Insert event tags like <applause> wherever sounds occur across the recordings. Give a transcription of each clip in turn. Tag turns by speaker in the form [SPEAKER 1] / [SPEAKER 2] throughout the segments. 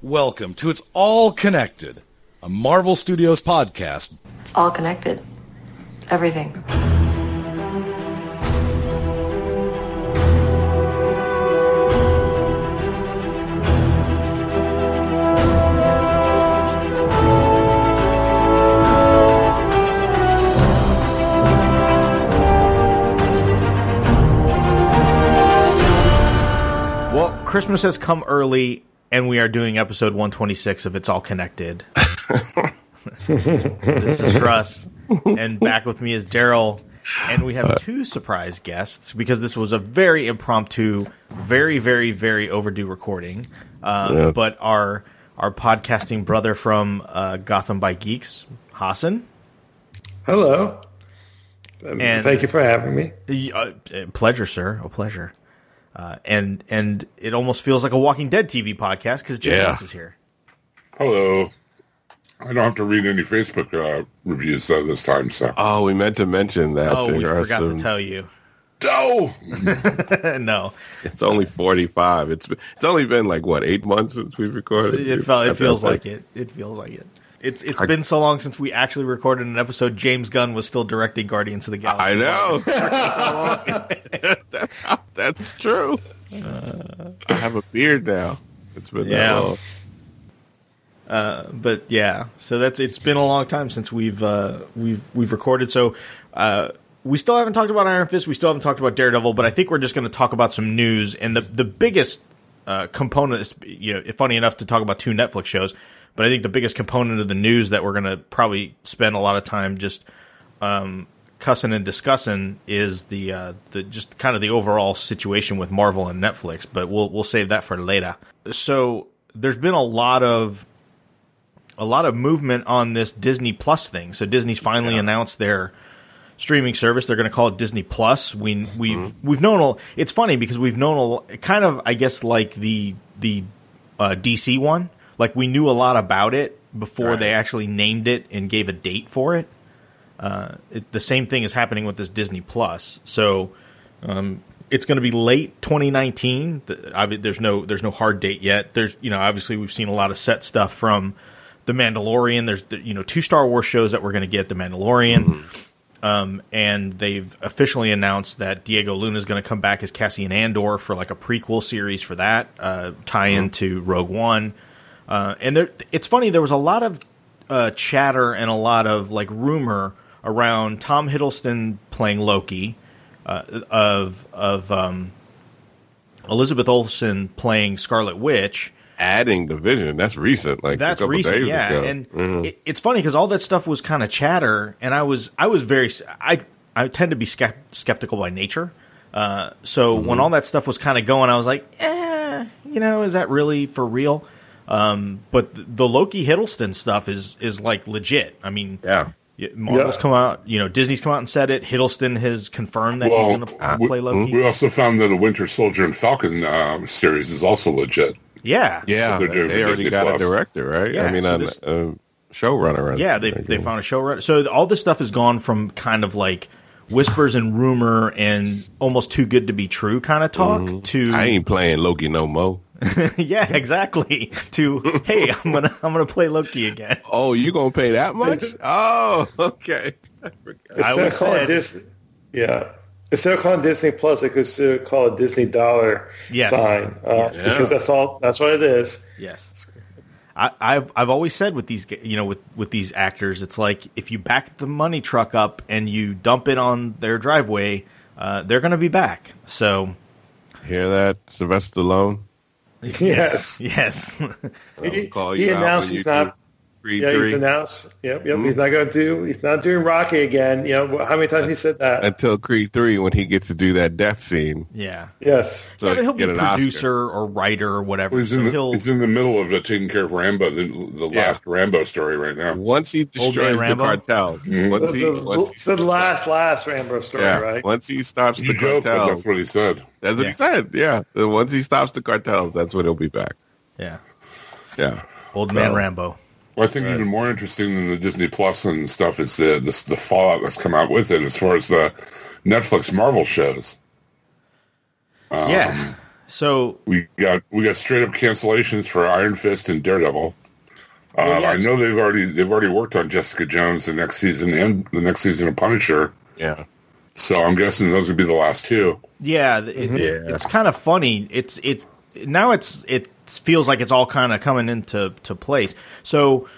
[SPEAKER 1] Welcome to It's All Connected, a Marvel Studios podcast.
[SPEAKER 2] It's all connected. Everything.
[SPEAKER 3] Well, Christmas has come early, and we are doing episode 126 of It's All Connected. <laughs> this is Russ, and back with me is Daryl, and we have two surprise guests because this was a very impromptu, very, very, very overdue recording. Uh,
[SPEAKER 4] Yes.
[SPEAKER 3] But our our podcasting brother from uh, Gotham by Geeks, Hassan,
[SPEAKER 4] Hello. Um,
[SPEAKER 3] And-
[SPEAKER 4] Thank you for having me.
[SPEAKER 3] Uh, uh, pleasure, sir. A pleasure. Uh, and and it almost feels like a Walking Dead TV podcast because Jim
[SPEAKER 4] Yeah.
[SPEAKER 3] Is here.
[SPEAKER 5] Hello. I don't have to read any Facebook uh, reviews uh, this time, so.
[SPEAKER 4] Oh, we meant to mention that.
[SPEAKER 3] Oh, we
[SPEAKER 4] there are
[SPEAKER 3] forgot to tell you.
[SPEAKER 5] Oh! <laughs>
[SPEAKER 3] no,
[SPEAKER 4] It's only forty-five. It's it's only been like what eight months since we've recorded.
[SPEAKER 3] it felt it feels
[SPEAKER 4] okay.
[SPEAKER 3] like it. It feels like it. It's it's been so long since we actually recorded an episode. James Gunn was still directing Guardians of the Galaxy.
[SPEAKER 4] I know. <laughs> <laughs> that's, true. I have a beard now. It's been
[SPEAKER 3] Yeah.
[SPEAKER 4] that long.
[SPEAKER 3] but yeah, so that's it's been a long time since we've uh, we've we've recorded. So uh, we still haven't talked about Iron Fist. We still haven't talked about Daredevil. But I think we're just going to talk about some news. And the the biggest uh, component is you know funny enough to talk about two Netflix shows. But I think the biggest component of the news that we're going to probably spend a lot of time just um, cussing and discussing is the uh, the just kind of the overall situation with Marvel and Netflix. But we'll we'll save that for later. So there's been a lot of a lot of movement on this Disney Plus thing. So Disney's finally announced their streaming service. They're going to call it Disney Plus. We we've we've known it's funny because we've known a, kind of I guess like the the uh, DC one. Like we knew a lot about it before they actually named it and gave a date for it. Uh, it the same thing is happening with this Disney Plus. So um, it's going to be late 2019. The- obvi- There's no there's no hard date yet. There's you know obviously we've seen a lot of set stuff from the Mandalorian. There's the, you know two Star Wars shows that we're going to get. The Mandalorian, um, and they've officially announced that Diego Luna is going to come back as Cassian Andor for like a prequel series for that uh, tie in to Rogue One. Uh, and there, it's funny. There was a lot of uh, chatter and a lot of like rumor around Tom Hiddleston playing Loki, uh, of of um, Elizabeth Olsen playing Scarlet Witch.
[SPEAKER 4] Adding the vision. That's recent. Like
[SPEAKER 3] That's
[SPEAKER 4] a couple
[SPEAKER 3] recent,
[SPEAKER 4] days
[SPEAKER 3] yeah.
[SPEAKER 4] ago.
[SPEAKER 3] And
[SPEAKER 4] Mhm.
[SPEAKER 3] it, it's funny because all that stuff was kind of chatter, and I was I was very I I tend to be skept- skeptical by nature. Uh, so
[SPEAKER 4] Mm-hmm.
[SPEAKER 3] when all that stuff was kind of going, I was like, eh, you know, is that really for real? Um, but the, the Loki Hiddleston stuff is is like legit. I mean,
[SPEAKER 4] yeah.
[SPEAKER 3] Yeah, Marvel's
[SPEAKER 4] Yeah.
[SPEAKER 3] come out, you know, Disney's come out and said it. Hiddleston has confirmed that
[SPEAKER 5] Well,
[SPEAKER 3] he's going to
[SPEAKER 5] we,
[SPEAKER 3] play Loki.
[SPEAKER 5] we also found that a Winter Soldier and Falcon uh, series is also legit.
[SPEAKER 3] yeah,
[SPEAKER 4] Yeah,
[SPEAKER 5] What they're
[SPEAKER 4] they already
[SPEAKER 5] Disney
[SPEAKER 4] got a director, right?
[SPEAKER 3] Yeah,
[SPEAKER 4] I mean,
[SPEAKER 3] so
[SPEAKER 4] on
[SPEAKER 3] this-
[SPEAKER 4] uh, showrunner. on-
[SPEAKER 3] Yeah, they they found a showrunner. So all this stuff has gone from kind of like whispers and rumor and almost too good to be true kind of talk to
[SPEAKER 4] Mm-hmm. I ain't playing Loki no more. <laughs>
[SPEAKER 3] yeah, exactly. <laughs> To hey, I'm gonna I'm gonna play Loki again.
[SPEAKER 4] Oh, you gonna pay that much? <laughs> oh, okay. I forgot.
[SPEAKER 3] I
[SPEAKER 6] Instead of calling
[SPEAKER 3] said-
[SPEAKER 6] Disney, yeah. Instead of calling Disney Plus, they could still call it Disney Dollar
[SPEAKER 3] Yes.
[SPEAKER 6] sign uh,
[SPEAKER 3] Yes.
[SPEAKER 6] because that's all. That's what it is.
[SPEAKER 3] Yes. I, I've I've always said with these you know with with these actors, it's like if you back the money truck up and you dump it on their driveway, uh, they're going to be back. So
[SPEAKER 4] Hear that, Sylvester Stallone?
[SPEAKER 6] Yes.
[SPEAKER 3] yes, <laughs>
[SPEAKER 6] He,
[SPEAKER 4] call
[SPEAKER 6] he
[SPEAKER 4] you out
[SPEAKER 6] announced he's
[SPEAKER 4] you
[SPEAKER 6] not.
[SPEAKER 4] Do Creed
[SPEAKER 6] Yeah, he's
[SPEAKER 4] three
[SPEAKER 6] announced. Yep, yep. He's not going to do. He's not doing Rocky again. You know how many times he said that?
[SPEAKER 4] until Creed three when he gets to do that death scene.
[SPEAKER 3] yeah.
[SPEAKER 6] yes.
[SPEAKER 4] So
[SPEAKER 3] yeah, he'll
[SPEAKER 4] get
[SPEAKER 3] be
[SPEAKER 4] an Oscar.
[SPEAKER 3] producer or writer or whatever.
[SPEAKER 5] He's
[SPEAKER 3] so
[SPEAKER 5] in, the,
[SPEAKER 3] he'll
[SPEAKER 5] he's in the middle of uh, taking care of Rambo, the, the
[SPEAKER 4] Yeah.
[SPEAKER 5] last Rambo story right now.
[SPEAKER 4] Once he destroys the
[SPEAKER 3] Rambo?
[SPEAKER 4] cartels,
[SPEAKER 5] Mhm.
[SPEAKER 4] once
[SPEAKER 6] The,
[SPEAKER 4] he,
[SPEAKER 6] the,
[SPEAKER 4] once he,
[SPEAKER 6] the last last Rambo story,
[SPEAKER 4] yeah,
[SPEAKER 6] right?
[SPEAKER 4] once he stops
[SPEAKER 5] You
[SPEAKER 4] the
[SPEAKER 5] joke,
[SPEAKER 4] cartels,
[SPEAKER 5] that's what he said.
[SPEAKER 4] that's what
[SPEAKER 3] Yeah.
[SPEAKER 4] he said. Yeah, Then once he stops the cartels, that's when he'll be back.
[SPEAKER 3] yeah,
[SPEAKER 4] Yeah,
[SPEAKER 3] old man
[SPEAKER 4] So-
[SPEAKER 3] Rambo.
[SPEAKER 5] Well, I think even more interesting than the Disney Plus and stuff is the, the the fallout that's come out with it as far as the Netflix Marvel shows. Um,
[SPEAKER 3] yeah, So
[SPEAKER 5] We got we got straight up cancellations for Iron Fist and Daredevil. Uh,
[SPEAKER 3] Well, yeah,
[SPEAKER 5] I know they've already they've already worked on Jessica Jones the next season and the next season of Punisher.
[SPEAKER 4] Yeah.
[SPEAKER 5] So I'm guessing those would be the last two.
[SPEAKER 3] yeah, it, it-
[SPEAKER 4] Yeah.
[SPEAKER 3] it's kind of funny. It's it now it's it feels like it's all kind of coming into to place. So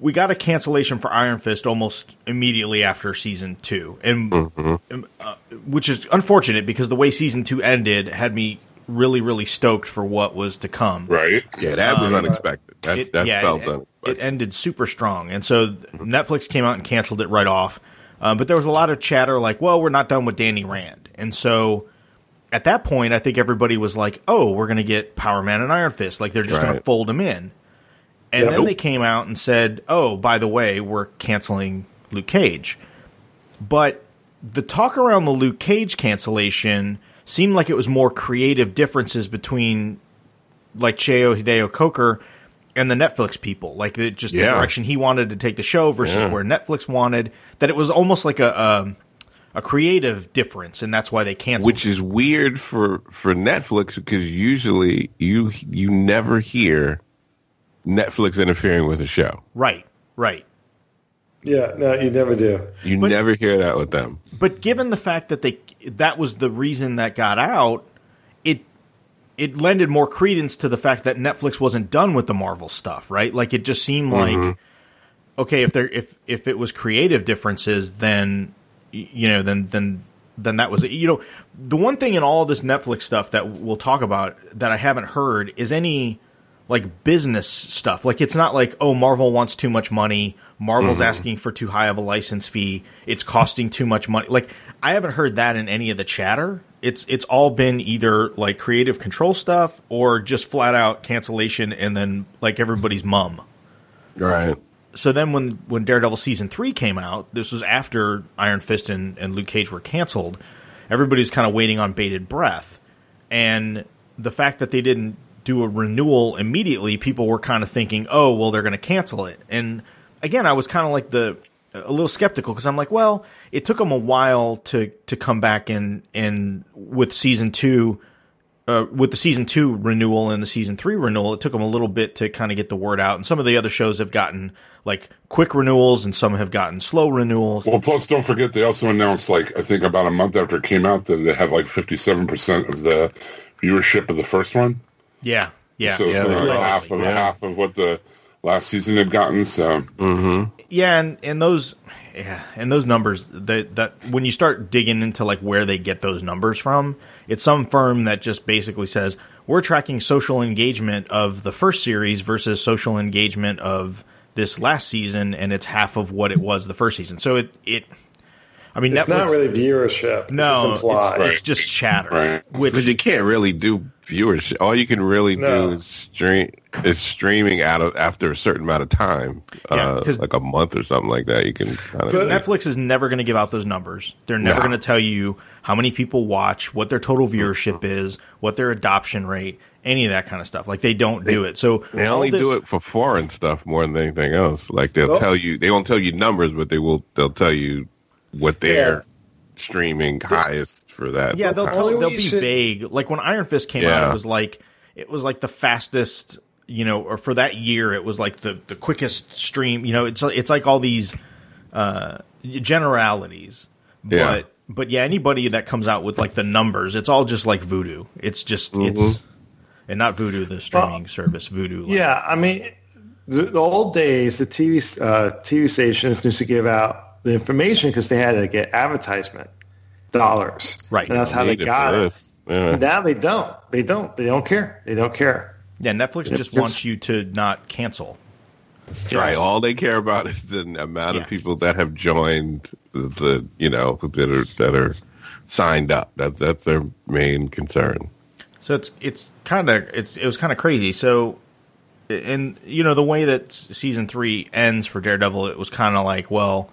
[SPEAKER 3] we got a cancellation for Iron Fist almost immediately after season two, and um, uh, which is unfortunate because the way season two ended had me really really stoked for what was to come.
[SPEAKER 5] Right?
[SPEAKER 4] Yeah, that was unexpected. That,
[SPEAKER 3] Um, It,
[SPEAKER 4] that
[SPEAKER 3] yeah,
[SPEAKER 4] felt
[SPEAKER 3] it,
[SPEAKER 4] unexpected.
[SPEAKER 3] it ended super strong, and so Netflix came out and canceled it right off. Uh, but there was a lot of chatter like, "Well, we're not done with Danny Rand," and so at that point, I think everybody was like, "Oh, we're going to get Power Man and Iron Fist. Like they're just going to fold him in." And
[SPEAKER 6] Yeah.
[SPEAKER 3] then they came out and said, "Oh, by the way, we're canceling Luke Cage." But the talk around the Luke Cage cancellation seemed like it was more creative differences between like Cheo Hodari Coker and the Netflix people, like the, just the direction he wanted to take the show versus
[SPEAKER 4] Yeah.
[SPEAKER 3] where Netflix wanted. That it was almost like a um, a creative difference, and that's why they canceled.
[SPEAKER 4] which is weird for for Netflix because usually you you never hear Netflix interfering with a show.
[SPEAKER 3] right, right.
[SPEAKER 6] Yeah, no, you never do.
[SPEAKER 4] You
[SPEAKER 3] But-
[SPEAKER 4] never hear that with them.
[SPEAKER 3] But given the fact that they that was the reason that got out, it it lended more credence to the fact that Netflix wasn't done with the Marvel stuff, right? Like it just seemed like mm-hmm. okay, if there if if it was creative differences, then y- you know, then then then that was it. You know, the one thing in all this Netflix stuff that we'll talk about that I haven't heard is any like business stuff. Like it's not like oh Marvel wants too much money, Marvel's mm-hmm. asking for too high of a license fee, it's costing too much money. Like I haven't heard that in any of the chatter. It's it's all been either like creative control stuff or just flat out cancellation and then like everybody's mum.
[SPEAKER 4] Right.
[SPEAKER 3] So then when when Daredevil season 3 came out, this was after Iron Fist and, and Luke Cage were canceled. Everybody's kind of waiting on bated breath. And the fact that they didn't do a renewal immediately, people were kind of thinking, "Oh, well they're going to cancel it." And again, I was kind of like the a little skeptical because I'm like, well, it took them a while to to come back and and with season 2 uh, with the season two renewal and the season three renewal, it took them a little bit to kind of get the word out. And some of the other shows have gotten like quick renewals, and some have gotten slow renewals.
[SPEAKER 5] Well, plus don't forget they also announced like I think about a month after it came out that it had like 57 percent of the viewership of the first one.
[SPEAKER 3] Yeah, yeah,
[SPEAKER 5] so
[SPEAKER 3] yeah.
[SPEAKER 5] something like half of
[SPEAKER 4] yeah.
[SPEAKER 5] half of what the last season had gotten. So
[SPEAKER 3] Yeah, and, and those, yeah, and those numbers that that when you start digging into like where they get those numbers from, it's some firm that just basically says we're tracking social engagement of the first series versus social engagement of this last season, and it's half of what it was the first season. So it it, I mean,
[SPEAKER 6] It's
[SPEAKER 3] Netflix.
[SPEAKER 6] not really viewership.
[SPEAKER 3] no,
[SPEAKER 6] it's implied.
[SPEAKER 3] it's, it's just chatter,
[SPEAKER 5] Right.
[SPEAKER 3] which
[SPEAKER 4] But you can't really do viewers. All you can really
[SPEAKER 6] No.
[SPEAKER 4] do is stream is streaming out of after a certain amount of time,
[SPEAKER 3] Yeah,
[SPEAKER 4] uh,
[SPEAKER 3] 'cause-
[SPEAKER 4] like a month or something like that. You can kind of
[SPEAKER 3] Netflix is never going to give out those numbers. They're never
[SPEAKER 4] No.
[SPEAKER 3] going to tell you how many people watch, what their total viewership is, what their adoption rate, any of that kind of stuff. Like they don't do it. So
[SPEAKER 4] They only
[SPEAKER 3] this-
[SPEAKER 4] do it for foreign stuff more than anything else. Like they'll
[SPEAKER 6] Oh.
[SPEAKER 4] tell you, they won't tell you numbers, but they will. They'll tell you what they're streaming highest for that.
[SPEAKER 3] Yeah, they'll tell, they'll be
[SPEAKER 6] should-
[SPEAKER 3] vague. Like when Iron Fist came out, it was like it was like the fastest, you know, or for that year, it was like the the quickest stream. You know, it's it's like all these uh, generalities,
[SPEAKER 4] Yeah.
[SPEAKER 3] but but yeah, anybody that comes out with like the numbers, it's all just like voodoo. It's just
[SPEAKER 4] Mm-hmm.
[SPEAKER 3] it's and not voodoo, the streaming service voodoo. Like,
[SPEAKER 6] Yeah, I mean, the, the old days, the TV uh, TV stations used to give out the information because they had to get advertisement dollars,
[SPEAKER 3] Right.
[SPEAKER 6] And that's how they
[SPEAKER 4] Need it
[SPEAKER 6] got
[SPEAKER 4] for
[SPEAKER 6] it.
[SPEAKER 4] this. Yeah.
[SPEAKER 6] Now they don't. They don't. They don't care. They don't care.
[SPEAKER 3] yeah. Netflix just
[SPEAKER 6] it's-
[SPEAKER 3] wants you to not cancel.
[SPEAKER 4] Right. All they care about is the amount
[SPEAKER 3] Yeah.
[SPEAKER 4] of people that have joined the, the you know, that are that are signed up. That's that's their main concern.
[SPEAKER 3] So it's it's kind of it's it was kind of crazy. So, and you know the way that season three ends for Daredevil, it was kind of like well,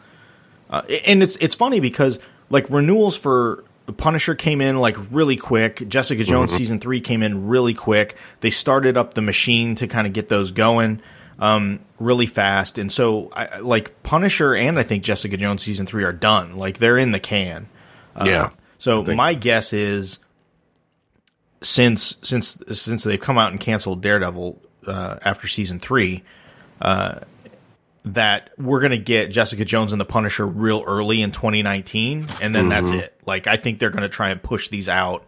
[SPEAKER 3] uh, and it's it's funny because like renewals for Punisher came in like really quick. Jessica Jones season three came in really quick. They started up the machine to kind of get those going um, really fast, and so I, like Punisher and I think Jessica Jones season three are done. Like they're in the can.
[SPEAKER 4] yeah.
[SPEAKER 3] So my guess is since since since they've come out and canceled Daredevil uh, after season three, uh, that we're gonna get Jessica Jones and the Punisher real early in 2019, and then that's it. Like I think they're gonna try and push these out,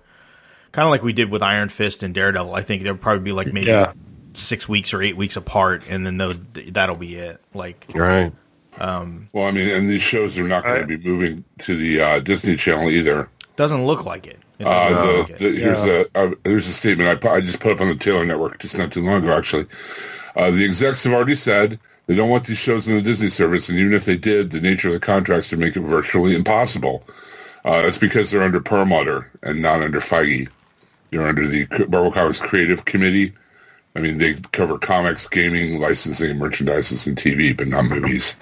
[SPEAKER 3] kind of like we did with Iron Fist and Daredevil. I think there'll probably be like maybe
[SPEAKER 6] Yeah.
[SPEAKER 3] Six weeks or eight weeks apart, and then they'll- that'll be it. Like
[SPEAKER 4] Right.
[SPEAKER 5] Well, I mean, and these shows are not going to be moving to the uh, Disney Channel either.
[SPEAKER 3] doesn't look like it. It
[SPEAKER 5] Uh, the,
[SPEAKER 3] like
[SPEAKER 5] the,
[SPEAKER 3] it.
[SPEAKER 5] here's a uh, there's a statement I, I just put up on the Taylor Network just not too long ago. Actually, uh, the execs have already said they don't want these shows in the Disney service, and even if they did, the nature of the contracts would make it virtually impossible. Uh, it's because they're under Perlmutter and not under Feige. You're under the Marvel Comics Creative Committee. I mean, they cover comics, gaming, licensing, merchandises, and TV, but not movies.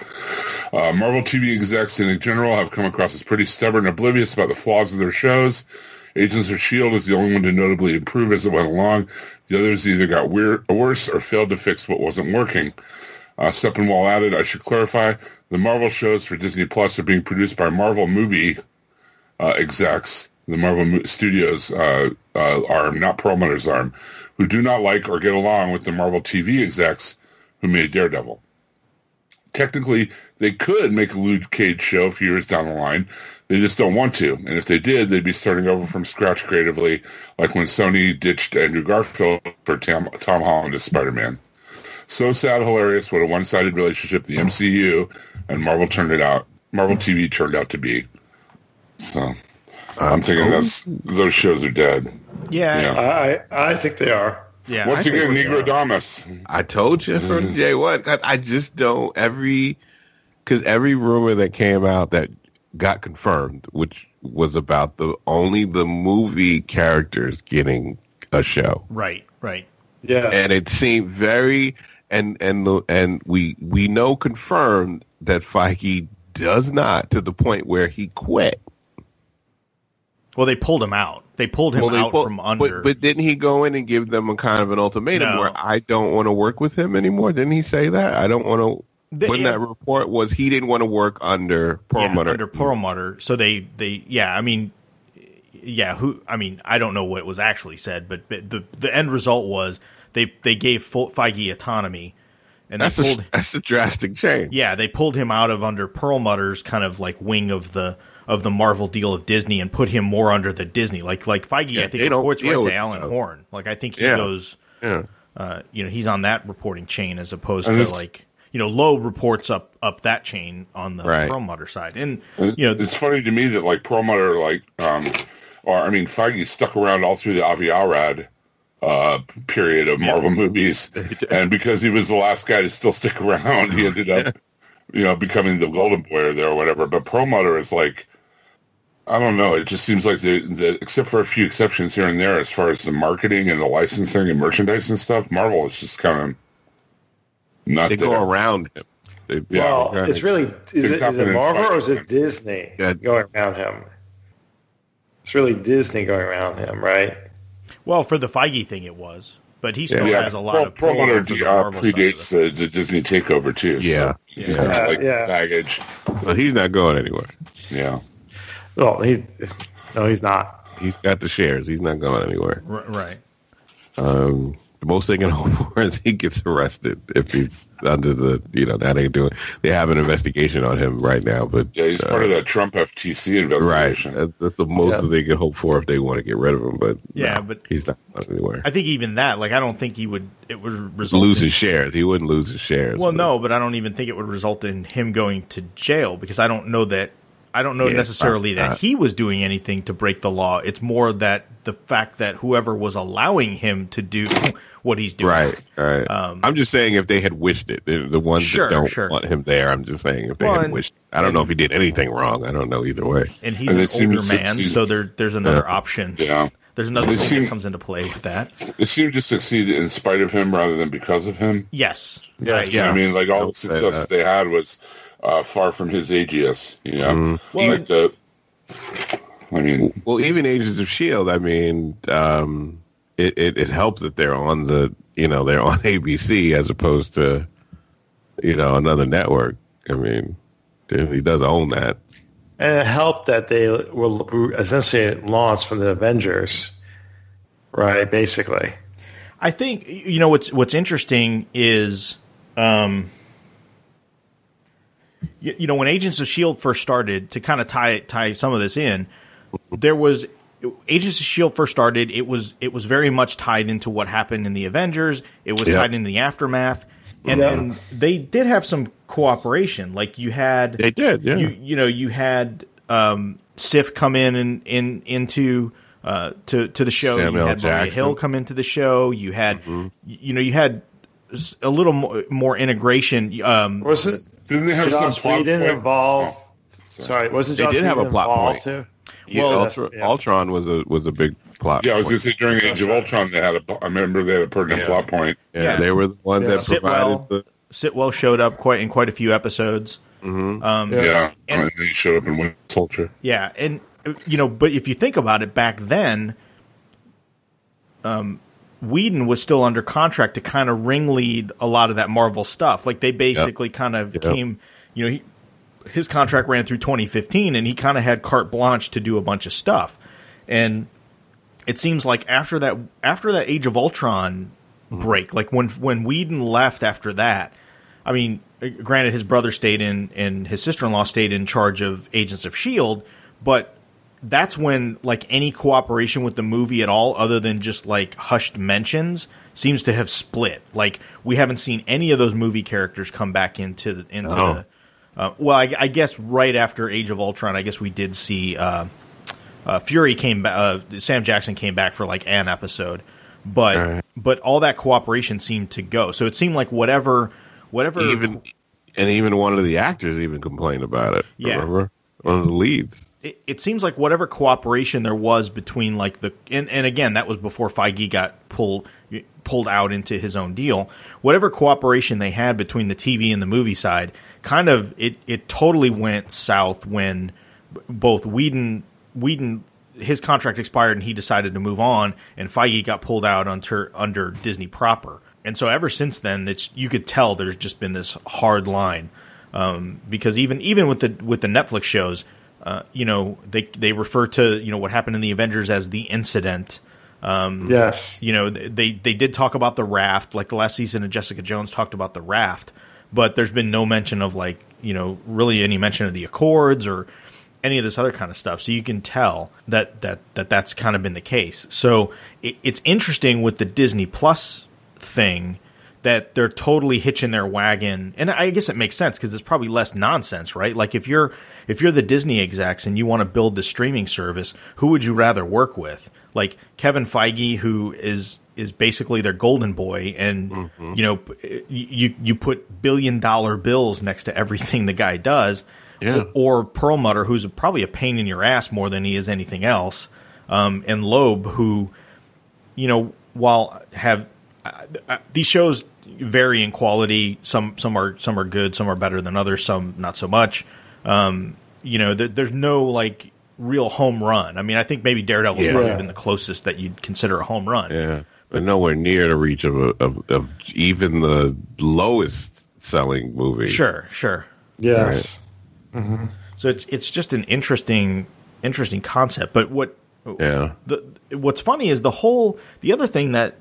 [SPEAKER 5] Uh, Marvel TV execs in general have come across as pretty stubborn and oblivious about the flaws of their shows. Agents of S.H.I.E.L.D. is the only one to notably improve as it went along. The others either got worse or failed to fix what wasn't working. Uh, at it, I should clarify, the Marvel shows for Disney Plus are being produced by Marvel movie uh, execs, the Marvel Mo- Studios uh, uh, arm, not Perlmutter's arm, who do not like or get along with the Marvel TV execs who made Daredevil technically they could make a Luke Cage show a few years down the line. They just don't want to. And if they did, they'd be starting over from scratch creatively, like when Sony ditched Andrew Garfield for Tom, Tom Holland as Spider-Man. So sad, hilarious. What a one-sided relationship the MCU and Marvel turned it out. Marvel TV turned out to be. So I'm thinking oh. that's those shows are dead.
[SPEAKER 3] yeah,
[SPEAKER 5] Yeah.
[SPEAKER 6] I I think they are.
[SPEAKER 3] yeah.
[SPEAKER 5] Once
[SPEAKER 3] I-
[SPEAKER 5] again, Negro Damas.
[SPEAKER 4] I told you from mm-hmm. day one. I, I just don't every because every rumor that came out that got confirmed, which was about the only the movie characters getting a show,
[SPEAKER 3] right, right.
[SPEAKER 6] Yeah.
[SPEAKER 4] and it seemed very and and the- and we we know confirmed that Feige does not to the point where he quit.
[SPEAKER 3] Well, they pulled him out. They pulled him
[SPEAKER 4] Well,
[SPEAKER 3] out
[SPEAKER 4] pull-
[SPEAKER 3] from under.
[SPEAKER 4] But, but didn't he go in and give them a kind of an ultimatum
[SPEAKER 3] No.
[SPEAKER 4] where I don't want to work with him anymore? Didn't he say that? I don't want to.
[SPEAKER 3] The-
[SPEAKER 4] when
[SPEAKER 3] yeah.
[SPEAKER 4] that report was, he didn't want to work under
[SPEAKER 3] yeah,
[SPEAKER 4] Perlmutter.
[SPEAKER 3] under Perlmutter. So they, they, yeah. I mean, yeah. Who? I mean, I don't know what was actually said, but, but the the end result was they they gave Feige autonomy, and
[SPEAKER 4] that's
[SPEAKER 3] they
[SPEAKER 4] a that's a drastic change.
[SPEAKER 3] yeah, they pulled him out of under Perlmutter's kind of like wing of the of the Marvel deal of Disney and put him more under the Disney. Like like Feige,
[SPEAKER 4] Yeah,
[SPEAKER 3] I think
[SPEAKER 4] they don't
[SPEAKER 3] reports right to Alan
[SPEAKER 4] that.
[SPEAKER 3] Horn. Like I think he
[SPEAKER 4] Yeah.
[SPEAKER 3] goes.
[SPEAKER 4] Yeah.
[SPEAKER 3] uh, you know, he's on that reporting chain as opposed
[SPEAKER 5] And
[SPEAKER 3] to like, you know, Loeb reports up up that chain on the
[SPEAKER 4] Right.
[SPEAKER 3] Perlmutter side, and
[SPEAKER 5] And
[SPEAKER 3] you know,
[SPEAKER 5] it's funny to me that like Perlmutter, like, um, or I mean, Feige stuck around all through the Avi Arad uh, period of Marvel movies, <laughs> and because he was the last guy to still stick around, he ended up, <laughs> you know, becoming the golden boy there or whatever. But Perlmutter is like, I don't know. It just seems like the, the except for a few exceptions here and there, as far as the marketing and the licensing and merchandise and stuff, Marvel is just kind of not
[SPEAKER 4] They
[SPEAKER 5] there.
[SPEAKER 4] go around him. They,
[SPEAKER 6] well,
[SPEAKER 4] okay.
[SPEAKER 6] it's really is it, is it Marvel or is it Disney
[SPEAKER 4] Yeah.
[SPEAKER 6] going around him? It's really Disney going around him, right?
[SPEAKER 3] well, for the Feige thing, it was, but he still
[SPEAKER 5] Yeah,
[SPEAKER 3] has a lot
[SPEAKER 5] Pearl-
[SPEAKER 3] of pull
[SPEAKER 5] Perlmutter
[SPEAKER 3] over the
[SPEAKER 5] uh,
[SPEAKER 3] Marvel side of
[SPEAKER 5] predates the, the Disney takeover too.
[SPEAKER 4] Yeah.
[SPEAKER 5] so he's
[SPEAKER 3] Yeah.
[SPEAKER 5] got, like
[SPEAKER 6] Yeah.
[SPEAKER 5] baggage.
[SPEAKER 4] But he's not going anywhere.
[SPEAKER 5] Yeah,
[SPEAKER 6] Well, he no, he's not.
[SPEAKER 4] He's got the shares. He's not going anywhere.
[SPEAKER 3] R- right.
[SPEAKER 4] Um, the most they can <laughs> hope for is he gets arrested if he's under the, you know, that ain't doing. They have an investigation on him right now, but
[SPEAKER 5] yeah, he's
[SPEAKER 4] uh,
[SPEAKER 5] part of that Trump FTC
[SPEAKER 4] Right,
[SPEAKER 5] investigation.
[SPEAKER 4] that's, that's the most
[SPEAKER 6] Yeah.
[SPEAKER 4] that they can hope for if they want to get rid of him. But
[SPEAKER 3] Yeah,
[SPEAKER 4] no,
[SPEAKER 3] but-
[SPEAKER 4] he's not going anywhere.
[SPEAKER 3] I think even that, like, I don't think he would. It would result
[SPEAKER 4] lose
[SPEAKER 3] in-
[SPEAKER 4] his shares. He wouldn't lose his shares.
[SPEAKER 3] Well,
[SPEAKER 4] but-
[SPEAKER 3] no, but I don't even think it would result in him going to jail because I don't know that. I don't know
[SPEAKER 4] Yeah,
[SPEAKER 3] necessarily
[SPEAKER 4] probably
[SPEAKER 3] that
[SPEAKER 4] not.
[SPEAKER 3] he was doing anything to break the law. It's more that the fact that whoever was allowing him to do <laughs> what he's doing.
[SPEAKER 4] Right, right. I'm just saying if they had wished it, the, the ones
[SPEAKER 3] Um, Sure,
[SPEAKER 4] that don't
[SPEAKER 3] sure.
[SPEAKER 4] want him there. I'm just saying if they
[SPEAKER 3] Well,
[SPEAKER 4] had
[SPEAKER 3] and-
[SPEAKER 4] wished. I don't know if he did anything wrong. I don't know either way.
[SPEAKER 3] And he's
[SPEAKER 5] And
[SPEAKER 3] an
[SPEAKER 5] seem to
[SPEAKER 3] older man,
[SPEAKER 5] succeed.
[SPEAKER 3] so there, there's another
[SPEAKER 4] Yeah.
[SPEAKER 3] option.
[SPEAKER 5] Yeah.
[SPEAKER 3] There's another
[SPEAKER 5] They
[SPEAKER 3] thing
[SPEAKER 5] seem-
[SPEAKER 3] that comes into play with that.
[SPEAKER 5] It seemed to succeed in spite of him rather than because of him.
[SPEAKER 3] Yes.
[SPEAKER 6] Yes.
[SPEAKER 5] Yeah, I mean, like all
[SPEAKER 4] I
[SPEAKER 5] the success
[SPEAKER 4] that.
[SPEAKER 5] that they had was uh, far from his aegis. You know,
[SPEAKER 4] Mm-hmm.
[SPEAKER 3] Well,
[SPEAKER 5] like the. I mean,
[SPEAKER 4] Well, even Agents of Shield. I mean, um, it, it it helps that they're on the you know they're on <laughs> ABC as opposed to you know another network. I mean, he does own that.
[SPEAKER 6] And it helped that they were essentially launched from the Avengers. Right, basically.
[SPEAKER 3] I think you know what's what's interesting is, um, you, you know, when Agents of Shield first started, to kind of tie tie some of this in, there was Agents of Shield first started. It was it was very much tied into what happened in the Avengers. It was
[SPEAKER 4] Yeah.
[SPEAKER 3] tied into the aftermath, and,
[SPEAKER 6] Yeah.
[SPEAKER 3] and they did have some cooperation. Like you had
[SPEAKER 4] They did, yeah.
[SPEAKER 3] you you know you had um, Sif come in and in into uh, to to the show.
[SPEAKER 4] Samuel
[SPEAKER 3] you had Maria Hill come into the show. You had
[SPEAKER 4] Mm-hmm.
[SPEAKER 3] you know you had a little more, more integration. Um,
[SPEAKER 6] Was it
[SPEAKER 5] Didn't they have some
[SPEAKER 6] Joss
[SPEAKER 5] plot
[SPEAKER 6] Whedon
[SPEAKER 5] point?
[SPEAKER 6] involved?
[SPEAKER 5] Oh,
[SPEAKER 6] Sorry, wasn't
[SPEAKER 4] They
[SPEAKER 6] Joss
[SPEAKER 4] did have a plot point.
[SPEAKER 6] too?
[SPEAKER 4] Yeah,
[SPEAKER 3] Well,
[SPEAKER 4] Ultra,
[SPEAKER 6] yeah.
[SPEAKER 4] Ultron was a was a big plot. Point.
[SPEAKER 5] Yeah, I was
[SPEAKER 4] point.
[SPEAKER 5] going to say during Age of Ultron, they had a. I remember they had a pertinent
[SPEAKER 4] Yeah.
[SPEAKER 5] plot point.
[SPEAKER 4] yeah,
[SPEAKER 3] yeah.
[SPEAKER 4] they were the ones
[SPEAKER 6] Yeah.
[SPEAKER 4] that provided
[SPEAKER 3] Sitwell,
[SPEAKER 4] the.
[SPEAKER 3] Sitwell showed up quite in quite a few episodes. Um,
[SPEAKER 6] Yeah.
[SPEAKER 5] Yeah,
[SPEAKER 3] And-
[SPEAKER 5] and, then he showed up in Winter Soldier.
[SPEAKER 3] Yeah, and uh, you know, but if you think about it, back then, um, Whedon was still under contract to kind of ringlead a lot of that Marvel stuff. Like they basically kind of
[SPEAKER 4] Yep.
[SPEAKER 3] came, you know, he, his contract ran through 2015, and he kind of had carte blanche to do a bunch of stuff. And it seems like after that, after that Age of Ultron break, like when when Whedon left after that, I mean, uh, granted, his brother stayed in, and his sister in law stayed in charge of Agents of Shield, but that's when like any cooperation with the movie at all, other than just like hushed mentions, seems to have split. Like we haven't seen any of those movie characters come back into the, into
[SPEAKER 4] Oh.
[SPEAKER 3] the. Uh, well, I, I guess right after Age of Ultron, I guess we did see uh, uh, Fury came back. Uh, Sam Jackson came back for like an episode, but
[SPEAKER 4] Alright.
[SPEAKER 3] but all that cooperation seemed to go. So it seemed like whatever whatever
[SPEAKER 4] even and even one of the actors even complained about it.
[SPEAKER 3] Yeah.
[SPEAKER 4] Remember one of the leads.
[SPEAKER 3] It, seems like whatever cooperation there was between like the and, and again that was before Feige got pulled pulled out into his own deal. Whatever cooperation they had between the TV and the movie side, kind of it it totally went south when both Whedon Whedon his contract expired and he decided to move on, and Feige got pulled out under under Disney proper. And so ever since then, it's you could tell there's just been this hard line um, because even even with the with the Netflix shows, uh, you know they they refer to you know what happened in the Avengers as the incident.
[SPEAKER 6] Yes.
[SPEAKER 3] You know they they did talk about the raft, like the last season of Jessica Jones talked about the raft, but there's been no mention of like you know really any mention of the Accords or any of this other kind of stuff. So you can tell that that that that's kind of been the case. So it, it's interesting with the Disney Plus thing that they're totally hitching their wagon, and I guess it makes sense because it's probably less nonsense, right? Like if you're if you're the Disney execs and you want to build the streaming service, who would you rather work with? Like Kevin Feige, who is is basically their golden boy, and you know you you put billion dollar bills next to everything the guy does,
[SPEAKER 4] Yeah.
[SPEAKER 3] or Perlmutter, who's probably a pain in your ass more than he is anything else, um, and Loeb, who, you know, while have uh, uh, these shows vary in quality. Some some are some are good, some are better than others, some not so much. Um, you know, th- there's no like real home run. I mean, I think maybe Daredevil's
[SPEAKER 4] Yeah.
[SPEAKER 3] probably been the closest that you'd consider a home run.
[SPEAKER 4] Yeah, but nowhere near the reach of a, of, of even the lowest selling movie.
[SPEAKER 3] Sure, sure.
[SPEAKER 6] Yes.
[SPEAKER 3] So it's it's just an interesting interesting concept. But what
[SPEAKER 4] Yeah.
[SPEAKER 3] the what's funny is the whole the other thing that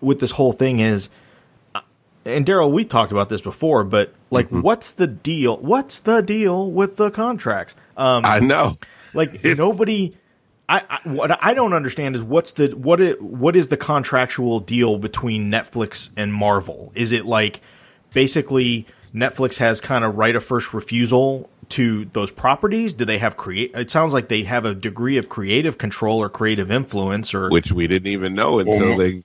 [SPEAKER 3] with this whole thing is and Daryl we've talked about this before but like what's the deal what's the deal with the contracts? Um
[SPEAKER 4] I know.
[SPEAKER 3] like <laughs> nobody I, I what I don't understand is what's the what it, what is the contractual deal between Netflix and Marvel? Is it like basically Netflix has kind of right of first refusal to those properties? Do they have create it sounds like they have a degree of creative control or creative influence or
[SPEAKER 4] Which we didn't even know until
[SPEAKER 5] Well,
[SPEAKER 4] they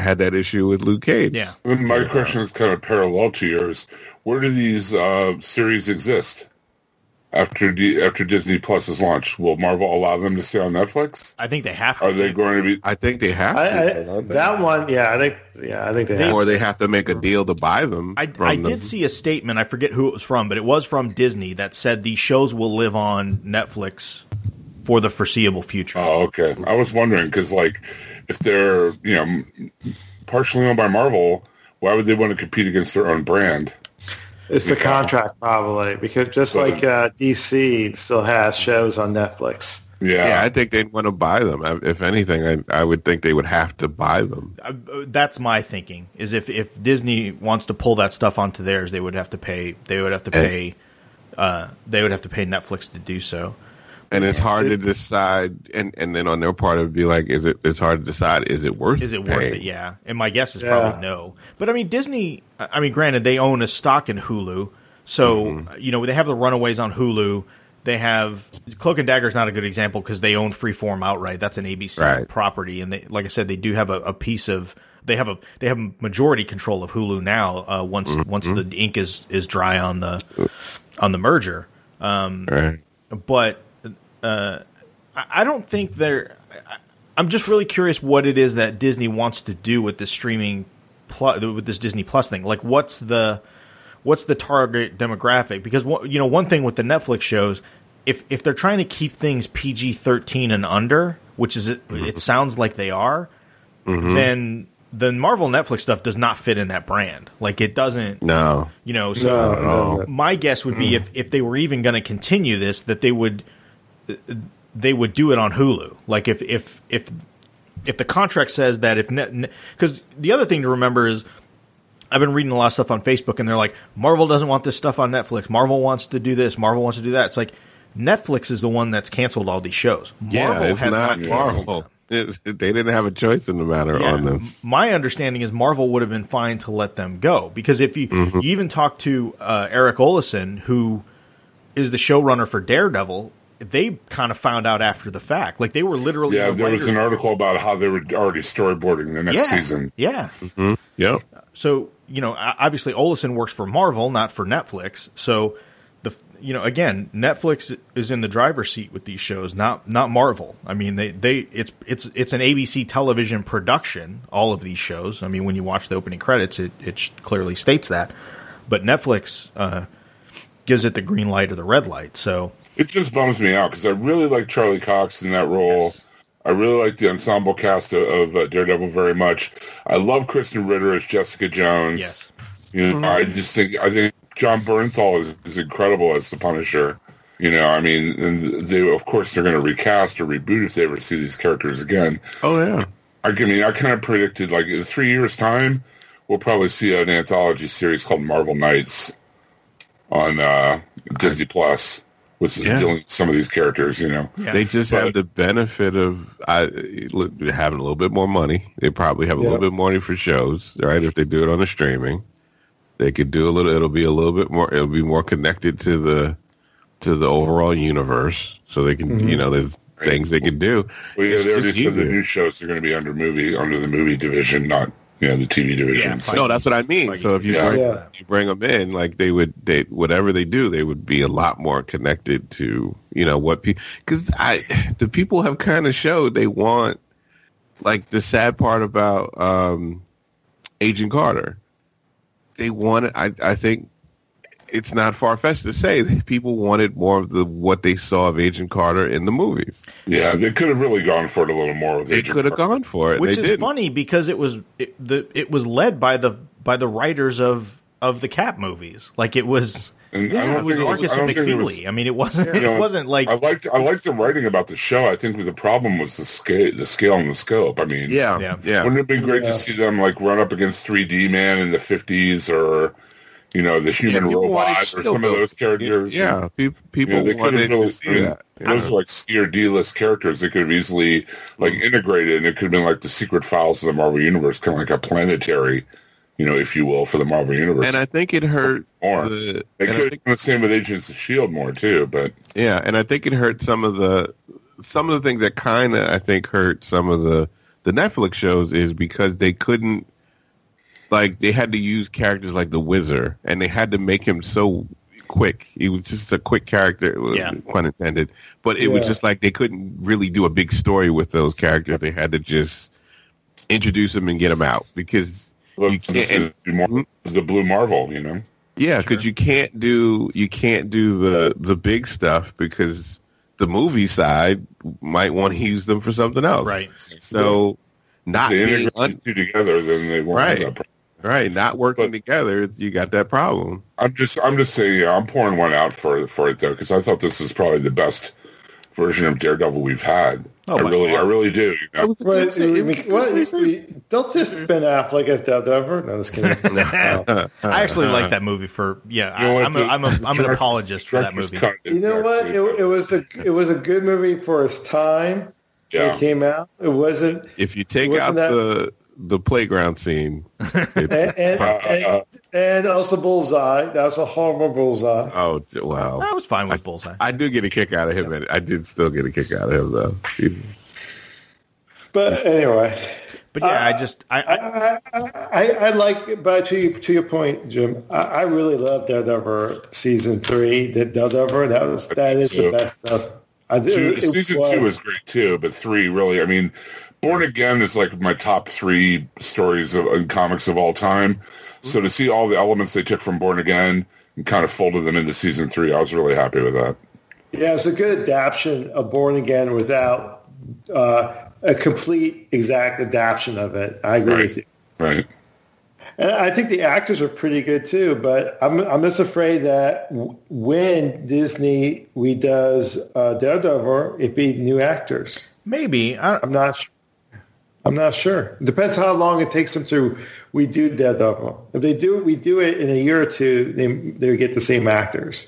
[SPEAKER 4] had that issue with Luke Cage.
[SPEAKER 3] yeah
[SPEAKER 5] And my question is kind of parallel to yours. Where do these uh, series exist after D- after Disney Plus is launched? Will Marvel allow them to stay on Netflix?
[SPEAKER 3] I think they have to
[SPEAKER 5] Are they going to be?
[SPEAKER 4] I think they have
[SPEAKER 6] I,
[SPEAKER 4] to.
[SPEAKER 6] I,
[SPEAKER 4] don't they?
[SPEAKER 6] that one, yeah, I think, yeah, I think they, have.
[SPEAKER 4] or they have to make a deal to buy them.
[SPEAKER 3] I, I
[SPEAKER 4] them.
[SPEAKER 3] did see a statement. I forget who it was from, but it was from Disney that said these shows will live on Netflix for the foreseeable future.
[SPEAKER 5] Oh, okay. I was wondering because, like, if they're you know partially owned by Marvel, why would they want to compete against their own brand?
[SPEAKER 6] It's the contract probably because just like uh, DC still has shows on Netflix.
[SPEAKER 5] Yeah.
[SPEAKER 4] Yeah, I think they'd want to buy them. If anything, I, I would think they would have to buy them.
[SPEAKER 3] Uh, That's my thinking. Is if if Disney wants to pull that stuff onto theirs, they would have to pay. They would have to pay. Uh, they would have to pay Netflix to do so.
[SPEAKER 4] And it's hard to decide. And, and then on their part, it would be like, is it? It's hard to decide. Is it worth?
[SPEAKER 3] Is it worth it? Yeah. And my guess is
[SPEAKER 6] Yeah.
[SPEAKER 3] probably no. But I mean, Disney. I mean, granted, they own a stock in Hulu, so
[SPEAKER 4] Mm-hmm.
[SPEAKER 3] you know they have the Runaways on Hulu. They have Cloak and Dagger is not a good example because they own Freeform outright. That's an ABC
[SPEAKER 4] Right.
[SPEAKER 3] property, and they, like I said, they do have a, a piece of. They have a they have majority control of Hulu now. Uh, once
[SPEAKER 4] Mm-hmm.
[SPEAKER 3] once the ink is is dry on the on the merger,
[SPEAKER 4] Right.
[SPEAKER 3] but uh, I I don't think they're. I- I'm just really curious what it is that Disney wants to do with this streaming, plu- with this Disney Plus thing. Like, what's the what's the target demographic? Because one- you know, one thing with the Netflix shows, if if they're trying to keep things PG-13 and under, which is it, it mm-hmm. sounds like they are, mm-hmm. then the Marvel Netflix stuff does not fit in that brand. Like, it doesn't.
[SPEAKER 4] No.
[SPEAKER 3] You know, so
[SPEAKER 6] No, no, no.
[SPEAKER 3] my guess would be mm. if, if they were even going to continue this, that they would they would do it on Hulu. Like if if if if the contract says that if because the other thing to remember is I've been reading a lot of stuff on Facebook and they're like Marvel doesn't want this stuff on Netflix. Marvel wants to do this. Marvel wants to do that. It's like Netflix is the one that's canceled all these shows. Marvel
[SPEAKER 4] Yeah, it's
[SPEAKER 3] has
[SPEAKER 4] not
[SPEAKER 3] not,
[SPEAKER 4] Marvel. It, they didn't have a choice in the matter
[SPEAKER 3] Yeah.
[SPEAKER 4] on this.
[SPEAKER 3] My understanding is Marvel would have been fine to let them go because if you, you even talk to uh, Erik Oleson, who is the showrunner for Daredevil, they kind of found out after the fact. Like they were literally
[SPEAKER 5] Yeah, there was
[SPEAKER 3] writers-
[SPEAKER 5] an article about how they were already storyboarding the next
[SPEAKER 3] yeah,
[SPEAKER 5] season.
[SPEAKER 3] Yeah.
[SPEAKER 4] Yep.
[SPEAKER 3] So you know, obviously Oleson works for Marvel, not for Netflix. So the you know again, Netflix is in the driver's seat with these shows, not not Marvel. I mean, they they it's it's it's an ABC television production. All of these shows. I mean, when you watch the opening credits, it it clearly states that. But Netflix uh, gives it the green light or the red light. So
[SPEAKER 5] It just bums me out because I really like Charlie Cox in that role. I really like the ensemble cast of, of uh, Daredevil very much. I love Krysten Ritter as Jessica Jones.
[SPEAKER 3] yes,
[SPEAKER 5] You know, I just think I think Jon Bernthal is, is incredible as the Punisher. You know, I mean, and they of course they're going to recast or reboot if they ever see these characters again.
[SPEAKER 4] Oh yeah.
[SPEAKER 5] I mean, I kind of predicted like in three years' time, we'll probably see an anthology series called Marvel Knights on uh, Disney Plus with
[SPEAKER 4] Yeah.
[SPEAKER 5] dealing with some of these characters. You know,
[SPEAKER 3] yeah.
[SPEAKER 4] They just
[SPEAKER 5] But-
[SPEAKER 4] have the benefit of I, having a little bit more money. They probably have a
[SPEAKER 6] Yeah.
[SPEAKER 4] little bit more money for shows, right? If they do it on the streaming, they could do a little. It'll be a little bit more. It'll be more connected to the to the overall universe, so they can, you mm-hmm. know, there's things they can do.
[SPEAKER 5] well, yeah,
[SPEAKER 4] It's
[SPEAKER 5] they already
[SPEAKER 4] just
[SPEAKER 5] said the
[SPEAKER 4] easier.
[SPEAKER 5] new shows are going to be under movie under the movie division, not you know the TV division.
[SPEAKER 3] Yeah,
[SPEAKER 4] No, that's what I mean.
[SPEAKER 3] Like
[SPEAKER 4] So if you
[SPEAKER 5] Yeah.
[SPEAKER 4] bring,
[SPEAKER 6] Yeah.
[SPEAKER 4] you bring them in, like they would, they whatever they do, they would be a lot more connected to you know what people because I the people have kind of showed they want like the sad part about um, Agent Carter. They wanted. I I think it's not far fetched to say that people wanted more of the what they saw of Agent Carter in the movies.
[SPEAKER 5] yeah, they could have really gone for it a little more. With
[SPEAKER 4] They
[SPEAKER 5] Agent
[SPEAKER 4] could have
[SPEAKER 5] Carter.
[SPEAKER 4] gone for it.
[SPEAKER 3] which
[SPEAKER 4] they
[SPEAKER 3] is
[SPEAKER 4] didn't.
[SPEAKER 3] funny because it was it, the it was led by the by the writers of of the Cap movies. Like it was.
[SPEAKER 5] And
[SPEAKER 3] Yeah,
[SPEAKER 5] I
[SPEAKER 3] it
[SPEAKER 5] don't
[SPEAKER 3] was
[SPEAKER 5] think it was,
[SPEAKER 3] Markus
[SPEAKER 5] I don't
[SPEAKER 3] and
[SPEAKER 5] think was,
[SPEAKER 3] McFeely. I mean, it wasn't.
[SPEAKER 5] you <laughs> know,
[SPEAKER 3] it wasn't like
[SPEAKER 5] I liked I liked the writing about the show. I think the problem was the scale, the scale and the scope. I mean,
[SPEAKER 4] Yeah,
[SPEAKER 3] Yeah.
[SPEAKER 4] yeah.
[SPEAKER 5] Wouldn't it be great
[SPEAKER 6] Yeah.
[SPEAKER 5] to see them like run up against 3D Man in the 50s or, you know, the human
[SPEAKER 4] people wanted
[SPEAKER 5] robot or some of those characters?
[SPEAKER 4] Yeah, pe-
[SPEAKER 5] You
[SPEAKER 4] people
[SPEAKER 5] know, they could
[SPEAKER 4] wanted
[SPEAKER 5] have
[SPEAKER 4] to see that.
[SPEAKER 5] those are like C or D list characters. They could have easily like mm. integrated and it could have been like the secret files of the Marvel Universe, kind of like a planetary, you know, if you will, for the Marvel Universe.
[SPEAKER 4] and I think it hurt
[SPEAKER 5] More.
[SPEAKER 4] the
[SPEAKER 5] they
[SPEAKER 4] and I
[SPEAKER 5] could have
[SPEAKER 4] think-
[SPEAKER 5] the same with Agents of Shield more too, but
[SPEAKER 4] yeah, and I think it hurt some of the some of the things that kind of I think hurt some of the the Netflix shows is because they couldn't like they had to use characters like the Wizard and they had to make him so quick. He was just a quick character, uh,
[SPEAKER 3] Yeah.
[SPEAKER 4] pun intended. But it was just like they couldn't really do a big story with those characters. They had to just introduce them and get them out because
[SPEAKER 5] look,
[SPEAKER 4] you can't. Hmm?
[SPEAKER 5] is more is the Blue Marvel, you know.
[SPEAKER 4] Yeah, because you can't do you can't do the the big stuff because the movie side might want to use them for something else.
[SPEAKER 3] right.
[SPEAKER 4] So not
[SPEAKER 5] They
[SPEAKER 4] being
[SPEAKER 5] integrate
[SPEAKER 4] un,
[SPEAKER 5] the two together, then they won't have
[SPEAKER 4] Right.
[SPEAKER 5] that problem.
[SPEAKER 4] Right, not working
[SPEAKER 5] But-
[SPEAKER 4] together, you got that problem.
[SPEAKER 5] I'm just I'm just saying, yeah, I'm pouring one out for for it though because I thought this is probably the best version of Daredevil we've had.
[SPEAKER 3] Oh,
[SPEAKER 5] I really,
[SPEAKER 3] God.
[SPEAKER 5] I really do. You know?
[SPEAKER 6] What, I mean, what, we- don't just spin Affleck as Daredevil. No, just kidding. <laughs> No. <laughs>
[SPEAKER 3] I actually like that movie for yeah.
[SPEAKER 5] You know
[SPEAKER 3] I,
[SPEAKER 5] what,
[SPEAKER 3] I'm,
[SPEAKER 5] the-
[SPEAKER 3] I'm, a,
[SPEAKER 5] the
[SPEAKER 3] I'm an apologist for that movie.
[SPEAKER 5] cut
[SPEAKER 6] You know what? It, it was a it was a good movie for its time. when
[SPEAKER 5] Yeah.
[SPEAKER 6] It came out. It wasn't.
[SPEAKER 4] If you take out
[SPEAKER 6] that-
[SPEAKER 4] the the playground scene,
[SPEAKER 6] And, and, uh, and, and also Bullseye. That was a horrible Bullseye.
[SPEAKER 4] oh wow.
[SPEAKER 3] I was fine with Bullseye.
[SPEAKER 4] I do get a kick out of him, and I did still get a kick out of him though.
[SPEAKER 6] But anyway,
[SPEAKER 3] But yeah, I uh, just I, I
[SPEAKER 6] I, I, I like, but to you, to your point, Jim, I, I really love Daredevil season three. The Daredevil that was that is the best stuff. I did.
[SPEAKER 5] Two,
[SPEAKER 6] it- it
[SPEAKER 5] season two was great too, but three really. I mean, Born Again is like my top three stories of in comics of all time. So to see all the elements they took from Born Again and kind of folded them into season three, I was really happy with that.
[SPEAKER 6] Yeah, it's a good adaptation of Born Again without uh, a complete exact adaptation of it. I agree
[SPEAKER 5] Right.
[SPEAKER 6] with you.
[SPEAKER 5] Right.
[SPEAKER 6] And I think the actors are pretty good too, but I'm I'm just afraid that when Disney redoes uh, Daredevil, it be new actors.
[SPEAKER 3] maybe I,
[SPEAKER 6] I'm not. Sh- I'm not sure. It Depends how long it takes them to we redo Daredevil. If they do it we do it in a year or two, they they get the same actors.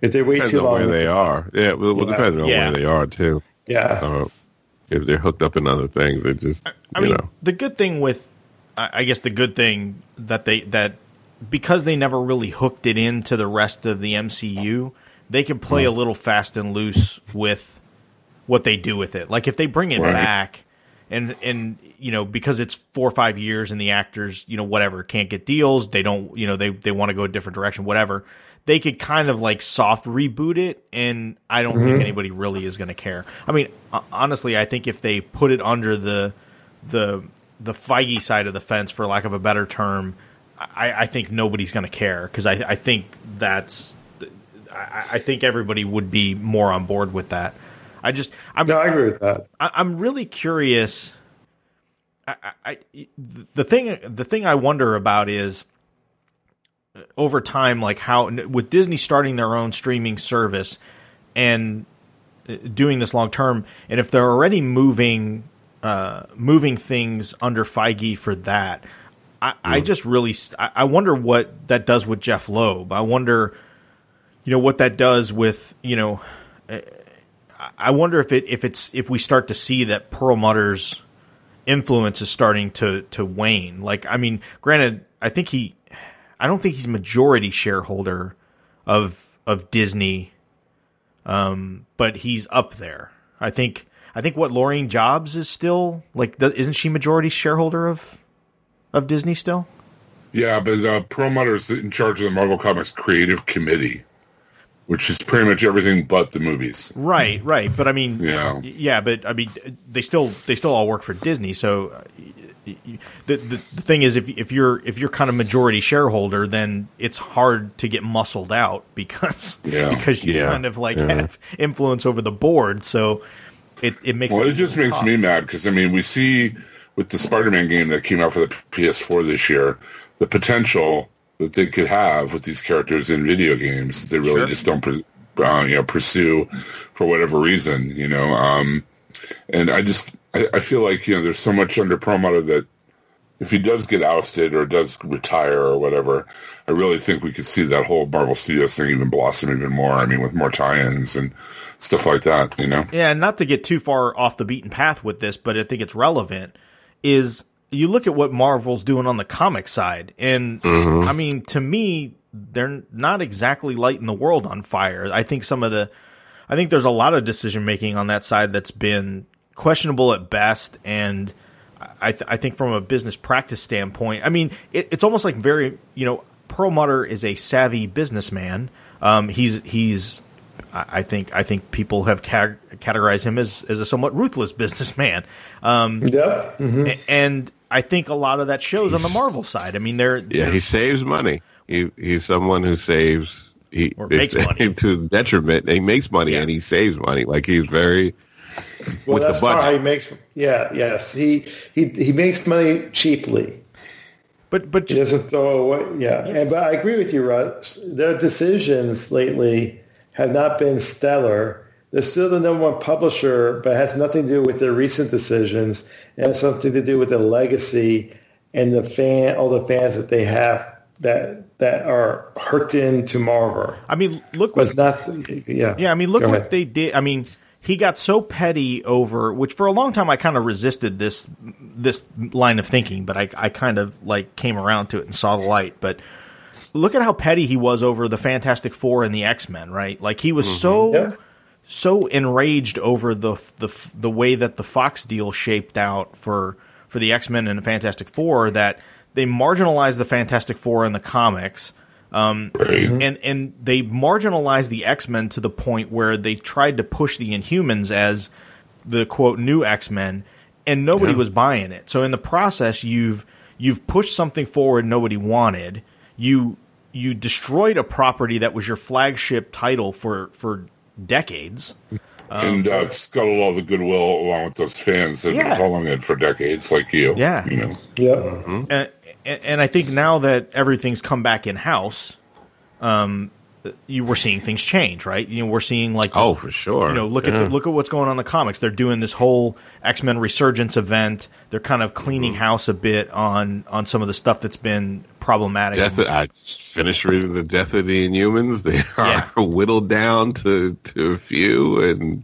[SPEAKER 6] If they wait
[SPEAKER 4] Depends
[SPEAKER 6] too
[SPEAKER 4] on
[SPEAKER 6] long,
[SPEAKER 4] where they are. Yeah, well, well
[SPEAKER 6] Yeah.
[SPEAKER 4] depends on
[SPEAKER 3] Yeah.
[SPEAKER 4] where they are too.
[SPEAKER 6] yeah.
[SPEAKER 4] Uh, if they're hooked up in other things, they just
[SPEAKER 3] I
[SPEAKER 4] you
[SPEAKER 3] mean,
[SPEAKER 4] know.
[SPEAKER 3] the good thing with, I I guess the good thing that they that because they never really hooked it into the rest of the MCU, they can play
[SPEAKER 4] Hmm.
[SPEAKER 3] a little fast and loose with what they do with it. Like if they bring it
[SPEAKER 5] Right.
[SPEAKER 3] back, and and you know because it's four or five years and the actors you know whatever can't get deals, they don't you know they they want to go a different direction, whatever. They could kind of like soft reboot it, and I don't think mm-hmm. anybody really is going to care. I mean, honestly, I think if they put it under the the the Feige side of the fence, for lack of a better term, I, I think nobody's going to care because I, I think that's I, I think everybody would be more on board with that. I just I'm
[SPEAKER 6] No, I agree with that.
[SPEAKER 3] I, I'm really curious. I, I, the thing the thing I wonder about is uh, over time, like how with Disney starting their own streaming service and uh, doing this long term, and if they're already moving uh, moving things under Feige for that, I, I just really I, I wonder what that does with Jeph Loeb. I wonder, you know, what that does with you know. I wonder if it if it's if we start to see that Perlmutter's influence is starting to to wane. Like, I mean, granted, I think he, I don't think he's majority shareholder of of Disney, um, but he's up there. I think I think what Laurene Jobs is still like, isn't she majority shareholder of of Disney still?
[SPEAKER 5] Yeah, but uh, is in charge of the Marvel Comics Creative Committee, which is pretty much everything but the movies.
[SPEAKER 3] Right, right. But I mean,
[SPEAKER 5] Yeah.
[SPEAKER 3] yeah. But I mean, they still they still all work for Disney. So uh, y- y- the, the the thing is, if if you're if you're kind of majority shareholder, then it's hard to get muscled out because <laughs>
[SPEAKER 5] Yeah.
[SPEAKER 3] because you
[SPEAKER 4] Yeah.
[SPEAKER 3] kind of like
[SPEAKER 4] Yeah.
[SPEAKER 3] have influence over the board. So it it makes
[SPEAKER 5] Well,
[SPEAKER 3] it
[SPEAKER 5] it just makes
[SPEAKER 3] tough.
[SPEAKER 5] me mad because I mean, we see with the Spider-Man game that came out for the PS4 this year, the potential that they could have with these characters in video games. that They really
[SPEAKER 3] Sure.
[SPEAKER 5] just don't, uh, you know, pursue for whatever reason. You know, um, and I just I, I feel like you know there's so much under Perlmutter that if he does get ousted or does retire or whatever, I really think we could see that whole Marvel Studios thing even blossom even more. I mean, with more tie-ins and stuff like that. You know.
[SPEAKER 3] Yeah, and not to get too far off the beaten path with this, but I think it's relevant. Is you look at what Marvel's doing on the comic side, and I mean, to me, they're not exactly lighting the world on fire. I think some of the, I think there's a lot of decision making on that side that's been questionable at best, and I, th- I think from a business practice standpoint, I mean, it, it's almost like very, you know, Perlmutter is a savvy businessman. Um, he's he's I think I think people have categorized him as, as a somewhat ruthless <laughs> businessman, um,
[SPEAKER 6] Yep.
[SPEAKER 3] a- and I think a lot of that shows on the Marvel side. I mean, they're,
[SPEAKER 4] Yeah,
[SPEAKER 3] they're-
[SPEAKER 4] he saves money. He he's someone who saves he
[SPEAKER 3] Or makes money. <laughs>
[SPEAKER 4] to detriment. He makes money
[SPEAKER 3] Yeah.
[SPEAKER 4] and he saves money. Like he's very
[SPEAKER 6] Well,
[SPEAKER 4] with
[SPEAKER 6] that's part how he makes. Yeah. Yes. He he he makes money cheaply.
[SPEAKER 3] but but
[SPEAKER 6] He
[SPEAKER 3] just,
[SPEAKER 6] doesn't throw away. Yeah. And but I agree with you, Russ. Their decisions lately have not been stellar. They're still the number one publisher, but it has nothing to do with their recent decisions. It has something to do with the legacy and the fan, all the fans that they have that that are hooked into Marvel.
[SPEAKER 3] I mean, look
[SPEAKER 6] Was
[SPEAKER 3] what
[SPEAKER 6] not, yeah,
[SPEAKER 3] Yeah, I mean, look
[SPEAKER 6] Go
[SPEAKER 3] what
[SPEAKER 6] ahead.
[SPEAKER 3] they did. I mean, he got so petty over, which for a long time I kind of resisted this this line of thinking, but I I kind of like came around to it and saw the light. But look at how petty he was over the Fantastic Four and the X Men, right? Like he was mm-hmm. so
[SPEAKER 6] Yeah.
[SPEAKER 3] So enraged over the the the way that the Fox deal shaped out for for the X Men and the Fantastic Four that they marginalized the Fantastic Four in the comics. Um, and and they marginalized the X Men to the point where they tried to push the Inhumans as the quote new X Men, and nobody was buying it. So in the process, you've you've pushed something forward nobody wanted. You you destroyed a property that was your flagship title for for decades.
[SPEAKER 5] and uh, scuttled all the goodwill along with those fans that have
[SPEAKER 3] Yeah.
[SPEAKER 5] been following it for decades, like you.
[SPEAKER 3] Yeah.
[SPEAKER 5] you know.
[SPEAKER 6] Yep.
[SPEAKER 3] and, and- and I think now that everything's come back in house, um, you were seeing things change, right? You know, we're seeing like
[SPEAKER 4] Oh, for sure.
[SPEAKER 3] You know, look at the, look at what's going on in the comics. They're doing this whole X Men Resurgence event. They're kind of cleaning
[SPEAKER 4] Mm-hmm.
[SPEAKER 3] house a bit on on some of the stuff that's been problematic.
[SPEAKER 4] Death, I finished reading the Death of the Inhumans. They <laughs> are
[SPEAKER 3] Yeah.
[SPEAKER 4] whittled down to, to a few, and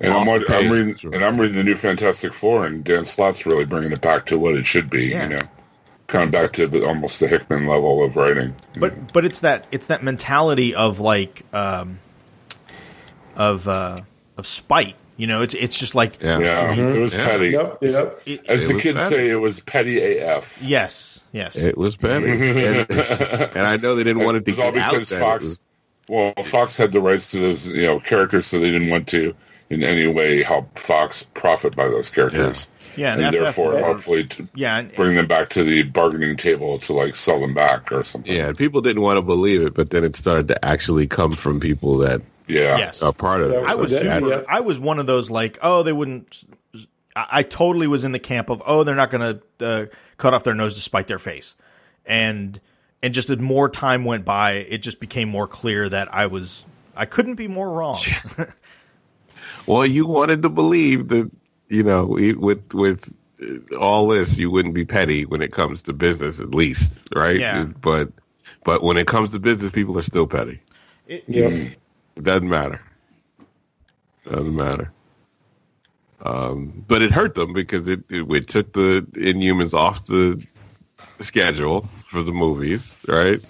[SPEAKER 5] And I'm, I'm reading, and I'm reading the new Fantastic Four, and Dan Slott's really bringing it back to what it should be.
[SPEAKER 3] Yeah.
[SPEAKER 5] You know, kind of back to the- almost the Hickman level of writing.
[SPEAKER 3] but but it's that it's that mentality of like um, of uh, of spite. You know, it's it's just like
[SPEAKER 4] yeah,
[SPEAKER 5] yeah, it was
[SPEAKER 4] Yeah.
[SPEAKER 5] petty.
[SPEAKER 6] Yep. Yep.
[SPEAKER 3] it-
[SPEAKER 5] As
[SPEAKER 4] It
[SPEAKER 5] the kids
[SPEAKER 4] petty.
[SPEAKER 5] say, it was petty AF.
[SPEAKER 3] yes, yes.
[SPEAKER 4] it was petty. <laughs> and, and I know they didn't want it to
[SPEAKER 5] It was all
[SPEAKER 4] get out
[SPEAKER 5] because
[SPEAKER 4] that
[SPEAKER 5] Fox.
[SPEAKER 4] was-
[SPEAKER 5] well, Fox had the rights to those, you know, characters, so they didn't want to in any way help Fox profit by those characters.
[SPEAKER 3] Yeah, and
[SPEAKER 5] and, therefore,
[SPEAKER 3] yeah.
[SPEAKER 5] hopefully, to
[SPEAKER 3] yeah, and,
[SPEAKER 5] bring them back to the bargaining table to like sell them back or something.
[SPEAKER 4] yeah, people didn't want to believe it, but then it started to actually come from people that
[SPEAKER 5] yeah.
[SPEAKER 3] yes.
[SPEAKER 4] are part of it.
[SPEAKER 3] I was super,
[SPEAKER 6] yeah.
[SPEAKER 3] I was one of those like, oh, they wouldn't. I, I totally was in the camp of, oh, they're not going to uh, cut off their nose to spite their face, and and just as more time went by, it just became more clear that I was I couldn't be more wrong. <laughs>
[SPEAKER 4] Well, you wanted to believe that you know with with uh, all this, you wouldn't be petty when it comes to business, at least, right?
[SPEAKER 3] Yeah.
[SPEAKER 4] But but when it comes to business, people are still petty.
[SPEAKER 3] It-
[SPEAKER 6] Yep.
[SPEAKER 4] It doesn't matter. Doesn't matter. Um, but it hurt them because it, it it took the Inhumans off the schedule for the movies, right?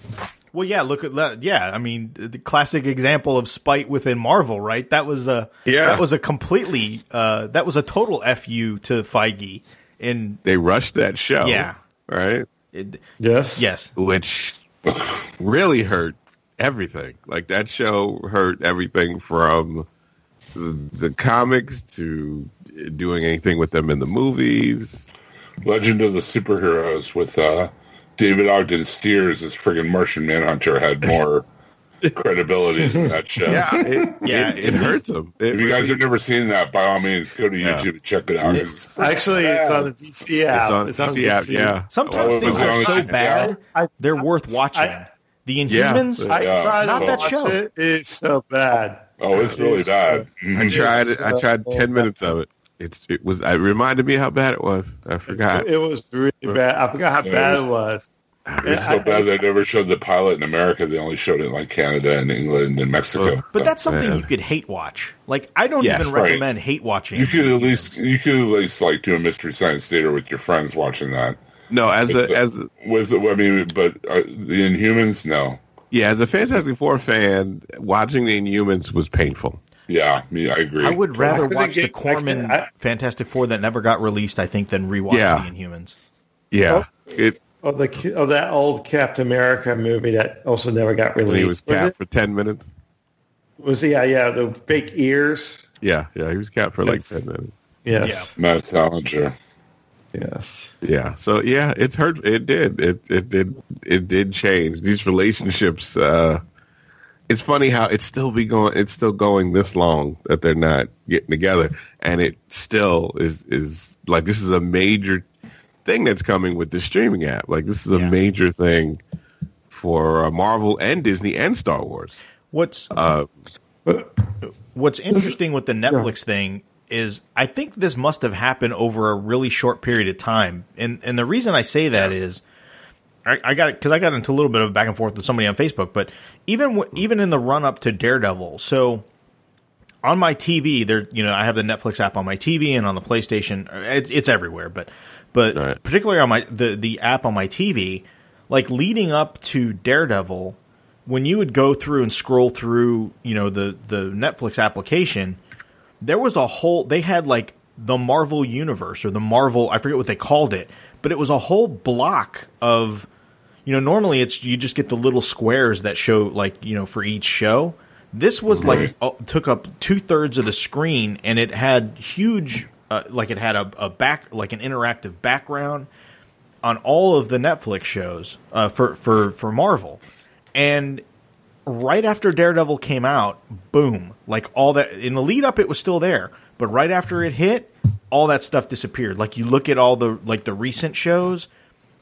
[SPEAKER 3] Well, yeah, look at that. Yeah, I mean, the, the classic example of spite within Marvel, right? That was a
[SPEAKER 4] Yeah.
[SPEAKER 3] that was a completely uh, that was a total fu to Feige. And
[SPEAKER 4] They rushed that show,
[SPEAKER 3] Yeah.
[SPEAKER 4] right?
[SPEAKER 3] it,
[SPEAKER 6] Yes.
[SPEAKER 3] yes,
[SPEAKER 4] which really hurt everything. Like that show hurt everything from the, the comics to doing anything with them in the movies.
[SPEAKER 5] Legend of the Superheroes with uh, David Ogden Stiers as friggin' Martian Manhunter had more <laughs> credibility than that show.
[SPEAKER 4] it,
[SPEAKER 3] Yeah,
[SPEAKER 4] it, it
[SPEAKER 3] at
[SPEAKER 4] hurts them. It
[SPEAKER 5] If you guys have never seen that, by all means, go to
[SPEAKER 4] Yeah.
[SPEAKER 5] YouTube and check it out. It's-
[SPEAKER 6] Actually, it's on the DC app.
[SPEAKER 4] it's on DC app, yeah.
[SPEAKER 3] sometimes
[SPEAKER 5] oh,
[SPEAKER 3] things are so
[SPEAKER 5] the-
[SPEAKER 3] bad
[SPEAKER 6] I-
[SPEAKER 3] they're worth watching.
[SPEAKER 6] I-
[SPEAKER 3] the
[SPEAKER 4] Yeah.
[SPEAKER 3] Inhumans,
[SPEAKER 6] I
[SPEAKER 5] Yeah.
[SPEAKER 6] tried
[SPEAKER 3] Not
[SPEAKER 6] to
[SPEAKER 3] that
[SPEAKER 6] watch
[SPEAKER 3] show.
[SPEAKER 6] it. It's so bad.
[SPEAKER 5] oh, it's really
[SPEAKER 6] It's,
[SPEAKER 5] bad.
[SPEAKER 4] I tried it. I
[SPEAKER 6] so
[SPEAKER 4] tried ten minutes of it. It's it was. It reminded me how bad it was. I forgot.
[SPEAKER 6] It was really bad. I forgot how
[SPEAKER 5] It
[SPEAKER 6] bad
[SPEAKER 5] was-
[SPEAKER 6] it was.
[SPEAKER 5] It's so bad they never showed the pilot in America. They only showed it in like Canada and England and Mexico.
[SPEAKER 3] but that's something
[SPEAKER 4] Yeah.
[SPEAKER 3] you could hate watch. Like I don't
[SPEAKER 4] Yes,
[SPEAKER 3] even
[SPEAKER 5] right.
[SPEAKER 3] recommend hate watching.
[SPEAKER 5] you could at least you could at least like do a mystery science theater with your friends watching that.
[SPEAKER 4] No, as
[SPEAKER 5] It's
[SPEAKER 4] a
[SPEAKER 5] a-
[SPEAKER 4] as a,
[SPEAKER 5] Was I mean, but uh, the Inhumans, no.
[SPEAKER 4] yeah, as a Fantastic Four fan, watching the Inhumans was painful.
[SPEAKER 5] Yeah, me, I agree.
[SPEAKER 3] I would rather
[SPEAKER 6] couldn't
[SPEAKER 3] watch the Corman
[SPEAKER 6] I-
[SPEAKER 3] Fantastic Four that never got released. I think than rewatch
[SPEAKER 4] Yeah.
[SPEAKER 3] the Inhumans.
[SPEAKER 4] Yeah, it
[SPEAKER 6] Oh, the oh that old Captain America movie that also never got released.
[SPEAKER 4] he was
[SPEAKER 6] was,
[SPEAKER 4] capped for ten minutes.
[SPEAKER 6] was he? Yeah, yeah, the fake ears.
[SPEAKER 4] Yeah, yeah, he was capped for like ten minutes.
[SPEAKER 6] Yes,
[SPEAKER 5] Matt Salinger.
[SPEAKER 6] yes.
[SPEAKER 4] Yeah. So yeah, it's hurt. It did. It it did. It did change these relationships. Uh, it's funny how it's still be going. It's still going this long that they're not getting together, and it still is is like this is a major thing that's coming with the streaming app. Like this is a
[SPEAKER 3] Yeah.
[SPEAKER 4] major thing for uh, Marvel and Disney and Star Wars.
[SPEAKER 3] What's
[SPEAKER 4] Uh,
[SPEAKER 3] what's interesting with the Netflix thing is I think this must have happened over a really short period of time, and and the reason I say that is. I, I got it because I got into a little bit of back and forth with somebody on Facebook, but even w- even in the run up to Daredevil, so on my TV, there, you know, I have the Netflix app on my TV and on the PlayStation. It's, it's everywhere, but but
[SPEAKER 4] Right.
[SPEAKER 3] particularly on my the the app on my TV, like leading up to Daredevil, when you would go through and scroll through, you know, the the Netflix application, there was a whole. They had like the Marvel universe or the Marvel. I forget what they called it, but it was a whole block of. You know, normally it's you just get the little squares that show like you know for each show. This was like uh, took up two thirds of the screen, and it had huge, uh, like it had a, a back, like an interactive background on all of the Netflix shows uh, for for for Marvel, and right after Daredevil came out, boom, like all that in the lead up, it was still there, but right after it hit, all that stuff disappeared. Like you look at all the like the recent shows,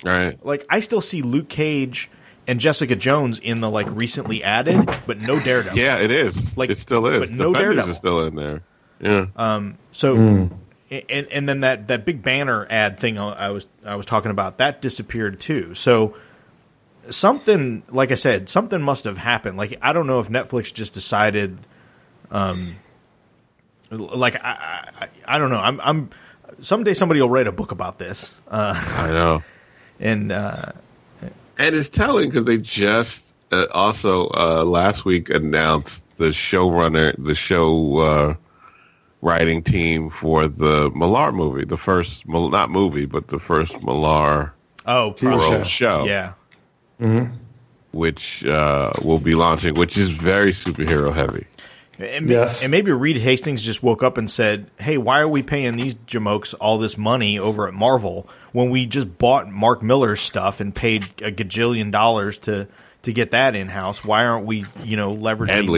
[SPEAKER 4] Right.
[SPEAKER 3] like I still see Luke Cage and Jessica Jones in the like recently added, but no Daredevil.
[SPEAKER 4] Yeah, it is.
[SPEAKER 3] Like,
[SPEAKER 4] it still is.
[SPEAKER 3] but no
[SPEAKER 4] Defenders
[SPEAKER 3] Daredevil.
[SPEAKER 4] is still in there. Yeah. Um.
[SPEAKER 3] So, and and then that that big banner ad thing I was I was talking about that disappeared too. So something like I said, something must have happened. Like I don't know if Netflix just decided, um, like I I, I don't know. I'm I'm someday somebody will write a book about this, uh,
[SPEAKER 4] I know.
[SPEAKER 3] And uh,
[SPEAKER 4] And it's telling because they just uh, also uh, last week announced the showrunner, the show uh, writing team for the Millar movie, the first not movie, but the first Millar
[SPEAKER 3] oh
[SPEAKER 6] show.
[SPEAKER 4] show,
[SPEAKER 3] yeah.
[SPEAKER 4] which uh, will be launching, which is very superhero heavy.
[SPEAKER 3] And,
[SPEAKER 6] Yes.
[SPEAKER 3] and maybe Reed Hastings just woke up and said, "Hey, why are we paying these jamokes all this money over at Marvel when we just bought Mark Millar's stuff and paid a gajillion dollars to to get that in house? Why aren't we, you know, leveraging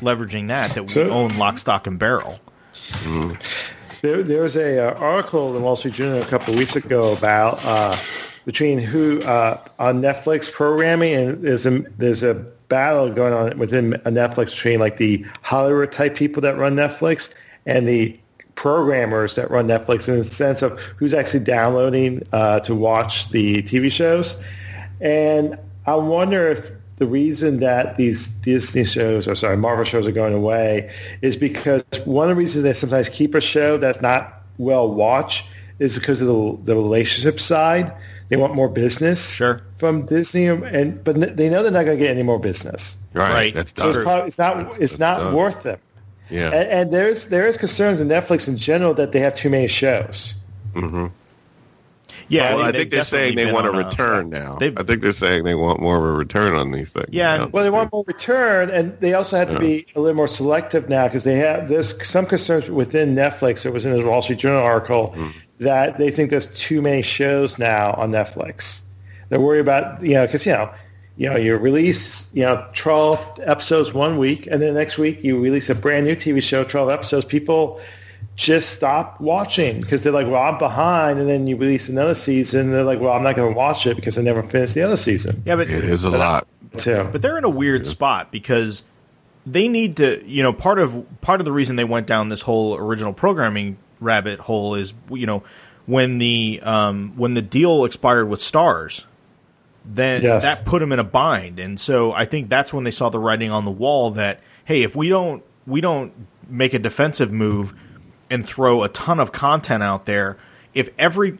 [SPEAKER 3] leveraging that that we
[SPEAKER 6] So-
[SPEAKER 3] own lock, stock, and barrel?"
[SPEAKER 6] There, there was a uh, article in Wall Street Journal a couple of weeks ago about uh, between who uh, on Netflix programming and there's a there's a battle going on within a Netflix between like the Hollywood type people that run Netflix and the programmers that run Netflix in the sense of who's actually downloading uh, to watch the TV shows. And I wonder if the reason that these Disney shows, or sorry, Marvel shows are going away is because one of the reasons they sometimes keep a show that's not well watched is because of the, the relationship side. They want more business
[SPEAKER 3] Sure.
[SPEAKER 6] from Disney, and but they know they're not going to get any more business.
[SPEAKER 4] Right.
[SPEAKER 3] Right.
[SPEAKER 4] That's
[SPEAKER 6] So it's, probably, it's not it's not
[SPEAKER 4] done.
[SPEAKER 6] worth them.
[SPEAKER 4] Yeah.
[SPEAKER 6] And, and there's there is concerns in Netflix in general that they have too many shows. Mm-hmm.
[SPEAKER 3] Yeah,
[SPEAKER 4] well, I
[SPEAKER 3] they've
[SPEAKER 4] think they're saying they want a
[SPEAKER 3] on
[SPEAKER 4] return now. I think they're saying they want more of a return on these things.
[SPEAKER 3] Yeah,
[SPEAKER 4] you know?
[SPEAKER 3] and-
[SPEAKER 6] Well, they want more return, and they also have to be a little more selective now because they have there's some concerns within Netflix. It was in the Wall Street Journal article mm-hmm. That they think there's too many shows now on Netflix. They're worried about you know because you know you know you release you know 12 episodes one week, and then next week you release a brand new TV show, 12 episodes. People just stop watching because they're like, well, I'm behind, and then you release another season, and they're like, well, I'm not going to watch it because I never finished the other season.
[SPEAKER 3] yeah, but
[SPEAKER 4] it is a lot.
[SPEAKER 6] Too.
[SPEAKER 3] But they're in a weird spot because they need to, you know, part of part of the reason they went down this whole original programming rabbit hole is, you know, when the um, when the deal expired with Starz, then
[SPEAKER 6] Yes.
[SPEAKER 3] that put them in a bind, and so I think that's when they saw the writing on the wall that hey, if we don't we don't make a defensive move and throw a ton of content out there, if every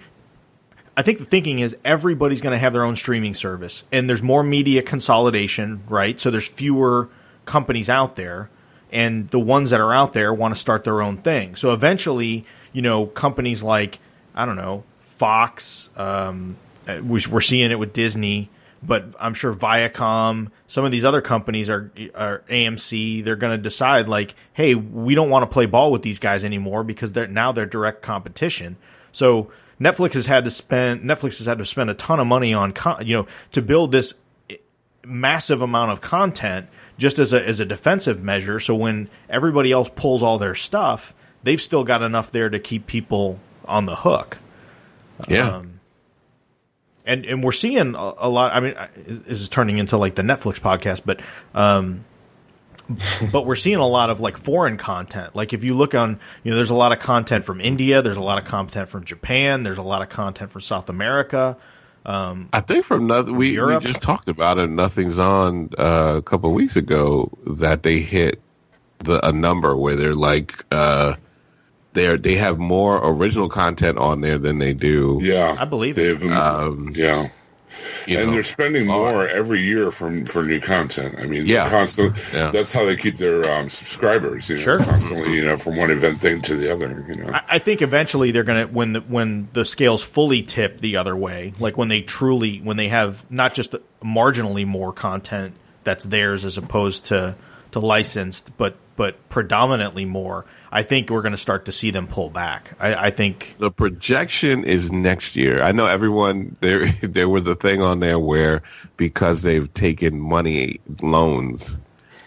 [SPEAKER 3] I think the thinking is everybody's going to have their own streaming service, and there's more media consolidation, right? So there's fewer companies out there, and the ones that are out there want to start their own thing. So eventually, you know, companies like I don't know Fox, um, uh, we- we're seeing it with Disney, but I'm sure Viacom, some of these other companies are, are AMC. They're going to decide like, hey, we don't want to play ball with these guys anymore because they're now they're direct competition. So Netflix has had to spend Netflix has had to spend a ton of money on con- you know to build this massive amount of content just as a as a defensive measure. So when everybody else pulls all their stuff, they've still got enough there to keep people on the hook.
[SPEAKER 4] Yeah.
[SPEAKER 3] Um, and and we're seeing a, a lot. I mean, this is turning into like the Netflix podcast, but um, <laughs> but we're seeing a lot of like foreign content. Like if you look on, you know, there's a lot of content from India, there's a lot of content from Japan, there's a lot of content from South America.
[SPEAKER 4] I think from nothing we, we just talked about it. Nothing's on uh, a couple of weeks ago that they hit the a number where they're like uh, they're they have more original content on there than they do.
[SPEAKER 5] Yeah,
[SPEAKER 3] I believe
[SPEAKER 5] they
[SPEAKER 3] it.
[SPEAKER 5] have,
[SPEAKER 4] Um,
[SPEAKER 5] yeah,
[SPEAKER 4] you
[SPEAKER 5] and
[SPEAKER 4] know.
[SPEAKER 5] they're spending more every year for for new content. I mean,
[SPEAKER 4] Yeah.
[SPEAKER 5] they're constant.
[SPEAKER 4] Yeah.
[SPEAKER 5] That's how they keep their um, subscribers. You know,
[SPEAKER 3] Sure.
[SPEAKER 5] constantly. You know, from one event thing to the other. You know,
[SPEAKER 3] I, I think eventually they're gonna when the when the scales fully tip the other way, like when they truly when they have not just marginally more content that's theirs as opposed to to licensed, but but predominantly more. I think we're going to start to see them pull back. I, I think
[SPEAKER 4] the projection is next year. I know everyone there. There was a thing on there where because they've taken money loans.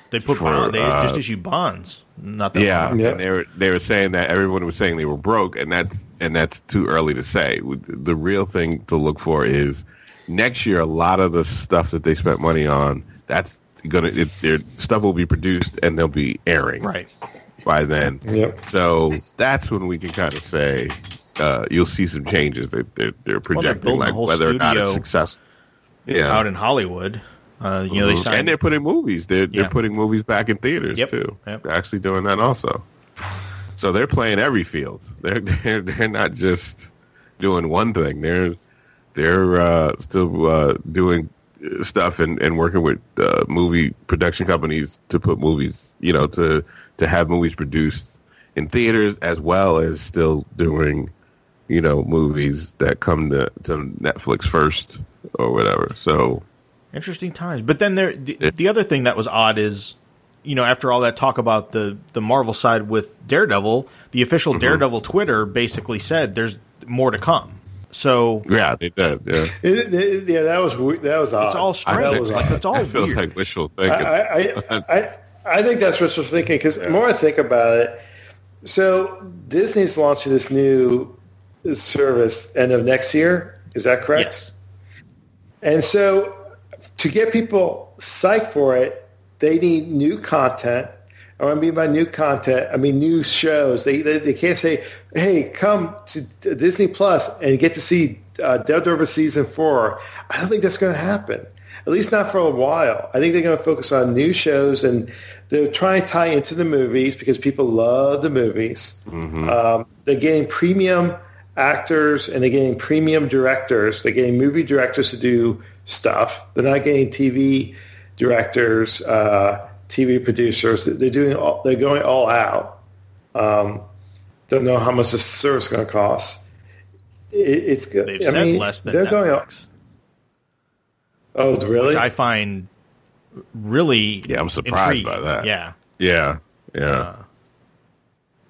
[SPEAKER 3] they put
[SPEAKER 4] For,
[SPEAKER 3] bond, they
[SPEAKER 4] uh,
[SPEAKER 3] just issue bonds. Not that
[SPEAKER 4] Yeah, and they were they were saying that everyone was saying they were broke, and that and that's too early to say. The real thing to look for is next year. A lot of the stuff that they spent money on, that's gonna it, their stuff will be produced and they'll be airing
[SPEAKER 3] right.
[SPEAKER 4] By then.
[SPEAKER 6] Yep.
[SPEAKER 4] So that's when we can kind of say uh, you'll see some changes. They, they're, they're projecting
[SPEAKER 3] building a
[SPEAKER 4] like
[SPEAKER 3] whole
[SPEAKER 4] whether or not it's
[SPEAKER 3] studio
[SPEAKER 4] successful. Yeah,
[SPEAKER 3] Out in Hollywood, uh, you know they
[SPEAKER 4] Mhm.
[SPEAKER 3] signed
[SPEAKER 4] and they're putting movies. They're
[SPEAKER 3] Yeah.
[SPEAKER 4] they're putting movies back in theaters
[SPEAKER 3] Yep.
[SPEAKER 4] too.
[SPEAKER 3] Yep.
[SPEAKER 4] They're actually doing that also. So they're playing every field. <laughs> They're they're they're not just doing one thing. They're they're uh, still uh, doing stuff and, and working with uh, movie production companies to put movies, you know, to to have movies produced in theaters as well as still doing, you know, movies that come to, to Netflix first or whatever. So
[SPEAKER 3] Interesting times. But then there, the, the other thing that was odd is, you know, after all that talk about the the Marvel side with Daredevil, the official mm-hmm. Daredevil Twitter basically said there's more to come. So
[SPEAKER 4] yeah, they did. Yeah.
[SPEAKER 6] It, it- yeah, that was that was odd.
[SPEAKER 3] it's all
[SPEAKER 6] That
[SPEAKER 3] strange.
[SPEAKER 6] was
[SPEAKER 3] Like it's all
[SPEAKER 4] That feels
[SPEAKER 3] weird.
[SPEAKER 4] like wishful thinking.
[SPEAKER 6] I, I, I, <laughs> I think that's what we're thinking because the more I think about it, so Disney's launching this new service end of next year. Is that correct?
[SPEAKER 3] yes.
[SPEAKER 6] And so to get people psyched for it, they need new content. And what I mean by new content, I mean new shows. They they, they can't say, "Hey, come to Disney Plus and get to see uh, Daredevil season four. I don't think that's going to happen. At least not for a while. I think they're going to focus on new shows and they're trying to tie into the movies because people love the movies. Um, they're getting premium actors and they're getting premium directors. They're getting movie directors to do stuff. They're not getting TV directors, uh, TV producers. They're doing. All, they're going all out. Um, don't know how much the service is going to cost. It, it's good.
[SPEAKER 3] They've
[SPEAKER 6] I
[SPEAKER 3] said
[SPEAKER 6] mean,
[SPEAKER 3] less than
[SPEAKER 6] they're going. All,
[SPEAKER 3] Netflix,
[SPEAKER 6] oh, really?
[SPEAKER 3] which I find really
[SPEAKER 4] Yeah, I'm surprised
[SPEAKER 3] intriguing.
[SPEAKER 4] by that.
[SPEAKER 3] Yeah,
[SPEAKER 4] yeah, yeah.
[SPEAKER 6] Uh,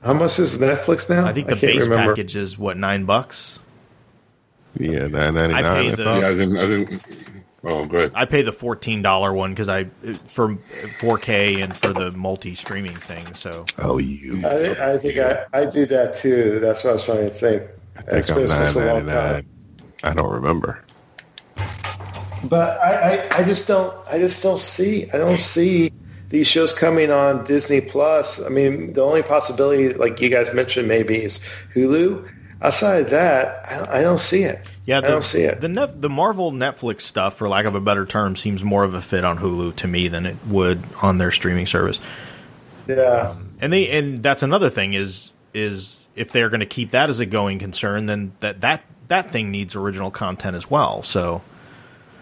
[SPEAKER 6] how much is Netflix now?
[SPEAKER 3] I think the
[SPEAKER 6] can't
[SPEAKER 3] base
[SPEAKER 6] remember.
[SPEAKER 3] package is what nine bucks.
[SPEAKER 4] yeah, nine ninety
[SPEAKER 3] I
[SPEAKER 4] nine.
[SPEAKER 3] paid the-
[SPEAKER 5] yeah, I think I think. Oh, good.
[SPEAKER 3] I pay the fourteen dollar one because I for 4K and for the multi streaming thing. So
[SPEAKER 4] Oh, you.
[SPEAKER 6] I, I think I, I do that too. That's what I was trying to think.
[SPEAKER 4] I think
[SPEAKER 6] It's
[SPEAKER 4] I'm
[SPEAKER 6] been
[SPEAKER 4] nine
[SPEAKER 6] since a long time.
[SPEAKER 4] I don't remember.
[SPEAKER 6] But I, I, I just don't I just don't see I don't see these shows coming on Disney Plus. I mean, the only possibility, like you guys mentioned, maybe is Hulu. Outside of that, I, I don't see it.
[SPEAKER 3] yeah,
[SPEAKER 6] I
[SPEAKER 3] the,
[SPEAKER 6] don't see it.
[SPEAKER 3] The Nef- the Marvel Netflix stuff, for lack of a better term, seems more of a fit on Hulu to me than it would on their streaming service.
[SPEAKER 6] yeah,
[SPEAKER 3] And they and that's another thing is is if they're going to keep that as a going concern, then that that that thing needs original content as well. So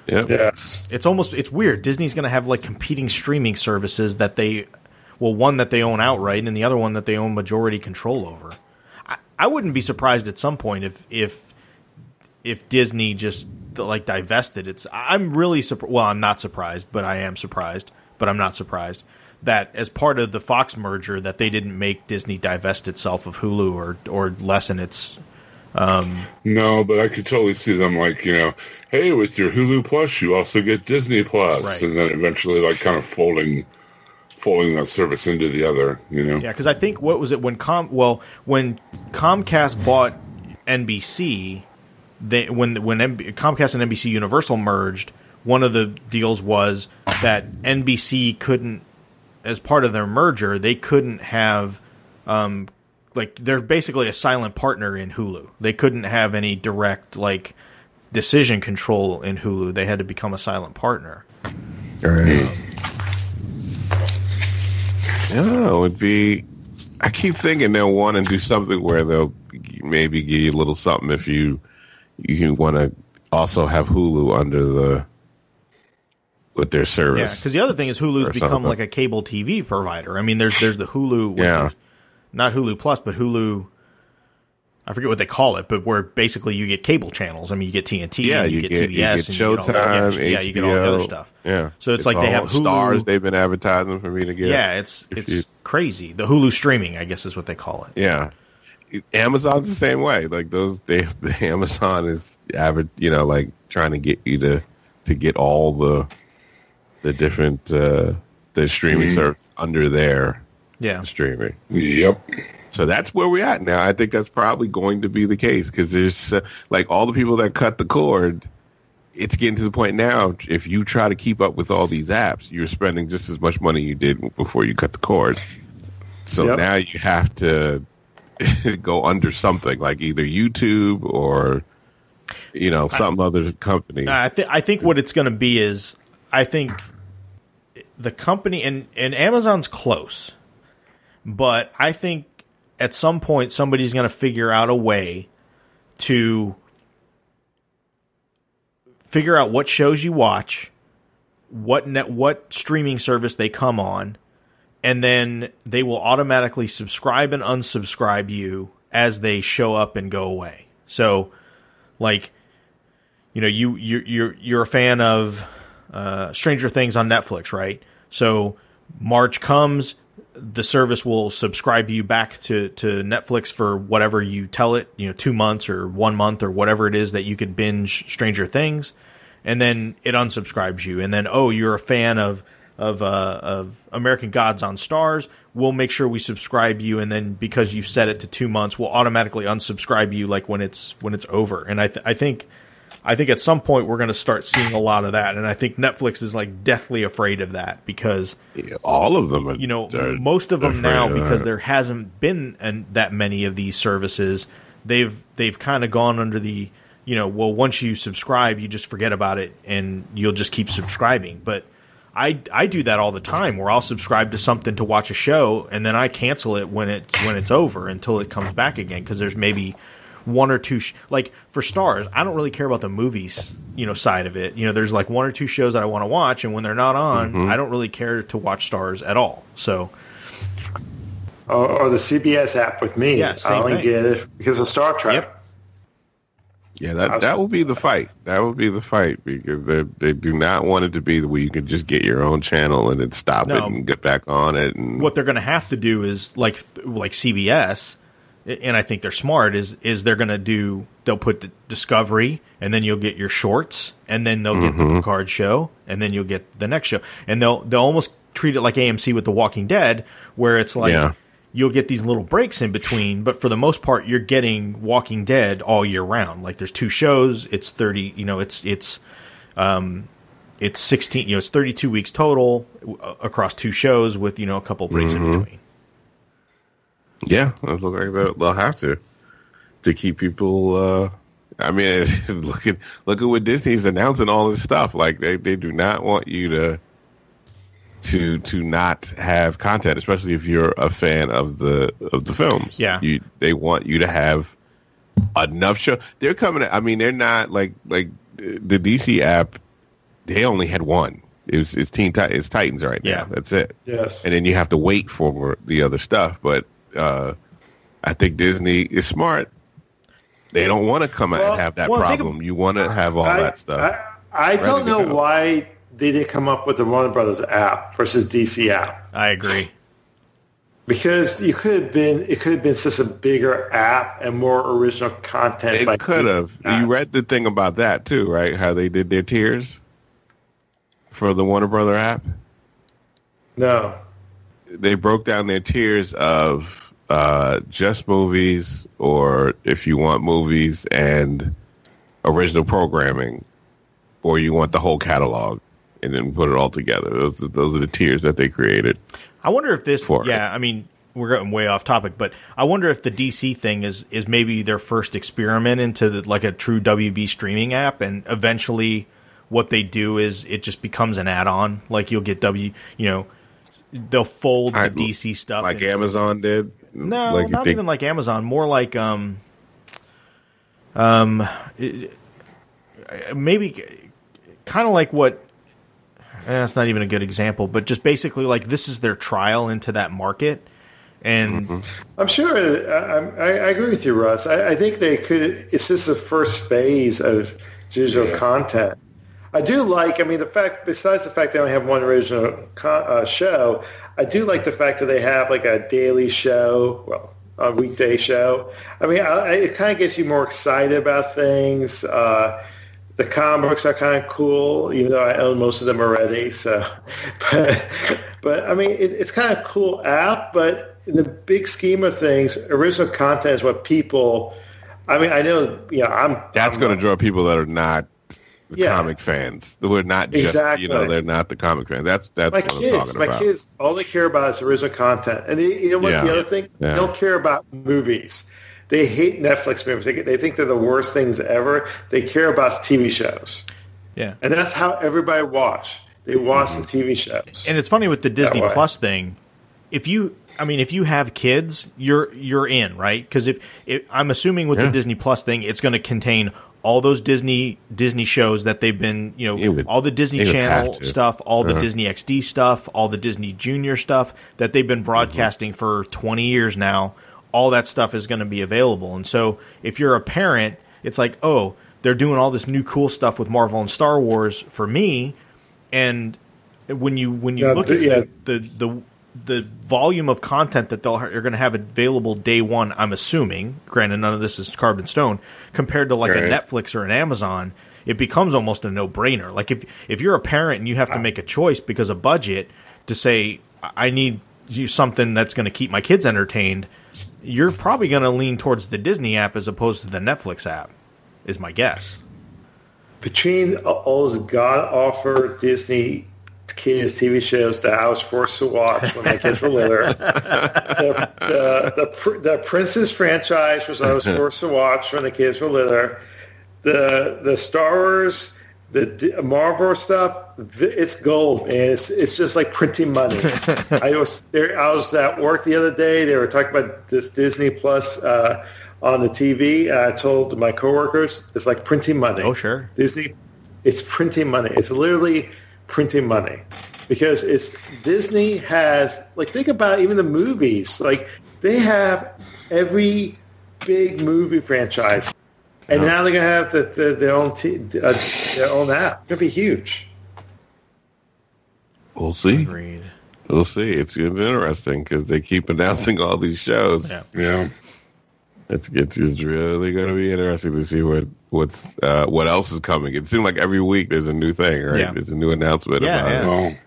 [SPEAKER 4] Yep.
[SPEAKER 6] yes,
[SPEAKER 3] it's almost it's weird. Disney's going to have like competing streaming services that they well one that they own outright and the other one that they own majority control over. I, I wouldn't be surprised at some point if if if Disney just like divested. It's I'm really surprised. Well, I'm not surprised, but I am surprised. But I'm not surprised that as part of the Fox merger that they didn't make Disney divest itself of Hulu or or lessen its
[SPEAKER 5] No, but I could totally see them like, you know, hey, with your Hulu Plus, you also get Disney Plus,
[SPEAKER 3] Right.
[SPEAKER 5] and then eventually like kind of folding, folding that service into the other, you know.
[SPEAKER 3] Yeah, because I think what was it when Com well when Comcast bought NBC, they when when MB, Comcast and NBC Universal merged, one of the deals was that NBC couldn't as part of their merger, they couldn't have, um, like they're basically a silent partner in Hulu. They couldn't have any direct like decision control in Hulu. They had to become a silent partner.
[SPEAKER 4] Right. Hmm. Yeah, it would be. I keep thinking they'll want to do something where they'll maybe give you a little something if you you want to also have Hulu under the with their service.
[SPEAKER 3] Yeah, because the other thing is Hulu's become
[SPEAKER 4] something.
[SPEAKER 3] like a cable TV provider. I mean, there's there's the Hulu, what's
[SPEAKER 4] Yeah.
[SPEAKER 3] It? not Hulu Plus, but Hulu. I forget what they call it, but where basically you get cable channels. I mean, you get TNT,
[SPEAKER 4] yeah,
[SPEAKER 3] you,
[SPEAKER 4] you
[SPEAKER 3] get,
[SPEAKER 4] get,
[SPEAKER 3] TBS,
[SPEAKER 4] you get
[SPEAKER 3] and you get all the-
[SPEAKER 4] Showtime,
[SPEAKER 3] yeah, yeah, you get all the other stuff.
[SPEAKER 4] Yeah,
[SPEAKER 3] So it's like they have Hulu-
[SPEAKER 4] stars. They've been advertising for me to get.
[SPEAKER 3] Yeah, it's it's
[SPEAKER 4] you-
[SPEAKER 3] crazy. The Hulu streaming, I guess, is what they call it.
[SPEAKER 4] Yeah. Amazon's the same way. Like those, they <laughs> the Amazon is avid, you know, like trying to get you to to get all the the different uh the streaming service under their
[SPEAKER 3] Yeah,
[SPEAKER 4] streaming.
[SPEAKER 5] Yep.
[SPEAKER 4] So that's where we're at now. I think that's probably going to be the case because there's uh, like all the people that cut the cord. It's getting to the point now. If you try to keep up with all these apps, you're spending just as much money you did before you cut the cord. So
[SPEAKER 6] Yep.
[SPEAKER 4] now you have to <laughs> go under something like either YouTube or you know some other company.
[SPEAKER 3] I think I think what it's going to be is I think the company and and Amazon's close, but I think at some point somebody's going to figure out a way to figure out what shows you watch, what net what streaming service they come on, and then they will automatically subscribe and unsubscribe you as they show up and go away. So like you know you you you're you're a fan of uh, Stranger Things on Netflix, right? So March comes, the service will subscribe you back to to Netflix for whatever you tell it, you know, two months or one month or whatever it is that you could binge Stranger Things, and then it unsubscribes you, and then oh, you're a fan of of uh, of American Gods on Starz, we'll make sure we subscribe you, and then because you set it to two months, we'll automatically unsubscribe you like when it's when it's over. And I th- I think I think at some point we're going to start seeing a lot of that, and I think Netflix is like deathly afraid of that because
[SPEAKER 4] all of them, are,
[SPEAKER 3] you know
[SPEAKER 4] are
[SPEAKER 3] most of them now
[SPEAKER 4] of
[SPEAKER 3] because there hasn't been an, that many of these services. They've they've kind of gone under the you know well once you subscribe you just forget about it and you'll just keep subscribing. But I I do that all the time where I'll subscribe to something to watch a show and then I cancel it when it when it's over until it comes back again because there's maybe one or two sh- like for Starz i don't really care about the movies you know side of it you know there's like one or two shows that i want to watch and when they're not on
[SPEAKER 4] Mm-hmm.
[SPEAKER 3] i don't really care to watch Starz at all so
[SPEAKER 6] Or, or the CBS app with me.
[SPEAKER 3] Yeah,
[SPEAKER 6] I
[SPEAKER 3] same
[SPEAKER 6] only
[SPEAKER 3] thing.
[SPEAKER 6] get it because of Star Trek.
[SPEAKER 3] Yep.
[SPEAKER 4] Yeah, that that will be the fight. That will be the fight because they they do not want it to be where you can just get your own channel and then stop
[SPEAKER 3] No.
[SPEAKER 4] it and get back on it. And
[SPEAKER 3] what they're going to have to do is like like cbs and i think they're smart is is they're going to do they'll put the discovery and then you'll get your shorts and then they'll get the
[SPEAKER 4] Mm-hmm.
[SPEAKER 3] picard show and then you'll get the next show and they'll they'll almost treat it like amc with the walking dead where it's like
[SPEAKER 4] Yeah.
[SPEAKER 3] you'll get these little breaks in between, but for the most part, you're getting Walking Dead all year round. Like there's two shows, it's thirty, you know, it's it's um, it's sixteen, you know, it's thirty two weeks total uh, across two shows with you know a couple breaks
[SPEAKER 4] Mm-hmm.
[SPEAKER 3] in between.
[SPEAKER 4] Yeah, it looks like they'll, they'll have to to keep people. Uh, I mean, <laughs> look at look at what Disney's announcing all this stuff. Like they, they do not want you to to to not have content, especially if you're a fan of the of the films.
[SPEAKER 3] Yeah.
[SPEAKER 4] you they want you to have enough show. They're coming. I mean, they're not like like the DC app. They only had one. It was it's Teen Tit- it's Titans right now. Yeah. That's it.
[SPEAKER 6] Yes.
[SPEAKER 4] And then you have to wait for the other stuff. But uh, I think Disney is smart. They don't want to come out
[SPEAKER 6] Well-
[SPEAKER 4] and have that
[SPEAKER 3] well, think of-
[SPEAKER 4] problem. you want to have all
[SPEAKER 6] I,
[SPEAKER 4] that stuff.
[SPEAKER 6] I, I don't know
[SPEAKER 4] go.
[SPEAKER 6] why they didn't come up with the Warner Brothers app versus DC app.
[SPEAKER 3] I agree.
[SPEAKER 6] Because you could have been, it could have been just a bigger app and more original content.
[SPEAKER 4] They could have.
[SPEAKER 6] app.
[SPEAKER 4] You read the thing about that too, right? How they did their tiers for the Warner Brother app.
[SPEAKER 6] No.
[SPEAKER 4] They broke down their tiers of uh, just movies, or if you want movies and original programming, or you want the whole catalog, and then put it all together. Those those are the tiers that they created.
[SPEAKER 3] I wonder if this.
[SPEAKER 4] for it.
[SPEAKER 3] yeah, I mean, we're getting way off topic, but I wonder if the DC thing is is maybe their first experiment into the, like a true WB streaming app, and eventually, what they do is it just becomes an add-on. Like you'll get W, you know, they'll fold
[SPEAKER 4] I-
[SPEAKER 3] the DC stuff
[SPEAKER 4] like Amazon did.
[SPEAKER 3] No,
[SPEAKER 4] like
[SPEAKER 3] not
[SPEAKER 4] they-
[SPEAKER 3] even like Amazon. More like um, um, it- maybe kind of like what. eh, That's not even a good example, but just basically like this is their trial into that market, and
[SPEAKER 4] Mm-hmm.
[SPEAKER 6] I'm sure. I, I, I agree with you, Russ. I, I think they could. It's just the first phase of digital
[SPEAKER 5] Yeah.
[SPEAKER 6] content. I do like. I mean, the fact. Besides the fact they only have one original con, uh, show, I do like the fact that they have like a daily show. Well, a weekday show. I mean, I, it kind of gets you more excited about things. Uh, the comic books are kind of cool, even though I own most of them already. So, <laughs> but, but I mean, it, it's kind of cool app. But in the big scheme of things, original content is what people. I mean, I know, you know, I'm.
[SPEAKER 4] That's going to draw people that are not the
[SPEAKER 6] Yeah.
[SPEAKER 4] comic fans. Who are not just you know they're not the comic fans. That's that's
[SPEAKER 6] my
[SPEAKER 4] what I'm
[SPEAKER 6] kids,
[SPEAKER 4] talking
[SPEAKER 6] my
[SPEAKER 4] about.
[SPEAKER 6] kids, all they care about is original content. And they, you know what's
[SPEAKER 4] Yeah.
[SPEAKER 6] the other thing?
[SPEAKER 4] Yeah.
[SPEAKER 6] They don't care about movies. They hate Netflix movies. They, they think they're the worst things ever. They care about TV shows.
[SPEAKER 3] yeah.
[SPEAKER 6] And that's how everybody watch. They watch
[SPEAKER 4] Mm-hmm.
[SPEAKER 6] the TV shows.
[SPEAKER 3] And it's funny with the Disney. Plus thing. If you, I mean, if you have kids, you're you're in right because if, if I'm assuming with
[SPEAKER 4] Yeah.
[SPEAKER 3] the Disney Plus thing, it's going to contain all those Disney Disney shows that they've been, you know,
[SPEAKER 4] would-
[SPEAKER 3] all the Disney Channel stuff, all the
[SPEAKER 4] Uh-huh.
[SPEAKER 3] Disney XD stuff, all the Disney Junior stuff that they've been broadcasting for 20 years now. All that stuff is going to be available, and so if you're a parent, it's like, oh, they're doing all this new cool stuff with Marvel and Star Wars for me, and when you when you
[SPEAKER 6] Yeah,
[SPEAKER 3] look
[SPEAKER 6] the-
[SPEAKER 3] at
[SPEAKER 6] yeah.
[SPEAKER 3] the, the the the volume of content that they'll are going to have available day one, I'm assuming. Granted, none of this is carved in stone. Compared to like a Netflix or an Amazon, it becomes almost a no brainer. Like if if you're a parent and you have to make a choice because of budget to say I need you something that's going to keep my kids entertained, you're probably going to lean towards the Disney app as opposed to the Netflix app. Is my guess.
[SPEAKER 6] Between all god offer Disney kids TV shows that I was forced to watch when my kids were little. the, the, the, the Princess franchise was I was <laughs> forced to watch when the kids were little. the the Star Wars, the Marvel stuff, it's gold, and it's it's just like printing money. <laughs> I was there. I was at work the other day. They were talking about this Disney Plus uh, on the TV. I told my coworkers it's like printing money.
[SPEAKER 3] Oh, sure.
[SPEAKER 6] Disney, it's printing money. It's literally printing money because it's Disney has like think about even the movies. Like they have every big movie franchise, and now they're gonna have the, the, their own t- uh, their own app. It's gonna be huge.
[SPEAKER 4] We'll see.
[SPEAKER 3] Agreed.
[SPEAKER 4] We'll see. It's gonna be interesting because they keep announcing all these shows.
[SPEAKER 3] Yeah.
[SPEAKER 5] Yeah.
[SPEAKER 4] It's, it's it's really going to be interesting to see what what's uh, what else is coming. It seems like every week there's a new thing, right?
[SPEAKER 3] Yeah.
[SPEAKER 4] There's a new announcement
[SPEAKER 3] Yeah,
[SPEAKER 4] about
[SPEAKER 3] yeah.
[SPEAKER 4] it.
[SPEAKER 5] Well,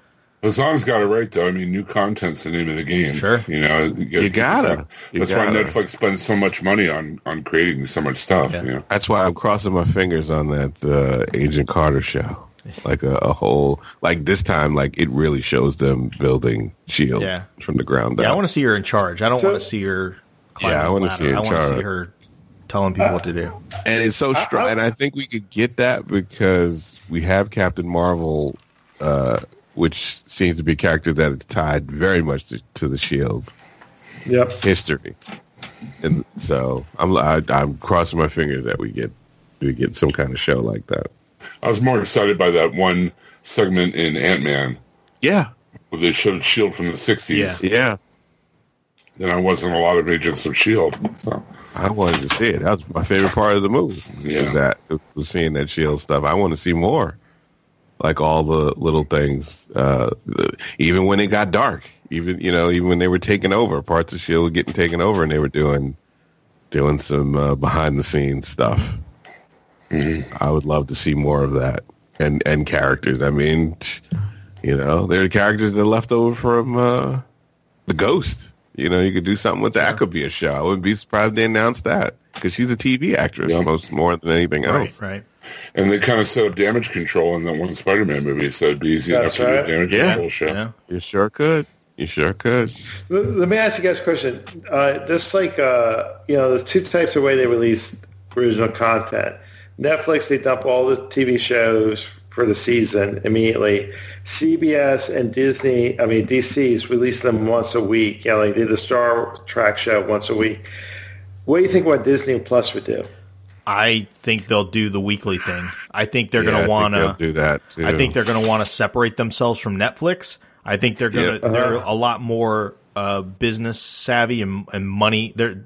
[SPEAKER 5] Hassan's got it right, though. I mean, new content's the name of the game.
[SPEAKER 3] Sure.
[SPEAKER 5] You know,
[SPEAKER 4] You gotta. You
[SPEAKER 5] That's
[SPEAKER 4] gotta.
[SPEAKER 5] why Netflix spends so much money on on creating so much stuff.
[SPEAKER 3] Yeah.
[SPEAKER 5] You know?
[SPEAKER 4] That's why I'm crossing my fingers on that uh, Agent Carter show. Like a, a whole, like this time, like it really shows them building Shield
[SPEAKER 3] Yeah.
[SPEAKER 4] from the ground up.
[SPEAKER 3] Yeah, I want to see her in charge. I don't
[SPEAKER 6] So-
[SPEAKER 3] want to see her.
[SPEAKER 4] Yeah, I
[SPEAKER 3] want
[SPEAKER 4] wanna see her in
[SPEAKER 3] I want to see her telling people what to do. <laughs>
[SPEAKER 4] and it's so strong. And I think we could get that because we have Captain Marvel, uh, which seems to be a character that is tied very much to, to the Shield
[SPEAKER 6] Yep.
[SPEAKER 4] history, and so I'm I, I'm crossing my fingers that we get we get some kind of show like that.
[SPEAKER 5] I was more excited by that one segment in Ant Man
[SPEAKER 4] Yeah,
[SPEAKER 5] where they showed Shield from the '60s
[SPEAKER 3] Yeah.
[SPEAKER 4] yeah.
[SPEAKER 5] Than I was in a lot of Agents of Shield. So,
[SPEAKER 4] I wanted to see it. That was my favorite part of the movie.
[SPEAKER 5] Yeah.
[SPEAKER 4] That was seeing that Shield stuff. I want to see more, like all the little things. Uh, the- even when it got dark, even you know, even when they were taking over, parts of Shield were getting taken over, and they were doing doing some uh, behind the scenes stuff. I would love to see more of that, and and characters. I mean, you know, they're the characters that are left over from uh, the Ghost. You know, you could do something with that. That could be a show. I wouldn't be surprised if they announced that because she's a TV actress
[SPEAKER 5] Yeah.
[SPEAKER 4] most more than anything else.
[SPEAKER 3] Right, right.
[SPEAKER 5] and they kind of set up damage control in that one Spider-Man movie, so it'd be easy
[SPEAKER 6] That's
[SPEAKER 5] enough to do a damage
[SPEAKER 4] Yeah.
[SPEAKER 5] control show.
[SPEAKER 3] Yeah.
[SPEAKER 4] You sure could. You sure could.
[SPEAKER 6] Let let me ask you guys a question. Uh, just like uh, you know, there's two types of way they release original content. Netflix, they dump all the TV shows for the season immediately. CBS and Disney, I mean DC's release them once a week. You know, like they did the Star Trek show once a week. What do you think what Disney Plus would do?
[SPEAKER 3] I think they'll do the weekly thing. I think they're
[SPEAKER 4] Yeah,
[SPEAKER 3] going to want to.
[SPEAKER 4] do that. Too.
[SPEAKER 3] I think they're going to want to separate themselves from Netflix. I think they're going to.
[SPEAKER 4] Yeah.
[SPEAKER 3] They're a lot more uh, business savvy and, and money. They're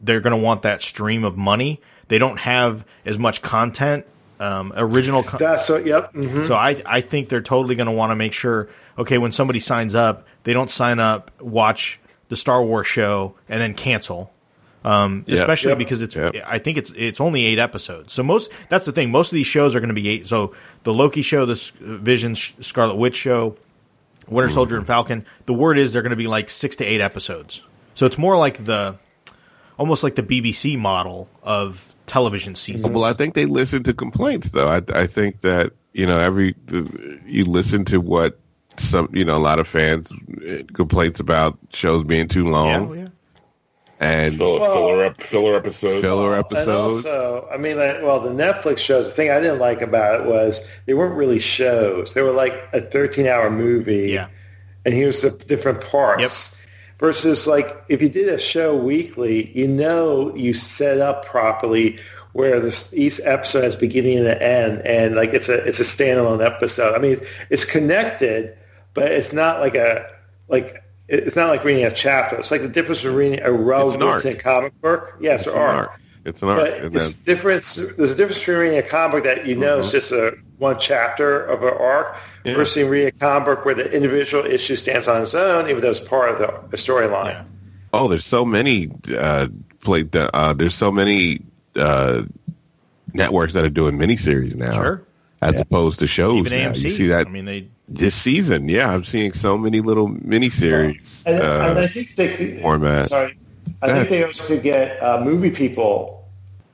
[SPEAKER 3] they're going to want that stream of money. They don't have as much content, um, original. Con-
[SPEAKER 6] That's what. Yep. hmm
[SPEAKER 3] so I I think they're totally going to want to make sure. Okay, when somebody signs up, they don't sign up, watch the Star Wars show, and then cancel. Um,
[SPEAKER 4] Yep.
[SPEAKER 3] especially
[SPEAKER 6] Yep.
[SPEAKER 3] because it's
[SPEAKER 4] Yep.
[SPEAKER 3] I think it's it's only eight episodes. So most that's the thing. Most of these shows are going to be eight. So the Loki show, the S- Vision, Scarlet Witch show, Winter Soldier and Falcon. The word is they're going to be like six to eight episodes. So it's more like the almost like the BBC model of television seasons.
[SPEAKER 4] Well, I think they listen to complaints, though. I, I think that you know every you listen to what some you know a lot of fans uh, complaints about shows being too long
[SPEAKER 3] yeah.
[SPEAKER 4] and
[SPEAKER 5] Filler,
[SPEAKER 6] Well-
[SPEAKER 5] filler, ep- filler episodes.
[SPEAKER 4] filler
[SPEAKER 6] And
[SPEAKER 4] episodes.
[SPEAKER 6] also, I mean, like, well, the Netflix shows. The thing I didn't like about it was they weren't really shows. They were like a 13-hour movie.
[SPEAKER 3] Yeah.
[SPEAKER 6] and here's the different parts. Versus like if you did a show weekly, you know you set up properly where this each episode has beginning and an end, and like it's a it's a standalone episode. I mean, it's, it's connected, but it's not like a like it's not like reading a chapter. It's like the difference between reading a well written comic book. Yes,
[SPEAKER 4] it's
[SPEAKER 6] or
[SPEAKER 4] an
[SPEAKER 6] arc.
[SPEAKER 4] art. It's an art.
[SPEAKER 6] But it's difference. There's a difference between reading a comic book that you know is mm-hmm. just a one chapter of an arc
[SPEAKER 4] Yeah.
[SPEAKER 6] versus reading a comic book where the individual issue stands on its own, even though it's part of the, the storyline.
[SPEAKER 3] Yeah.
[SPEAKER 4] oh, there's so many uh, play. Uh, there's so many uh, networks that are doing miniseries now,
[SPEAKER 3] Sure.
[SPEAKER 4] as opposed to shows.
[SPEAKER 3] Even
[SPEAKER 4] now.
[SPEAKER 3] AMC.
[SPEAKER 4] You see that
[SPEAKER 3] I mean, they
[SPEAKER 4] this season. Yeah, I'm seeing so many little miniseries.
[SPEAKER 6] And,
[SPEAKER 4] uh,
[SPEAKER 6] and I think they could,
[SPEAKER 4] format.
[SPEAKER 6] Sorry, I
[SPEAKER 4] Go
[SPEAKER 6] think they also could get uh, movie people,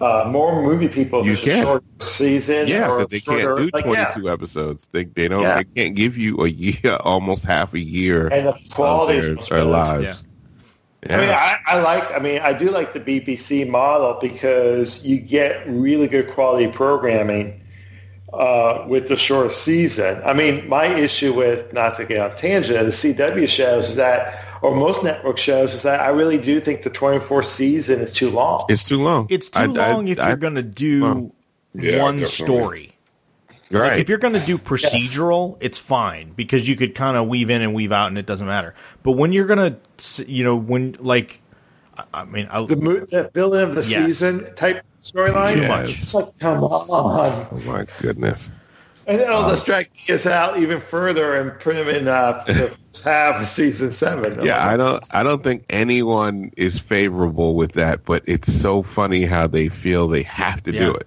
[SPEAKER 6] uh, more movie people.
[SPEAKER 4] You
[SPEAKER 6] it's a
[SPEAKER 4] can.
[SPEAKER 6] short season.
[SPEAKER 4] Yeah,
[SPEAKER 6] or
[SPEAKER 4] because they can't
[SPEAKER 6] shorter-
[SPEAKER 4] do
[SPEAKER 6] like,
[SPEAKER 4] 22
[SPEAKER 6] yeah.
[SPEAKER 4] episodes. They they don't.
[SPEAKER 6] Yeah.
[SPEAKER 4] They can't give you a year, <laughs> almost half a year
[SPEAKER 6] And the quality is
[SPEAKER 4] of
[SPEAKER 6] much
[SPEAKER 4] their, their
[SPEAKER 6] better.
[SPEAKER 4] lives.
[SPEAKER 6] I mean, I, I like. I mean, I do like the BBC model because you get really good quality programming uh, with the short season. I mean, my issue with not to get on tangent of the CW shows is that, or most network shows, is that I really do think the 24 season is too long.
[SPEAKER 4] It's too long.
[SPEAKER 3] it's too
[SPEAKER 4] I- I-
[SPEAKER 3] long if
[SPEAKER 4] I-
[SPEAKER 3] you're going to do
[SPEAKER 4] well,
[SPEAKER 5] yeah,
[SPEAKER 3] one
[SPEAKER 5] definitely.
[SPEAKER 3] story.
[SPEAKER 4] right.
[SPEAKER 3] If you're going to do procedural, it's fine because you could kind of weave in and weave out, and it doesn't matter. But when you're going to, you know, when like, I- I mean, I,
[SPEAKER 6] the, mo- the building of the
[SPEAKER 3] Yes.
[SPEAKER 6] season type storyline.
[SPEAKER 3] Too much.
[SPEAKER 6] It's like, come on.
[SPEAKER 4] oh my goodness.
[SPEAKER 6] And then I'll just drag us out even further and put him in uh, <laughs> the first half of season seven.
[SPEAKER 4] Yeah, I don't. I don't think anyone is favorable with that. But it's so funny how they feel they have to
[SPEAKER 3] Yeah.
[SPEAKER 4] do it.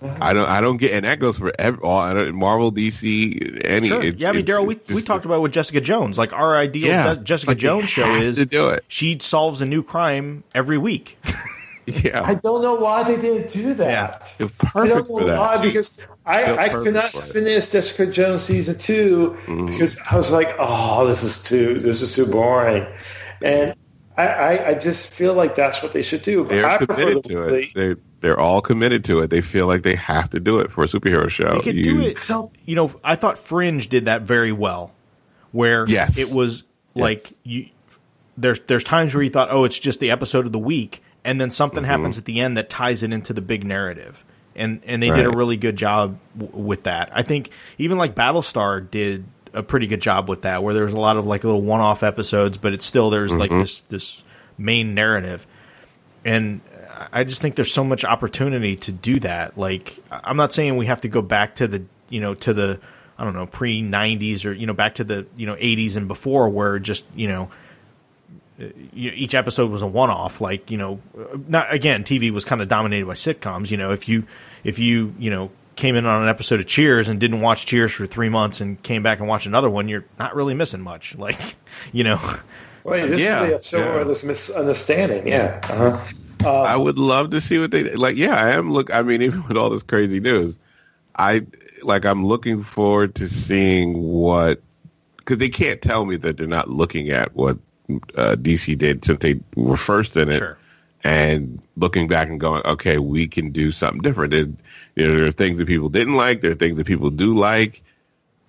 [SPEAKER 4] I don't. I don't get, and that goes for every, all I don't, Marvel, DC, any.
[SPEAKER 3] Sure.
[SPEAKER 4] it-
[SPEAKER 3] yeah, I mean, Daryl, we, we talked about with Jessica Jones. Like our ideal
[SPEAKER 4] Yeah.
[SPEAKER 3] Je- Jessica
[SPEAKER 4] Like,
[SPEAKER 3] Jones show is
[SPEAKER 4] to do it.
[SPEAKER 3] she solves a new crime every week. <laughs> <laughs>
[SPEAKER 4] Yeah,
[SPEAKER 6] I don't know why they didn't do that.
[SPEAKER 4] They're
[SPEAKER 6] I don't know
[SPEAKER 4] for that.
[SPEAKER 6] why because I,
[SPEAKER 4] They're
[SPEAKER 6] I
[SPEAKER 4] perfect
[SPEAKER 6] could not finish Jessica Jones season 2
[SPEAKER 4] Mm-hmm.
[SPEAKER 6] because I was like, oh, this is too this is too boring, and I, I, I just feel like that's what they should do.
[SPEAKER 4] They're
[SPEAKER 6] I
[SPEAKER 4] committed
[SPEAKER 6] the
[SPEAKER 4] to
[SPEAKER 6] weekly-
[SPEAKER 4] it. They're they're all committed to it. They feel like they have to do it for a superhero show.
[SPEAKER 3] They could
[SPEAKER 4] You-
[SPEAKER 3] do it. You know, I thought Fringe did that very well, where
[SPEAKER 4] Yes.
[SPEAKER 3] it was like you. There's there's times where you thought, oh, it's just the episode of the week, and then something
[SPEAKER 4] Mm-hmm.
[SPEAKER 3] happens at the end that ties it into the big narrative, and and they did a really good job w- with that. I think even like Battlestar did a pretty good job with that, where there was a lot of like little one off episodes, but it's still there's like
[SPEAKER 4] Mm-hmm.
[SPEAKER 3] this this main narrative, and I just think there's so much opportunity to do that. Like, I'm not saying we have to go back to the, you know, to the, I don't know, pre 90s or, you know, back to the, you know, 80s and before where just, you know, uh, each episode was a one off. Like, you know, uh, not, again, TV was kind of dominated by sitcoms. You know, if you, if you, you know, came in on an episode of Cheers and didn't watch Cheers for three months and came back and watched another one, you're not really missing much. <laughs> Like, you know,
[SPEAKER 6] Wait, this
[SPEAKER 4] Yeah,
[SPEAKER 6] is the episode
[SPEAKER 4] yeah.
[SPEAKER 6] where this misunderstanding. Yeah. Uh-huh.
[SPEAKER 4] I would love to see what they like. Yeah, I am. Look, I mean, <laughs> even with all this crazy news, I like. I'm looking forward to seeing what because they can't tell me that they're not looking at what uh, DC did since they were first in it,
[SPEAKER 3] Sure.
[SPEAKER 4] And looking back and going, okay, we can do something different. And, you know, there are things that people didn't like, there are things that people do like,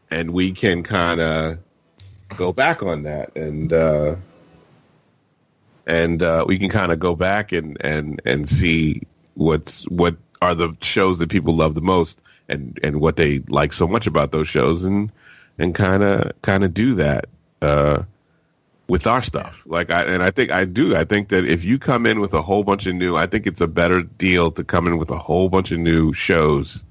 [SPEAKER 4] and we can kind of go back on that and. uh and uh, we can kind of go back and, and, and see what's what are the shows that people love the most and, and what they like so much about those shows and and kind of kind of do that uh, with our stuff. Like I and I think I do. I think that if you come in with a whole bunch of new, I think it's a better deal to come in with a whole bunch of new shows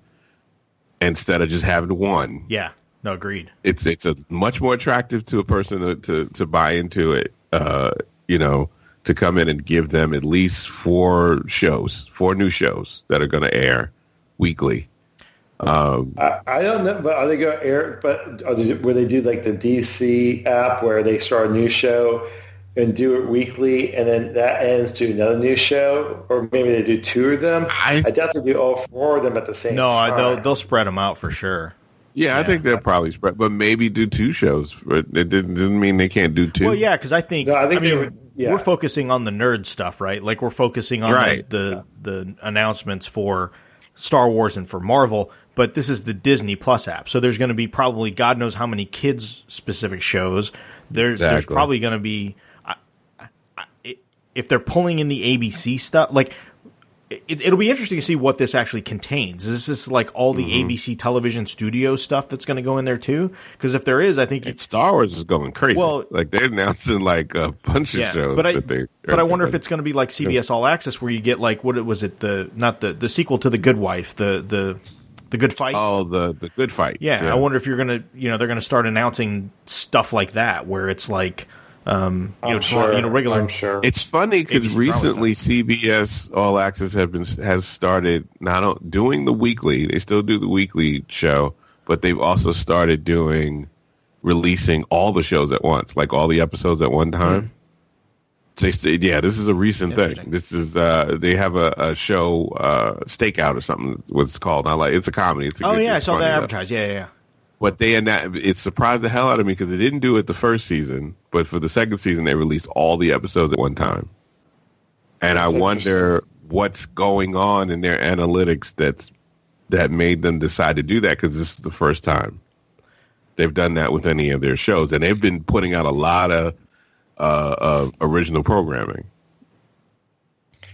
[SPEAKER 4] instead of just having one
[SPEAKER 3] Yeah. No, agreed.
[SPEAKER 4] it's it's a much more attractive to a person to to, to buy into it. Uh, you know, to come in and give them at least four shows, four new shows that are going to air weekly.
[SPEAKER 6] Um, I, I don't know, but are they going to air? But are they, where they do like the DC app where they start a new show and do it weekly, and then that ends to another new show, or maybe they do two of them.
[SPEAKER 4] I-
[SPEAKER 6] I doubt they do all four of them at the same
[SPEAKER 3] No,
[SPEAKER 6] time.
[SPEAKER 3] they'll they'll spread them out for sure.
[SPEAKER 4] Yeah, I think they'll probably spread, but maybe do two shows. But it didn't, doesn't mean they can't do two.
[SPEAKER 3] Well, yeah, because I think
[SPEAKER 6] No, I think
[SPEAKER 3] mean,
[SPEAKER 6] they would- yeah.
[SPEAKER 3] we're focusing on the nerd stuff, right? Like we're focusing on
[SPEAKER 4] Right.
[SPEAKER 3] the, the the announcements for Star Wars and for Marvel, but this is the Disney Plus app, so there's going to be probably God knows how many kids specific shows. There's there's probably going to be I, I, if they're pulling in the ABC stuff, like. It, it'll be interesting to see what this actually contains. Is this like all the
[SPEAKER 4] Mm-hmm.
[SPEAKER 3] ABC television studio stuff that's going to go in there too? Because if there is, I think
[SPEAKER 4] And Star Wars is going crazy.
[SPEAKER 3] Well-
[SPEAKER 4] like they're announcing like a bunch of shows.
[SPEAKER 3] but I
[SPEAKER 4] they,
[SPEAKER 3] but I wonder if it's going to be like CBS All Access, where you get like what it was it the not the the sequel to the Good Wife, the the the Good Fight.
[SPEAKER 4] oh the the good fight.
[SPEAKER 3] yeah, I wonder if you're gonna you know they're gonna start announcing stuff like that, where it's like um you know
[SPEAKER 6] I'm
[SPEAKER 3] dra-
[SPEAKER 6] sure.
[SPEAKER 3] you know regular
[SPEAKER 6] I'm sure.
[SPEAKER 4] It's funny because recently CBS All Access have been has started not doing the weekly. They still do the weekly show, but they've also started doing releasing all the shows at once, like all the episodes at one time. They st- yeah, this is a recent thing. This is uh, they have a, a show uh, Stakeout or something. What's called? I like it's a comedy. It's a
[SPEAKER 3] Oh
[SPEAKER 4] good-
[SPEAKER 3] yeah, I saw that advertised. Yeah, yeah, yeah.
[SPEAKER 4] but they and that it surprised the hell out of me because they didn't do it the first season, but for the second season they released all the episodes at one time. And I wonder what's going on in their analytics that's that made them decide to do that because this is the first time they've done that with any of their shows, and they've been putting out a lot of uh, of original programming.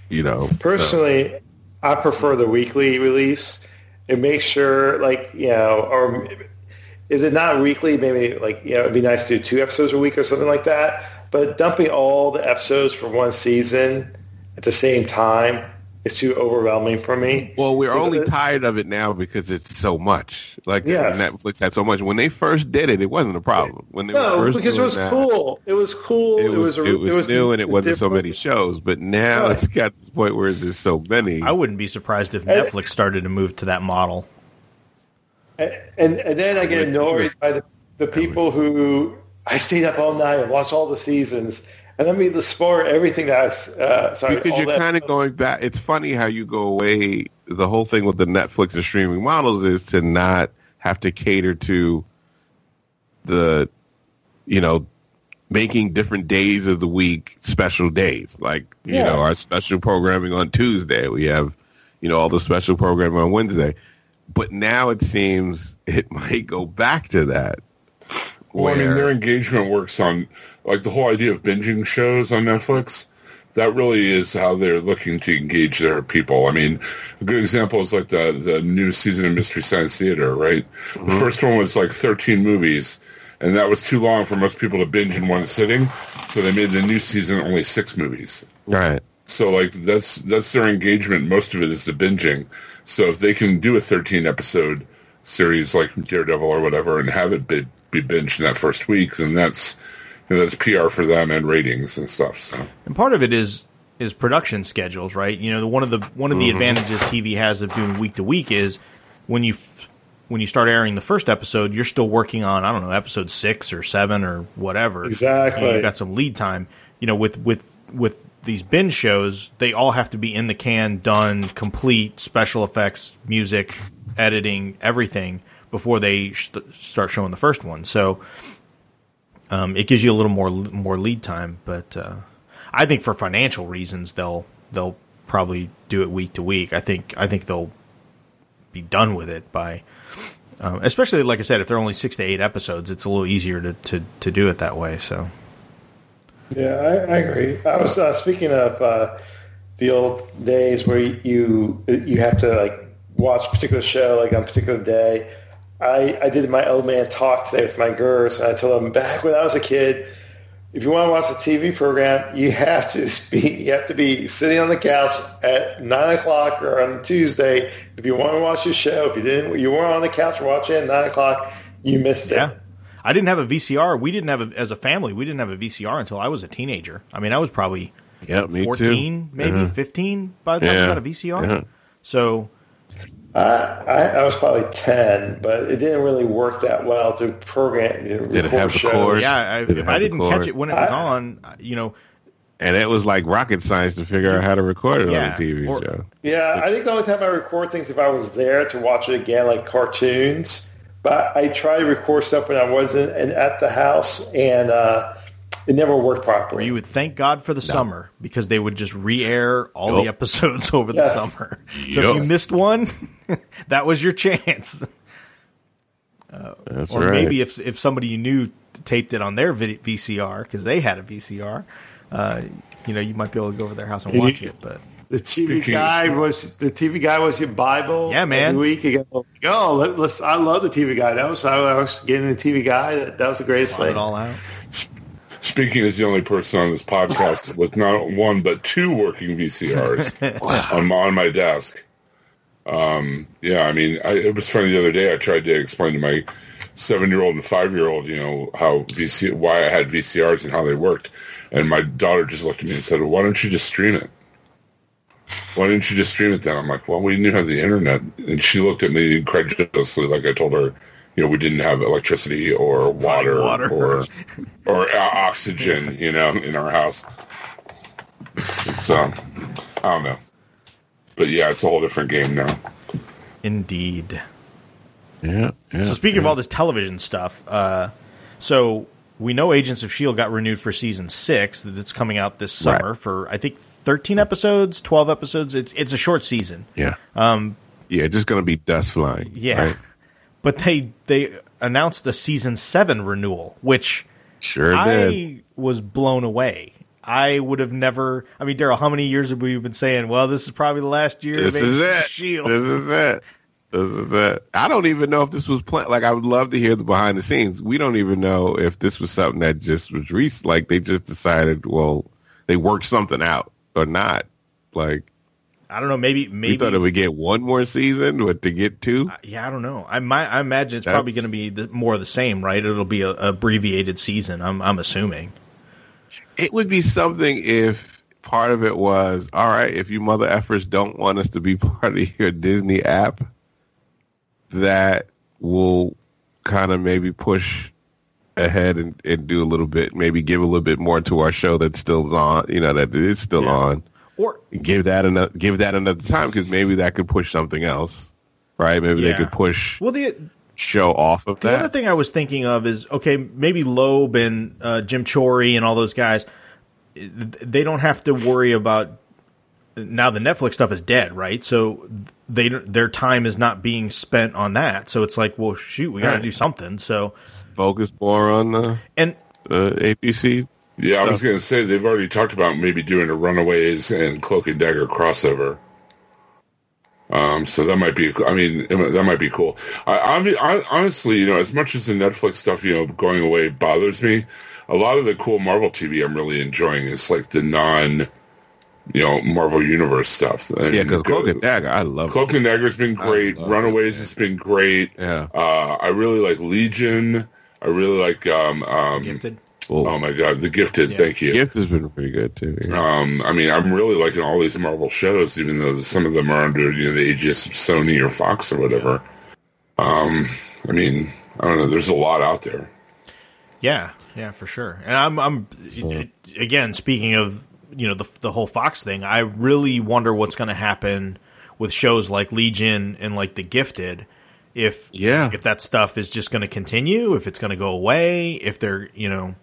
[SPEAKER 4] You know,
[SPEAKER 6] Personally, I prefer the weekly release. It makes sure, like, you know, or if it's not weekly, maybe, like, you know, it'd be nice to do two episodes a week or something like that. But dumping all the episodes for one season at the same time is too overwhelming for me.
[SPEAKER 4] Well, we're only
[SPEAKER 6] it-
[SPEAKER 4] tired of it now because it's so much. Like
[SPEAKER 6] Yes.
[SPEAKER 4] Netflix had so much. When they first did it, it wasn't a problem. When they
[SPEAKER 6] No,
[SPEAKER 4] were first
[SPEAKER 6] because it was
[SPEAKER 4] that,
[SPEAKER 6] cool. It was cool.
[SPEAKER 4] It was,
[SPEAKER 6] a-
[SPEAKER 4] it was, new and it wasn't so many shows. But now
[SPEAKER 6] Right.
[SPEAKER 4] it's got to the point where there's so many.
[SPEAKER 3] I wouldn't be surprised if
[SPEAKER 6] Uh,
[SPEAKER 3] Netflix started to move to that model.
[SPEAKER 6] And, and then I get annoyed by the, the people who I stayed up all night and watched all the seasons, and let me spoil everything that I, s- uh, sorry,
[SPEAKER 4] because you're kind of going back. It's funny how you go away. The whole thing with the Netflix and streaming models is to not have to cater to the, you know, making different days of the week special days. Like you
[SPEAKER 6] Yeah.
[SPEAKER 4] know, our special programming on Tuesday. We have, you know, all the special programming on Wednesday. But now it seems it <laughs> might go back to that.
[SPEAKER 5] Well, I mean, their engagement works on like the whole idea of binging shows on Netflix. That really is how they're looking to engage their people. I mean, a good example is like the the new season of Mystery Science Theater, right? The mm-hmm. first one was like 13 movies, and that was too long for most people to binge in one sitting. So they made the new season only six movies.
[SPEAKER 4] right.
[SPEAKER 5] So like that's that's their engagement. Most of it is the binging. So if they can do a 13 episode series like Daredevil or whatever and have it be, be binged in that first week, then that's you know, that's PR for them and ratings and stuff. So
[SPEAKER 3] And part of it is is production schedules, right? You know, the, one of the one of the
[SPEAKER 6] Mm-hmm.
[SPEAKER 3] advantages TV has of doing week to week is when you f- when you start airing the first episode, you're still working on I don't know episode six or seven or whatever.
[SPEAKER 6] Exactly.
[SPEAKER 3] You've got some lead time. You know, with with with these binge shows, they all have to be in the can, done, complete, special effects, music, editing, everything before they st- start showing the first one. So Um, it gives you a little more more lead time, but uh, I think for financial reasons they'll they'll probably do it week to week. I think I think they'll be done with it by, um, especially like I said, if they're only six to eight episodes, it's a little easier to to, to do it that way. So
[SPEAKER 6] Yeah, I, I agree. I was uh, speaking of uh, the old days where you you have to like watch a particular show like on a particular day. I, I did my old man talk today with my girls, and I told them back when I was a kid, if you want to watch a TV program, you have to <laughs> be you have to be sitting on the couch at nine o'clock or on Tuesday. If you want to watch your show, if you didn't, you weren't on the couch watching at nine o'clock, you missed it.
[SPEAKER 3] yeah. I didn't have a VCR. We didn't have a, as a family. We didn't have a VCR until I was a teenager. I mean, I was probably
[SPEAKER 4] Yeah,
[SPEAKER 3] fourteen,
[SPEAKER 4] too.
[SPEAKER 3] maybe
[SPEAKER 4] Yeah.
[SPEAKER 3] fifteen by the time
[SPEAKER 4] Yeah.
[SPEAKER 3] I got a VCR.
[SPEAKER 4] Yeah.
[SPEAKER 3] So
[SPEAKER 6] I, I, I was probably ten, but it didn't really work that well to program. You know,
[SPEAKER 4] Did it
[SPEAKER 6] record
[SPEAKER 4] have the
[SPEAKER 6] shows.
[SPEAKER 4] chorus?
[SPEAKER 3] yeah, I,
[SPEAKER 4] Did
[SPEAKER 3] if I didn't
[SPEAKER 4] cord?
[SPEAKER 3] catch it when it was
[SPEAKER 6] I-
[SPEAKER 3] on, you know,
[SPEAKER 4] And it was like rocket science to figure out how to record it
[SPEAKER 3] Yeah,
[SPEAKER 4] on a TV
[SPEAKER 3] or-
[SPEAKER 4] show.
[SPEAKER 6] Yeah, I think the only time I record things if I was there to watch it again, like cartoons. But I try to record stuff when I wasn't and at the house, and uh, it never worked properly.
[SPEAKER 3] you would thank God for the summer because they would just re-air all the episodes <laughs> over the summer. So if you missed one, <laughs> that was your chance. <laughs>
[SPEAKER 4] That's
[SPEAKER 3] or
[SPEAKER 4] right.
[SPEAKER 3] maybe if if somebody you knew taped it on their vid- VCR because they had a VCR, uh, you know, you might be able to go over their house and
[SPEAKER 6] And
[SPEAKER 3] watch
[SPEAKER 6] you-
[SPEAKER 3] it. But
[SPEAKER 6] the TV
[SPEAKER 5] Guide
[SPEAKER 6] was the TV Guide was your Bible.
[SPEAKER 3] Yeah, man.
[SPEAKER 6] Every week you go, oh, let, let's. I love the TV Guide. That was I was getting the TV Guide. That, that was the greatest
[SPEAKER 3] blot
[SPEAKER 6] thing.
[SPEAKER 3] it all out.
[SPEAKER 5] Speaking as the only person on this podcast with not one but two working VCRs <laughs> on, my, on my desk. Um, yeah, I mean, I, it was funny the other day. I tried to explain to my seven-year-old and five-year-old, you know, how VC, why I had VCRs and how they worked, and my daughter just looked at me and said, well, "Why don't you just stream it? Why didn't you just stream it then?" I'm like, "Well, we didn't have the internet," and she looked at me incredulously, like I told her, you know, we didn't have electricity or water,
[SPEAKER 3] water.
[SPEAKER 5] or <laughs> or uh, oxygen, you know, in our house. It's um, I don't know, but yeah, it's a whole different game now.
[SPEAKER 3] Indeed.
[SPEAKER 4] yeah, yeah.
[SPEAKER 3] So speaking of all this television stuff, uh, so we know Agents of Shield got renewed for season six. That's coming out this summer
[SPEAKER 4] Right.
[SPEAKER 3] for I think thirteen episodes, twelve episodes. It's it's a short season.
[SPEAKER 4] yeah, um, yeah, just gonna be dust flying.
[SPEAKER 3] Yeah,
[SPEAKER 4] right?
[SPEAKER 3] But they they announced a season seven renewal, which
[SPEAKER 4] sure
[SPEAKER 3] I
[SPEAKER 4] did.
[SPEAKER 3] was blown away. I would have never. I mean, Daryl, how many years have we been saying? Well, this is probably the last year.
[SPEAKER 4] This is it.
[SPEAKER 3] Shield.
[SPEAKER 4] This is it. This is it. I don't even know if this was planned. Like, I would love to hear the behind the scenes. We don't even know if this was something that just was recent. Like, they just decided, well, they worked something out or not. Like,
[SPEAKER 3] I don't know. Maybe maybe we
[SPEAKER 4] thought it would get one more season, but to get two, uh,
[SPEAKER 3] yeah, I don't know. I might. I imagine it's probably going to be the, more of the same, right? It'll be a, abbreviated season. I'm I'm assuming.
[SPEAKER 4] it would be something if part of it was, all right, if you mother effers don't want us to be <laughs> part of your Disney app, that will kind of maybe push ahead and, and do a little bit, maybe give a little bit more to our show that's still on, you know, that is still on.
[SPEAKER 3] Or
[SPEAKER 4] Give that another, give that another time because maybe that could push something else, right? Maybe
[SPEAKER 3] Yeah.
[SPEAKER 4] they could push
[SPEAKER 3] well, the
[SPEAKER 4] show off of
[SPEAKER 3] the
[SPEAKER 4] that.
[SPEAKER 3] The other thing I was thinking of is okay, maybe Loeb and uh, Jim Chory and all those guys. They don't have to worry about now. The Netflix stuff is dead, right? So they don't- their time is not being spent on that. So it's like, well, shoot, we got to
[SPEAKER 4] Right.
[SPEAKER 3] do something. So
[SPEAKER 4] Focus more on the
[SPEAKER 3] and
[SPEAKER 4] uh, ABC.
[SPEAKER 5] Yeah, I was going to say they've already talked about maybe doing a Runaways and Cloak and Dagger crossover. Um, so that might be. I mean, that might be cool. I, I mean, I, honestly, you know, as much as the Netflix stuff, you know, going away bothers me, a lot of the cool Marvel TV I'm really enjoying is like the non, you know, Marvel Universe stuff. And,
[SPEAKER 4] Yeah, because Cloak and Dagger, I love
[SPEAKER 5] Cloak
[SPEAKER 4] it.
[SPEAKER 5] and Dagger's been great. Runaways
[SPEAKER 4] it,
[SPEAKER 5] has been great.
[SPEAKER 4] Yeah.
[SPEAKER 5] Uh, I really like Legion. I really like. Um, um,
[SPEAKER 3] gifted.
[SPEAKER 5] Oh my god, The Gifted. Thank you.
[SPEAKER 4] Gift has been pretty good too. yeah.
[SPEAKER 5] Um, I mean, I'm really liking all these Marvel shows, even though some of them are under you know the aegis of Sony or Fox or whatever. Um, I mean, I don't know. There's a lot out there.
[SPEAKER 3] Yeah, yeah, for sure. And I'm, I'm again speaking of you know the the whole Fox thing. I really wonder what's going to happen with shows like Legion and like The Gifted. If
[SPEAKER 4] Yeah.
[SPEAKER 3] if that stuff is just going to continue, if it's going to go away, if they're you know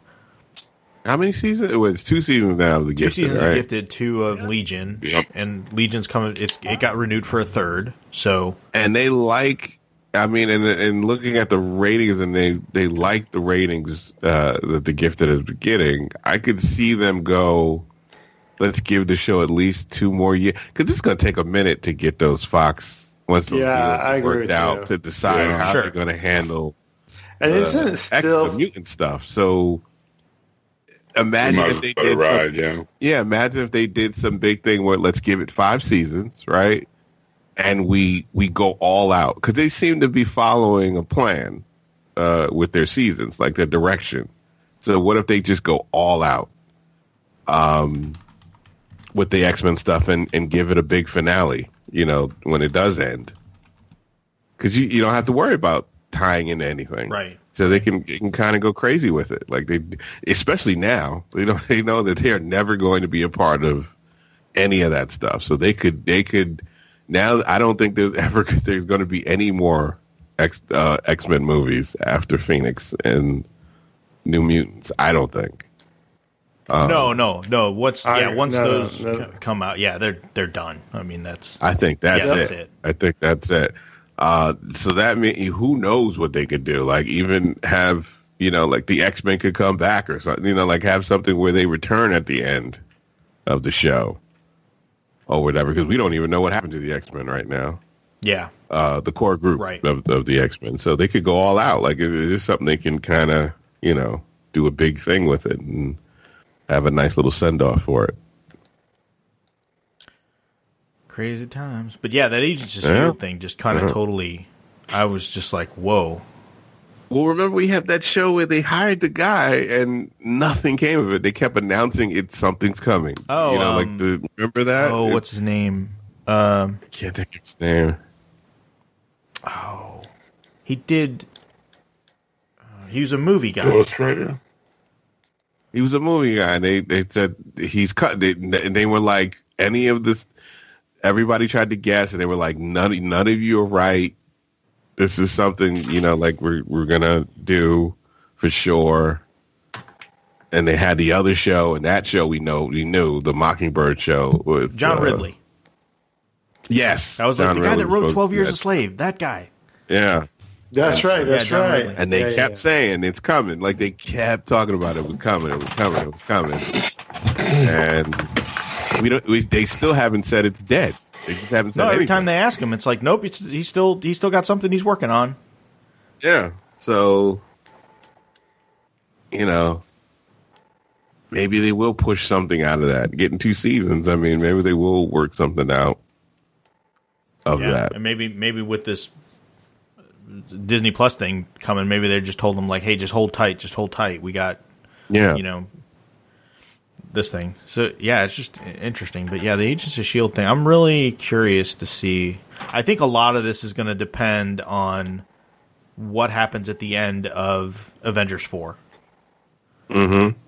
[SPEAKER 4] How many seasons? It was two seasons now of the
[SPEAKER 3] Two
[SPEAKER 4] Gifted,
[SPEAKER 3] seasons
[SPEAKER 4] right?
[SPEAKER 3] of Gifted, two of Legion,
[SPEAKER 5] Yep.
[SPEAKER 3] and Legion's coming. It's it got renewed for a third. So
[SPEAKER 4] and they like i mean and, and looking at the ratings and they they like the ratings uh that the gifted is getting i could see them go let's give the show at least two more years because it's going to take a minute to get those fox once those
[SPEAKER 6] Yeah,
[SPEAKER 4] deals
[SPEAKER 6] I agree
[SPEAKER 4] worked out
[SPEAKER 6] you.
[SPEAKER 4] to decide
[SPEAKER 5] Yeah.
[SPEAKER 4] how
[SPEAKER 3] Sure.
[SPEAKER 4] they're going to handle
[SPEAKER 6] And
[SPEAKER 4] uh,
[SPEAKER 6] isn't it
[SPEAKER 4] X-
[SPEAKER 6] still
[SPEAKER 4] mutant stuff so
[SPEAKER 5] We
[SPEAKER 4] imagine if they
[SPEAKER 5] well let it
[SPEAKER 4] did some-
[SPEAKER 5] yeah.
[SPEAKER 4] yeah, imagine if they did some big thing where let's give it five seasons, right? And we we go all out because they seem to be following a plan uh, with their seasons, like their direction. So what if they just go all out um, with the X Men stuff and, and give it a big finale? You know, when it does end, because you you don't have to worry about tying into anything,
[SPEAKER 3] Right.
[SPEAKER 4] So they can they can kind of go crazy with it, like they, especially now they know <laughs> they know that they are never going to be a part of any of that stuff. So they could they could now. I don't think there's <laughs> ever there's going to be any more X uh, X Men movies after Phoenix and New Mutants. I don't think.
[SPEAKER 3] no, no, no. What's
[SPEAKER 6] I-
[SPEAKER 3] yeah? Once
[SPEAKER 6] no, no,
[SPEAKER 3] those
[SPEAKER 6] no.
[SPEAKER 3] co- come out, yeah, they're they're done. I mean, that's
[SPEAKER 4] I think that's,
[SPEAKER 3] Yeah, that's
[SPEAKER 4] it.
[SPEAKER 3] it.
[SPEAKER 4] I think that's it. Uh, so that means who knows what they could do? Like even have you know like the X Men could come back or something. You know, like have something where they return at the end of the show or whatever. Because we don't even know what happened to the X Men right now.
[SPEAKER 3] yeah,
[SPEAKER 4] Uh, the core group
[SPEAKER 3] Right.
[SPEAKER 4] of, of the X Men. So they could go all out. Like it, is something they can kind of you know do a big thing with it and have a nice little send off for it.
[SPEAKER 3] Crazy times. But yeah, that Agents of
[SPEAKER 4] Yeah.
[SPEAKER 3] Shield thing just kind of totally. I was just like, whoa.
[SPEAKER 4] Well, remember we had that show where they hired the guy and nothing came of it. They kept announcing it something's coming.
[SPEAKER 3] Oh,
[SPEAKER 4] you know,
[SPEAKER 3] um,
[SPEAKER 4] like the remember that?
[SPEAKER 3] Oh,
[SPEAKER 4] It-
[SPEAKER 3] what's his name? Um,
[SPEAKER 4] I can't think of his name.
[SPEAKER 3] Oh, he did. uh, he was a movie guy.
[SPEAKER 5] Ghost Rider?
[SPEAKER 4] He was a movie guy. And they they said he's cut. They and they were like any of this. Everybody tried to guess, and they were like, none none of you are right. This is something you know, like we're we're gonna do for sure. And they had the other show, and that show we know we knew the Mockingbird show with
[SPEAKER 3] John
[SPEAKER 4] uh,
[SPEAKER 3] Ridley.
[SPEAKER 4] Yes,
[SPEAKER 3] That was
[SPEAKER 4] John
[SPEAKER 3] like the guy that wrote Twelve Years
[SPEAKER 4] yes.
[SPEAKER 3] a Slave. That guy.
[SPEAKER 4] Yeah,
[SPEAKER 6] That's right. That's
[SPEAKER 3] John
[SPEAKER 6] right.
[SPEAKER 3] Ridley.
[SPEAKER 4] and they
[SPEAKER 6] Yeah,
[SPEAKER 4] kept
[SPEAKER 6] yeah.
[SPEAKER 4] saying it's coming. Like they kept talking about it was coming. It was coming. It was coming. And we don't. We, they still haven't said it's dead. They just haven't said
[SPEAKER 3] No, every
[SPEAKER 4] anything.
[SPEAKER 3] time they ask him, it's like, nope. It's, he's still he's still got something he's working on.
[SPEAKER 4] yeah. So you know, maybe they will push something out of that. Getting two seasons. I mean, maybe they will work something out of
[SPEAKER 3] Yeah,
[SPEAKER 4] that.
[SPEAKER 3] and maybe maybe with this Disney Plus thing coming, maybe they just told them like, hey, just hold tight, just hold tight. We got
[SPEAKER 4] Yeah.
[SPEAKER 3] you know this thing. So yeah, it's just interesting. But yeah, the Agents of Shield thing, I'm really curious to see. I think a lot of this is going to depend on what happens at the end of Avengers 4
[SPEAKER 4] Mm-hmm.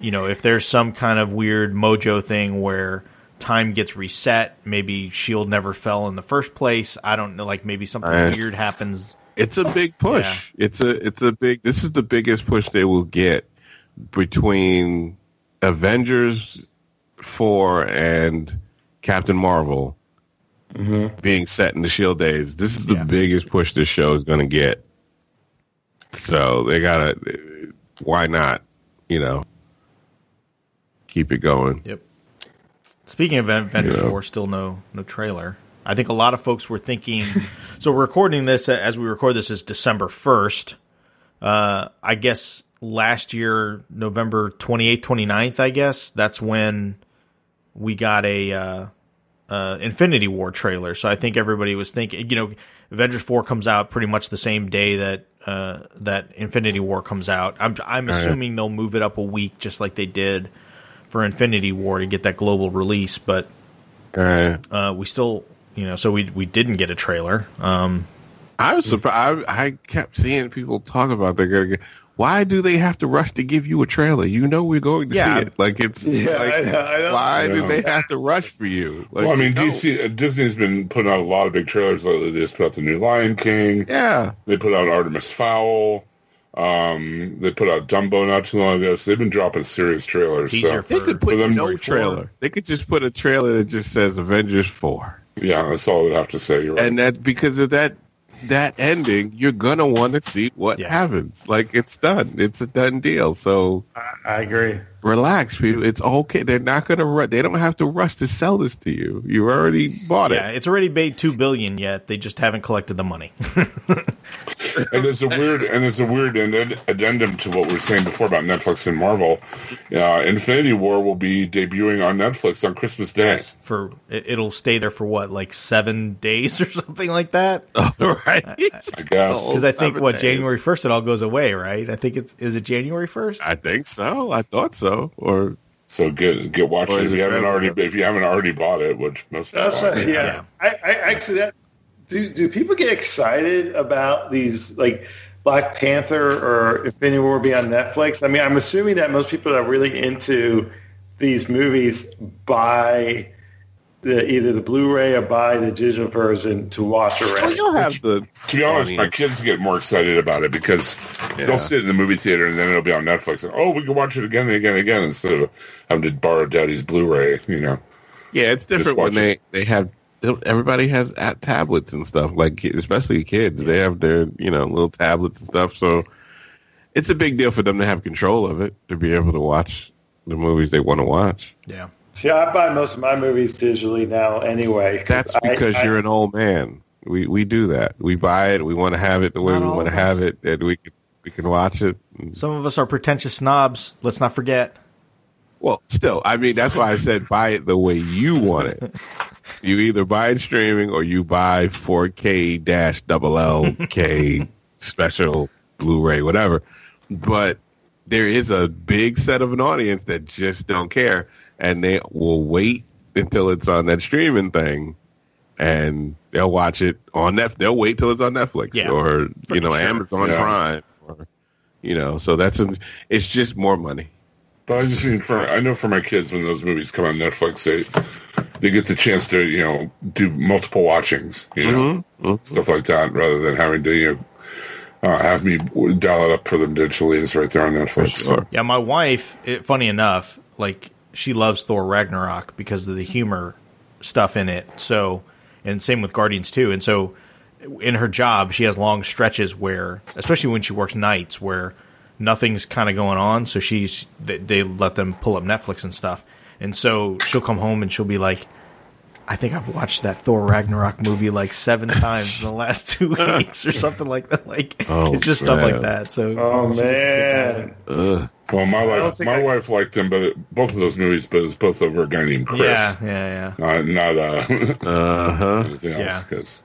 [SPEAKER 3] you know, if there's some kind of weird mojo thing where time gets reset, maybe Shield never fell in the first place. I don't know, like maybe something weird happens.
[SPEAKER 4] It's a big push. It's a it's a big. This is the biggest push they will get between Avengers four and Captain Marvel being set in the Shield days. This is the
[SPEAKER 3] Yeah.
[SPEAKER 4] biggest push this show is going to get. So they gotta. Why not? You know, keep it going.
[SPEAKER 3] Yep. Speaking of Avengers
[SPEAKER 4] Yeah.
[SPEAKER 3] 4, still no no trailer. I think a lot of folks were thinking. <laughs> so we're recording this as we record this is December first. Uh, I guess last year, November 28th, 29th, I guess that's when we got a uh, uh, Infinity War trailer. So I think everybody was thinking, you know, Avengers 4 comes out pretty much the same day that uh, that Infinity War comes out. I'm I'm assuming they'll move it up a week, just like they did for Infinity War to get that global release. But
[SPEAKER 4] right.
[SPEAKER 3] uh, we still, you know, so we we didn't get a trailer. Um,
[SPEAKER 4] I was surprised. I, I kept seeing people talk about that. Why do they have to rush to give you a trailer? You know we're going to
[SPEAKER 3] Yeah.
[SPEAKER 4] see it. Like it's <laughs>
[SPEAKER 6] Yeah,
[SPEAKER 4] like,
[SPEAKER 6] I know, I know.
[SPEAKER 4] why do
[SPEAKER 5] Yeah.
[SPEAKER 4] they have to rush for you? Like,
[SPEAKER 5] well, I mean,
[SPEAKER 4] no.
[SPEAKER 5] DC, uh, Disney's been putting out a lot of big trailers lately. They just put out the new Lion King.
[SPEAKER 4] Yeah,
[SPEAKER 5] They put out Artemis Fowl. Um, they put out Dumbo not too long ago, so they've been dropping serious trailers.
[SPEAKER 3] Teaser
[SPEAKER 5] So
[SPEAKER 4] They could put no
[SPEAKER 5] for-
[SPEAKER 4] trailer. They could just put a trailer that just says Avengers Four,
[SPEAKER 5] yeah, that's all I would have to say. You're right.
[SPEAKER 4] and that because of that that ending, you're gonna want to see what
[SPEAKER 3] Yeah.
[SPEAKER 4] happens. Like it's done. It's a done deal. So
[SPEAKER 6] I, I agree.
[SPEAKER 4] relax, people. It's okay. They're not gonna. Ru- they don't have to rush to sell this to you. You already bought
[SPEAKER 3] Yeah,
[SPEAKER 4] it.
[SPEAKER 3] Yeah, it's already made two billion yet. They just haven't collected the money. <laughs>
[SPEAKER 5] and there's a weird and there's a weird addend- addendum to what we were saying before about Netflix and Marvel. Uh, Infinity War will be debuting on Netflix on Christmas Day.
[SPEAKER 3] for it- it'll stay there for what, like seven days or <laughs> something like that? <laughs>
[SPEAKER 4] right.
[SPEAKER 5] I guess.
[SPEAKER 3] Because I think what
[SPEAKER 4] days.
[SPEAKER 3] January first it all goes away, right? I think it's is it January first?
[SPEAKER 4] I think so. I thought so. Or
[SPEAKER 5] So get get watching
[SPEAKER 4] Or
[SPEAKER 5] if you haven't already if you haven't already bought it, which most people
[SPEAKER 6] That's
[SPEAKER 5] have.
[SPEAKER 6] right. Yeah.
[SPEAKER 3] Yeah.
[SPEAKER 6] I, I actually that do do people get excited about these like Black Panther or Infinity War be on Netflix? I mean, I'm assuming that most people that are really into these movies buy the either the Blu-ray or buy the digital version to watch
[SPEAKER 4] well,
[SPEAKER 6] already.
[SPEAKER 4] you'll have the.
[SPEAKER 5] To be honest,
[SPEAKER 4] Funny.
[SPEAKER 5] my kids get more excited about it because
[SPEAKER 4] Yeah.
[SPEAKER 5] they'll sit in the movie theater and then it'll be on Netflix. And, oh, we can watch it again and again and again instead of having to borrow Daddy's Blu-ray. You know,
[SPEAKER 4] Yeah, it's different when
[SPEAKER 5] watch
[SPEAKER 4] they they have. Everybody has at tablets and stuff. Like especially kids, they have their you know little tablets and stuff. So it's a big deal for them to have control of it to be able to watch the movies they want to watch.
[SPEAKER 3] Yeah.
[SPEAKER 6] See, I buy most of my movies digitally now anyway. 'cause
[SPEAKER 4] That's because
[SPEAKER 6] I-
[SPEAKER 4] you're an old man. We we do that. We buy it. We want to have it the way we want to have it, and we can we can watch it.
[SPEAKER 3] Some of us are pretentious snobs. Let's not forget.
[SPEAKER 4] Well, still, I mean, that's why I said buy it the way you want it. <laughs> You either buy it streaming or you buy 4K dash double LK <laughs> special Blu-ray, whatever. But there is a big set of an audience that just don't care, and they will wait until it's on that streaming thing, and they'll watch it on Netflix. They'll wait till it's on Netflix
[SPEAKER 3] Yeah,
[SPEAKER 4] or you know
[SPEAKER 3] sure.
[SPEAKER 4] Amazon
[SPEAKER 5] Yeah.
[SPEAKER 4] Prime, or you know. So that's an, it's just more money.
[SPEAKER 5] But I just mean for I know for my kids when those movies come on Netflix, they they get the chance to you know do multiple watchings, you know,
[SPEAKER 4] Mm-hmm.
[SPEAKER 5] stuff like that, rather than having to you know. Uh, have me dial it up for them digitally. It's right there on Netflix.
[SPEAKER 4] Sure.
[SPEAKER 3] Yeah, my wife, it, funny enough, like she loves Thor Ragnarok because of the humor stuff in it. So, and same with Guardians too. And so, in her job, she has long stretches where, especially when she works nights, where nothing's kind of going on. So she's they, they let them pull up Netflix and stuff. And so she'll come home and she'll be like, I think I've watched that Thor Ragnarok movie like seven <laughs> times in the last two <laughs> weeks or something like that. Like
[SPEAKER 4] Oh,
[SPEAKER 3] it's just stuff like that. So
[SPEAKER 6] Oh
[SPEAKER 3] she gets a kick out of it.
[SPEAKER 6] man,
[SPEAKER 5] Well, my wife, my
[SPEAKER 6] I-
[SPEAKER 5] wife liked them, but it, both of those movies, but it's both over a guy named Chris,
[SPEAKER 3] Yeah, yeah, yeah.
[SPEAKER 5] not not uh, <laughs>
[SPEAKER 4] Uh-huh.
[SPEAKER 5] anything else.
[SPEAKER 3] Yeah.
[SPEAKER 5] 'cause-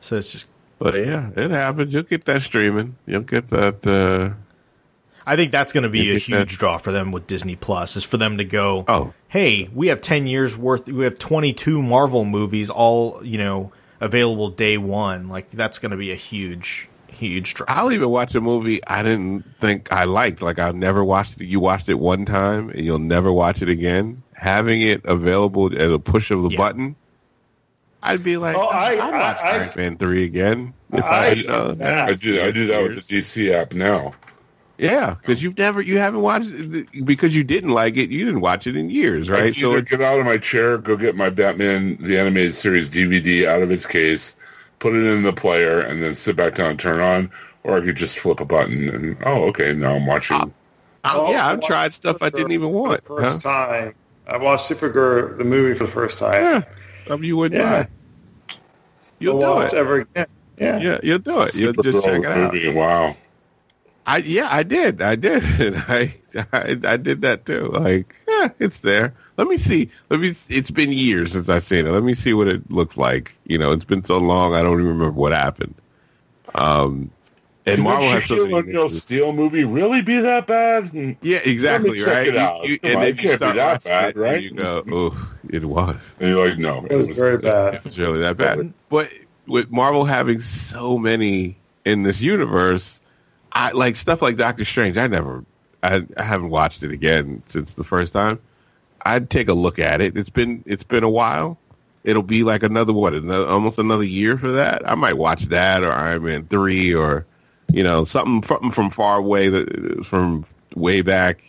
[SPEAKER 3] So it's just.
[SPEAKER 4] But yeah, it happens. You'll get that streaming. You'll get that. Uh,
[SPEAKER 3] I think that's going to be a huge draw for them with Disney Plus. Is for them to go.
[SPEAKER 4] Oh.
[SPEAKER 3] hey, we have ten years worth. We have twenty two Marvel movies, all you know, available day one. Like that's going to be a huge, huge draw.
[SPEAKER 4] I'll even watch a movie I didn't think I liked. Like I've never watched it. You watched it one time and you'll never watch it again. Having it available as a push of the
[SPEAKER 3] Yeah.
[SPEAKER 4] button, I'd be like,
[SPEAKER 6] Oh, I-
[SPEAKER 4] I, would watch
[SPEAKER 6] I- I-
[SPEAKER 4] Man three again. If
[SPEAKER 6] I-
[SPEAKER 4] I, uh,
[SPEAKER 6] Yeah.
[SPEAKER 5] I do I do that with the DC app now.
[SPEAKER 4] Yeah, because you've never you haven't watched it because you didn't like it. You didn't watch it in years, right?
[SPEAKER 5] can either
[SPEAKER 4] it's
[SPEAKER 5] get out of my chair, go get my Batman the animated series DVD out of its case, put it in the player, and then sit back down and turn on, or I could just flip a button and oh, okay, now I'm watching.
[SPEAKER 4] oh, yeah, I've tried stuff I didn't even want.
[SPEAKER 6] For the first
[SPEAKER 4] huh?
[SPEAKER 6] time, I watched Supergirl the movie for the first time.
[SPEAKER 4] Yeah, I mean, you wouldn't
[SPEAKER 6] Yeah.
[SPEAKER 4] mind. You'll
[SPEAKER 6] I'll
[SPEAKER 4] do
[SPEAKER 6] watch
[SPEAKER 4] it.
[SPEAKER 6] ever again. Yeah.
[SPEAKER 4] Yeah, you'll do it. You'll just check it out.
[SPEAKER 5] movie, Wow.
[SPEAKER 4] I yeah, I did. I did. <laughs> I, I I did that too. Like, yeah, it's there. Let me see. Let me. It's been years since I've seen it. Let me see what it looks like. You know, it's been so long. I don't even remember what happened. Um, and
[SPEAKER 5] Can
[SPEAKER 4] Marvel
[SPEAKER 5] the
[SPEAKER 4] has so
[SPEAKER 5] Shaquille
[SPEAKER 4] many.
[SPEAKER 5] Steel movie really be that bad? Hmm.
[SPEAKER 4] Yeah, exactly.
[SPEAKER 5] check
[SPEAKER 4] right.
[SPEAKER 5] it out.
[SPEAKER 4] You, you, and
[SPEAKER 5] on,
[SPEAKER 4] then
[SPEAKER 5] it
[SPEAKER 4] you
[SPEAKER 5] can't be that bad,
[SPEAKER 4] it, and
[SPEAKER 5] right?
[SPEAKER 4] you go, oh, it was.
[SPEAKER 5] And you're like, no,
[SPEAKER 6] It was very bad.
[SPEAKER 4] It was really that bad. But with Marvel having so many in this universe, I like stuff like Doctor Strange. I never, I, I haven't watched it again since the first time. I'd take a look at it. It's been it's been a while. It'll be like another what, another, almost another year for that. I might watch that or Iron Man three or you know, something from from far away that from way back,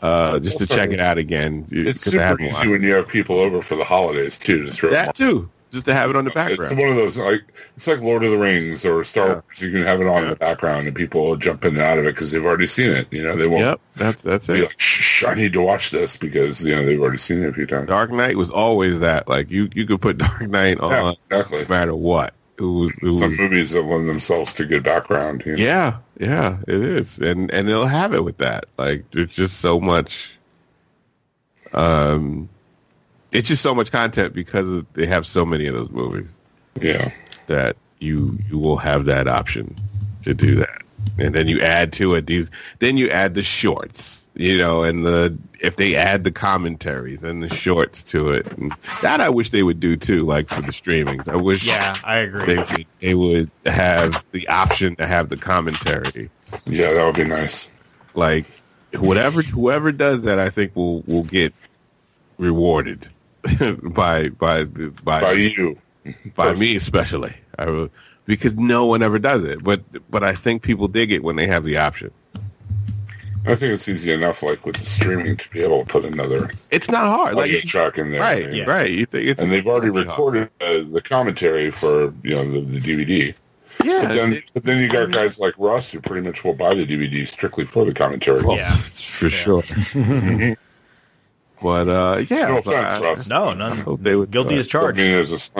[SPEAKER 4] uh, just to check it out again.
[SPEAKER 5] It's super easy when you have people over for the holidays too to throw
[SPEAKER 4] that too, just to have it on the background.
[SPEAKER 5] It's one of those like it's like Lord of the Rings or Star
[SPEAKER 4] Yeah.
[SPEAKER 5] Wars. You can have it on in the background, and people will jump in and out of it because they've already seen it. You know, they won't
[SPEAKER 4] Yep, that's that's
[SPEAKER 5] be
[SPEAKER 4] it.
[SPEAKER 5] like, "Shh, I need to watch this" because you know they've already seen it a few times.
[SPEAKER 4] Dark Knight was always that. Like you, you could put <laughs> Dark Knight on
[SPEAKER 5] Yeah, exactly.
[SPEAKER 4] no matter what. It was, it was,
[SPEAKER 5] Some movies that lend themselves to good background. You know?
[SPEAKER 4] yeah, yeah, it is, and and they'll have it with that. Like there's just so much. Um, it's just so much content because they have so many of those movies
[SPEAKER 5] yeah.
[SPEAKER 4] that you you will have that option to do that, and then you add to it these. Then you add the shorts, you know, and the if they add the commentaries and the shorts to it, and that I wish they would do too. Like for the streamings, I wish.
[SPEAKER 3] Yeah, I agree.
[SPEAKER 4] They, would- they would have the option to have the commentary.
[SPEAKER 5] Yeah, that would be nice.
[SPEAKER 4] Like whatever whoever does that, I think will will get rewarded <laughs> by by by
[SPEAKER 5] By you,
[SPEAKER 4] by me especially. I because no one ever does it. But but I think people dig it when they have the option.
[SPEAKER 5] I think it's easy enough, like with the streaming, to be able to put another
[SPEAKER 4] It's not hard. Like
[SPEAKER 5] audio track in there.
[SPEAKER 4] right,
[SPEAKER 5] you know?
[SPEAKER 4] right. You think it's
[SPEAKER 5] And they've already recorded uh, the commentary for you know the, the DVD.
[SPEAKER 4] Yeah,
[SPEAKER 5] But then,
[SPEAKER 4] it-
[SPEAKER 5] but then you got guys like Russ who pretty much will buy the DVD strictly for the commentary.
[SPEAKER 4] well,
[SPEAKER 3] Yeah. <laughs>
[SPEAKER 4] for sure. <laughs> but uh, yeah,
[SPEAKER 5] No
[SPEAKER 4] so
[SPEAKER 5] offense,
[SPEAKER 4] I-
[SPEAKER 5] Russ.
[SPEAKER 3] No,
[SPEAKER 4] I hope they would
[SPEAKER 3] Guilty
[SPEAKER 4] uh,
[SPEAKER 3] as
[SPEAKER 5] I
[SPEAKER 3] charged.
[SPEAKER 5] mean, there's.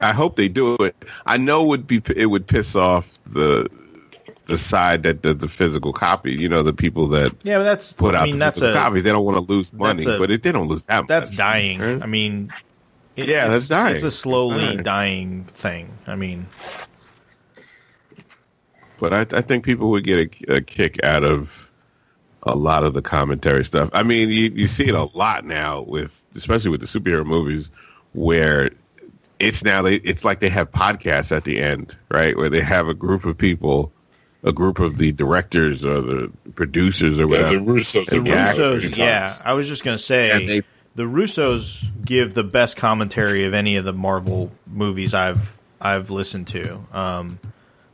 [SPEAKER 4] I hope they do it. I know it would be it would piss off the the side that does the physical copy. You know, the people that
[SPEAKER 3] Yeah, but that's.
[SPEAKER 4] put out
[SPEAKER 3] I mean,
[SPEAKER 4] the
[SPEAKER 3] that's
[SPEAKER 4] physical
[SPEAKER 3] a
[SPEAKER 4] copies. They don't want to lose money,
[SPEAKER 3] a-
[SPEAKER 4] but it, they don't lose that
[SPEAKER 3] that's
[SPEAKER 4] much.
[SPEAKER 3] dying.
[SPEAKER 4] Right?
[SPEAKER 3] I mean, it-
[SPEAKER 4] Yeah, that's
[SPEAKER 3] it's,
[SPEAKER 4] dying.
[SPEAKER 3] It's a slowly
[SPEAKER 4] Dying.
[SPEAKER 3] dying thing. I mean,
[SPEAKER 4] but I, I think people would get a, a kick out of a lot of the commentary stuff. I mean, you, you see it a lot now with, especially with the superhero movies, where it's now they it's like they have podcasts at the end, right? Where they have a group of people, a group of the directors or the producers or
[SPEAKER 5] Yeah,
[SPEAKER 4] whatever.
[SPEAKER 5] the Russos.
[SPEAKER 3] the
[SPEAKER 4] And yeah,
[SPEAKER 3] Russos.
[SPEAKER 5] Russos.
[SPEAKER 3] Yeah, I was just gonna say
[SPEAKER 4] they-
[SPEAKER 3] the Russos give the best commentary of any of the Marvel movies I've I've listened to. Um,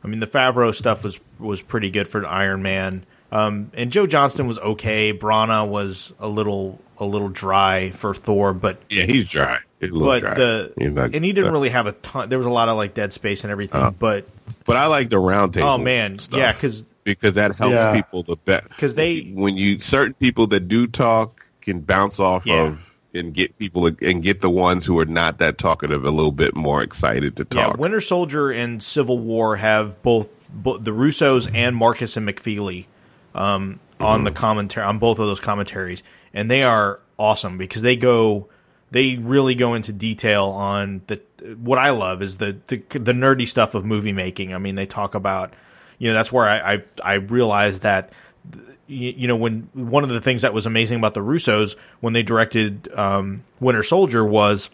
[SPEAKER 3] I mean, the Favreau stuff was was pretty good for Iron Man, um, and Joe Johnston was okay. Branagh was a little a little dry for Thor, but
[SPEAKER 4] yeah, he's dry. He's a little
[SPEAKER 3] but
[SPEAKER 4] dry.
[SPEAKER 3] the
[SPEAKER 4] not-
[SPEAKER 3] and he didn't
[SPEAKER 4] uh,
[SPEAKER 3] really have a ton. There was a lot of like dead space and everything, but
[SPEAKER 4] But I like the round table.
[SPEAKER 3] oh man,
[SPEAKER 4] stuff
[SPEAKER 3] yeah, because
[SPEAKER 4] because that helps
[SPEAKER 6] Yeah.
[SPEAKER 4] people the best
[SPEAKER 3] because they-
[SPEAKER 4] when you certain people that do talk can bounce off
[SPEAKER 3] Yeah.
[SPEAKER 4] of and get people and get the ones who are not that talkative a little bit more excited to talk.
[SPEAKER 3] Yeah,
[SPEAKER 4] talk.
[SPEAKER 3] Winter Soldier and Civil War have both, both the Russos and Markus and McFeely um, on the commentary on both of those commentaries, and they are awesome because they go they really go into detail on the what I love is the the, the nerdy stuff of movie making. I mean, they talk about you know that's where I I, I realized that you, know when one of the things that was amazing about the Russos when they directed um, Winter Soldier was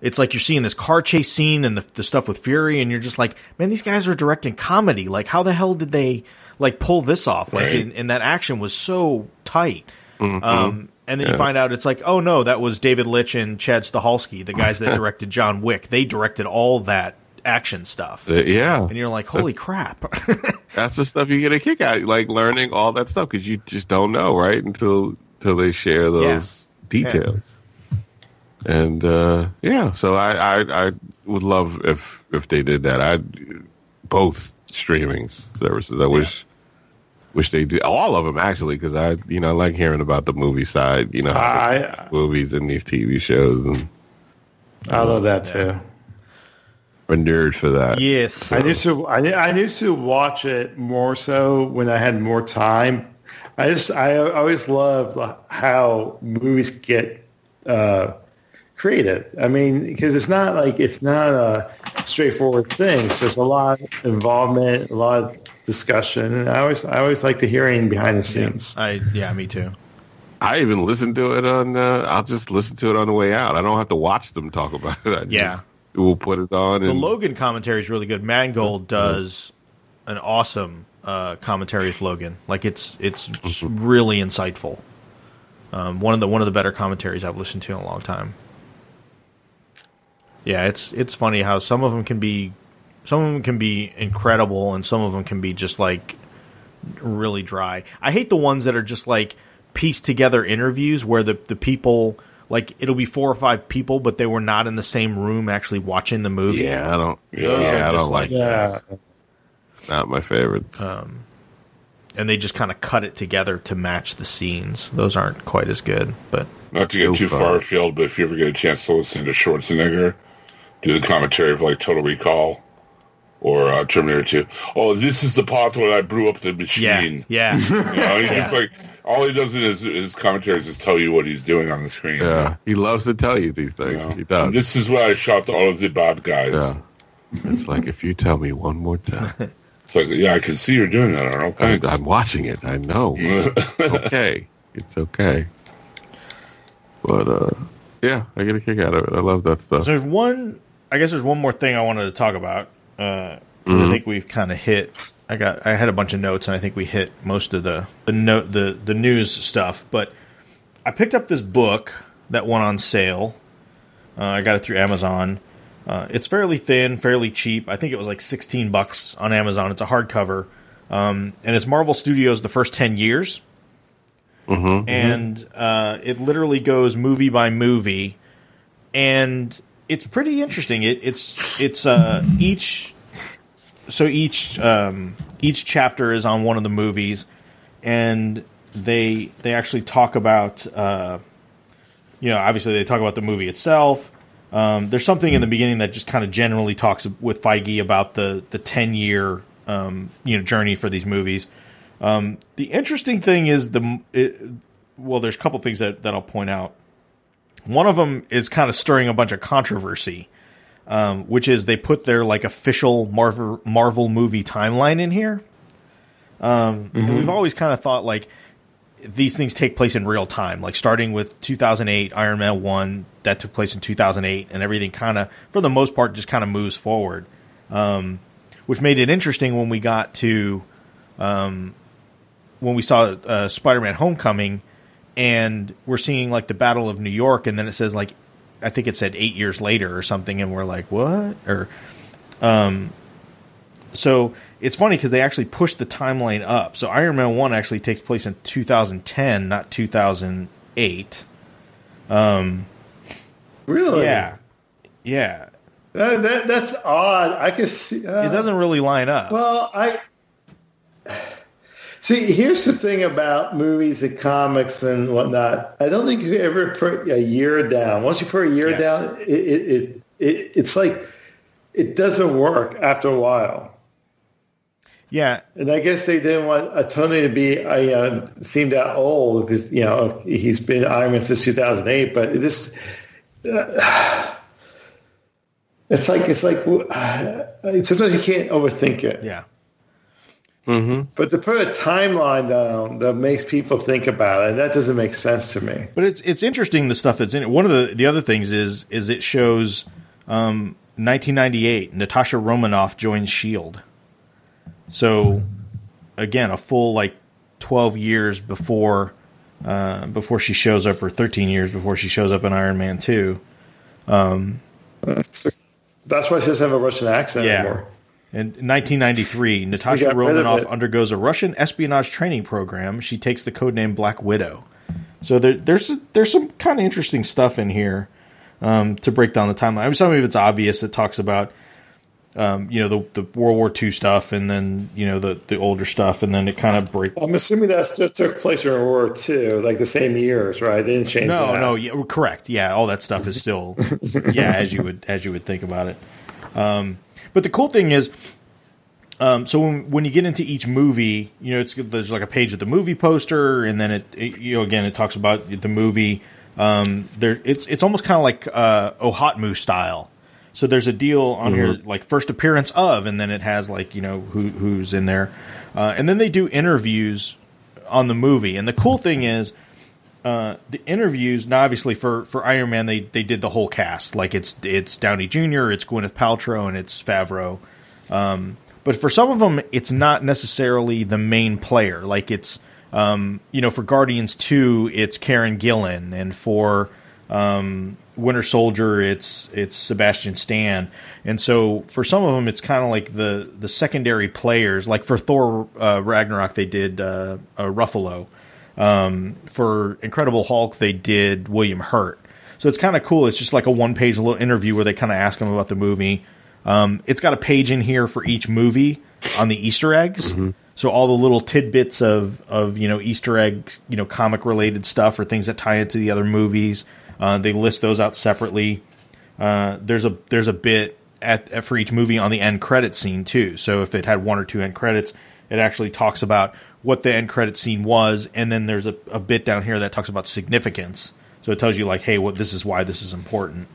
[SPEAKER 3] it's like you're seeing this car chase scene and the, the stuff with Fury, and you're just like, man, these guys are directing comedy. Like, how the hell did they like pull this off? Like,
[SPEAKER 5] Right.
[SPEAKER 3] and, and that action was so tight. Um, and then you find out it's like, oh no, that was David Leitch and Chad Stahelski, the guys that <laughs> directed John Wick. They directed all that action stuff,
[SPEAKER 4] Uh, yeah,
[SPEAKER 3] and you're like, holy crap! <laughs>
[SPEAKER 4] that's the stuff you get a kick out, like learning all that stuff because you just don't know, right? Until until they share those details. And uh, yeah, so I, I I would love if if they did that. I both streaming services. I wish wish they do all of them actually because I you know I like hearing about the movie side. You know, how
[SPEAKER 6] I
[SPEAKER 4] movies and these TV shows and
[SPEAKER 6] I love that too.
[SPEAKER 4] we're nerds for that.
[SPEAKER 3] yes,
[SPEAKER 6] I used to I, I used to watch it more so when I had more time. I just I always loved how movies get uh, created. I mean, because it's not like it's not a straightforward thing. So there's a lot of involvement, a lot of discussion, and I always I always like the hearing behind the scenes.
[SPEAKER 3] I yeah, me too.
[SPEAKER 4] I even listen to it on. Uh, I'll just listen to it on the way out. I don't have to watch them talk about it. I
[SPEAKER 3] Yeah.
[SPEAKER 4] just, we'll put it on.
[SPEAKER 3] The
[SPEAKER 4] And
[SPEAKER 3] Logan commentary is really good. Mangold does an awesome uh, commentary with Logan. Like it's it's really insightful. Um, one of the one of the better commentaries I've listened to in a long time. Yeah, it's it's funny how some of them can be some of them can be incredible, and some of them can be just like really dry. I hate the ones that are just like pieced together interviews where the the people like it'll be four or five people, but they were not in the same room actually watching the movie.
[SPEAKER 4] Yeah, I don't.
[SPEAKER 5] Yeah,
[SPEAKER 4] Yeah, I don't like.
[SPEAKER 3] like-
[SPEAKER 6] Yeah.
[SPEAKER 4] Not my favorite.
[SPEAKER 3] Um, and they just kind of cut it together to match the scenes. Those aren't quite as good, but
[SPEAKER 5] Not to get too
[SPEAKER 4] far.
[SPEAKER 5] far afield, but if you ever get a chance to listen to Schwarzenegger do the commentary of like Total Recall or uh, Terminator 2, oh, this is the part where I blew up the machine.
[SPEAKER 3] yeah, <laughs>
[SPEAKER 5] You know, he's
[SPEAKER 3] Yeah.
[SPEAKER 5] just like all he does in his, his commentaries is tell you what he's doing on the screen.
[SPEAKER 4] Yeah, he loves to tell you these
[SPEAKER 5] You
[SPEAKER 4] things.
[SPEAKER 5] know?
[SPEAKER 4] He does.
[SPEAKER 5] This is where I shot all of the bad guys.
[SPEAKER 4] yeah. It's like if you tell me one more time, <laughs>
[SPEAKER 5] It's like, yeah, I can see you're doing that, Arnold.
[SPEAKER 4] I'm,
[SPEAKER 5] Thanks.
[SPEAKER 4] I'm watching it. I know. <laughs> Okay. It's okay. But uh, yeah, I get a kick out of it. I love that stuff.
[SPEAKER 3] So there's one. I guess there's one more thing I wanted to talk about. Uh, 'cause I think we've kind of hit. I got. I had a bunch of notes, and I think we hit most of the the note the the news stuff. But I picked up this book that went on sale. Uh, I got it through Amazon. Uh, it's fairly thin, fairly cheap. I think it was like 16 bucks on Amazon. It's a hardcover, um, and it's Marvel Studios the first 10 years. And uh, it literally goes movie by movie, and it's pretty interesting. It, it's it's uh, each so each um, each chapter is on one of the movies, and they they actually talk about uh, you know obviously they talk about the movie itself. Um, there's something in the beginning that just kind of generally talks with Feige about the the ten year um, you know journey for these movies. Um, the interesting thing is the it, well, there's a couple things that, that I'll point out. One of them is kind of stirring a bunch of controversy, um, which is they put their like official Marvel Marvel movie timeline in here. Um, and we've always kind of thought like these things take place in real time, like starting with 2008 Iron Man one that took place in 2008, and everything kind of for the most part just kind of moves forward, um, which made it interesting when we got to um, when we saw uh, Spider-Man: Homecoming, and we're seeing like the Battle of New York, and then it says like, I think it said eight years later or something, and we're like, what? Or, um, so it's funny because they actually pushed the timeline up. So Iron Man One actually takes place in 2010, not 2008.
[SPEAKER 6] Um, Really?
[SPEAKER 3] Yeah, yeah.
[SPEAKER 6] That, that, that's odd. I can see. Uh,
[SPEAKER 3] It doesn't really line up.
[SPEAKER 6] Well, I see. Here's the thing about movies and comics and whatnot. I don't think you ever put a year down. Once you put a year
[SPEAKER 3] Yes.
[SPEAKER 6] down, it, it, it, it it's like it doesn't work after a while.
[SPEAKER 3] yeah,
[SPEAKER 6] And I guess they didn't want uh, Tony to be uh, uh, seem that old because you know he's been Iron Man since 2008. But it just uh, <sighs> it's like it's like uh, sometimes you can't overthink it.
[SPEAKER 3] yeah.
[SPEAKER 6] But to put a timeline down that makes people think about it, that doesn't make sense to me.
[SPEAKER 3] But it's it's interesting the stuff that's in it. One of the the other things is is it shows um, 1998 Natasha Romanoff joins Shield. So again, a full like 12 years before uh, before she shows up, or 13 years before she shows up in Iron Man 2.
[SPEAKER 6] That's why she doesn't have a Russian accent
[SPEAKER 3] Yeah.
[SPEAKER 6] anymore.
[SPEAKER 3] In 1993, Natasha
[SPEAKER 6] got rid of
[SPEAKER 3] Romanoff undergoes a Russian espionage training program. She takes the codename Black Widow. So there, there's there's some kind of interesting stuff in here um, to break down the timeline. I mean, some of it's obvious. It talks about um, you know the the World War II stuff, and then you know the the older stuff, and then it kind of breaks.
[SPEAKER 6] I'm assuming that still took place during World War II, like the same years, right? They didn't change
[SPEAKER 3] No, no, yeah, correct. Yeah, all that stuff is still yeah as you would as you would think about it. Um, but the cool thing is, um, so when when you get into each movie, you know, it's there's like a page of the movie poster, and then it, it you know again it talks about the movie. Um, there it's it's almost kind of like uh, OHOTMU style. So there's a deal on here like first appearance of, and then it has like you know who who's in there, uh, and then they do interviews on the movie. And the cool thing is uh, the interviews. Now, obviously, for, for Iron Man, they, they did the whole cast. Like it's it's Downey Jr., it's Gwyneth Paltrow, and it's Favreau. Um, but for some of them, it's not necessarily the main player. Like it's um, you know for Guardians two, it's Karen Gillan, and for um, Winter Soldier, it's it's Sebastian Stan, and so for some of them, it's kind of like the the secondary players. Like for Thor uh, Ragnarok, they did uh, uh, Ruffalo. Um, for Incredible Hulk, they did William Hurt. So it's kind of cool. It's just like a one page little interview where they kind of ask him about the movie. Um, it's got a page in here for each movie on the Easter eggs. So all the little tidbits of of you know Easter eggs, you know comic related stuff or things that tie into the other movies. Uh, they list those out separately. Uh, there's a there's a bit at, at for each movie on the end credit scene too. So if it had one or two end credits, it actually talks about what the end credit scene was, and then there's a, a bit down here that talks about significance. So it tells you like, hey, what this is why this is important.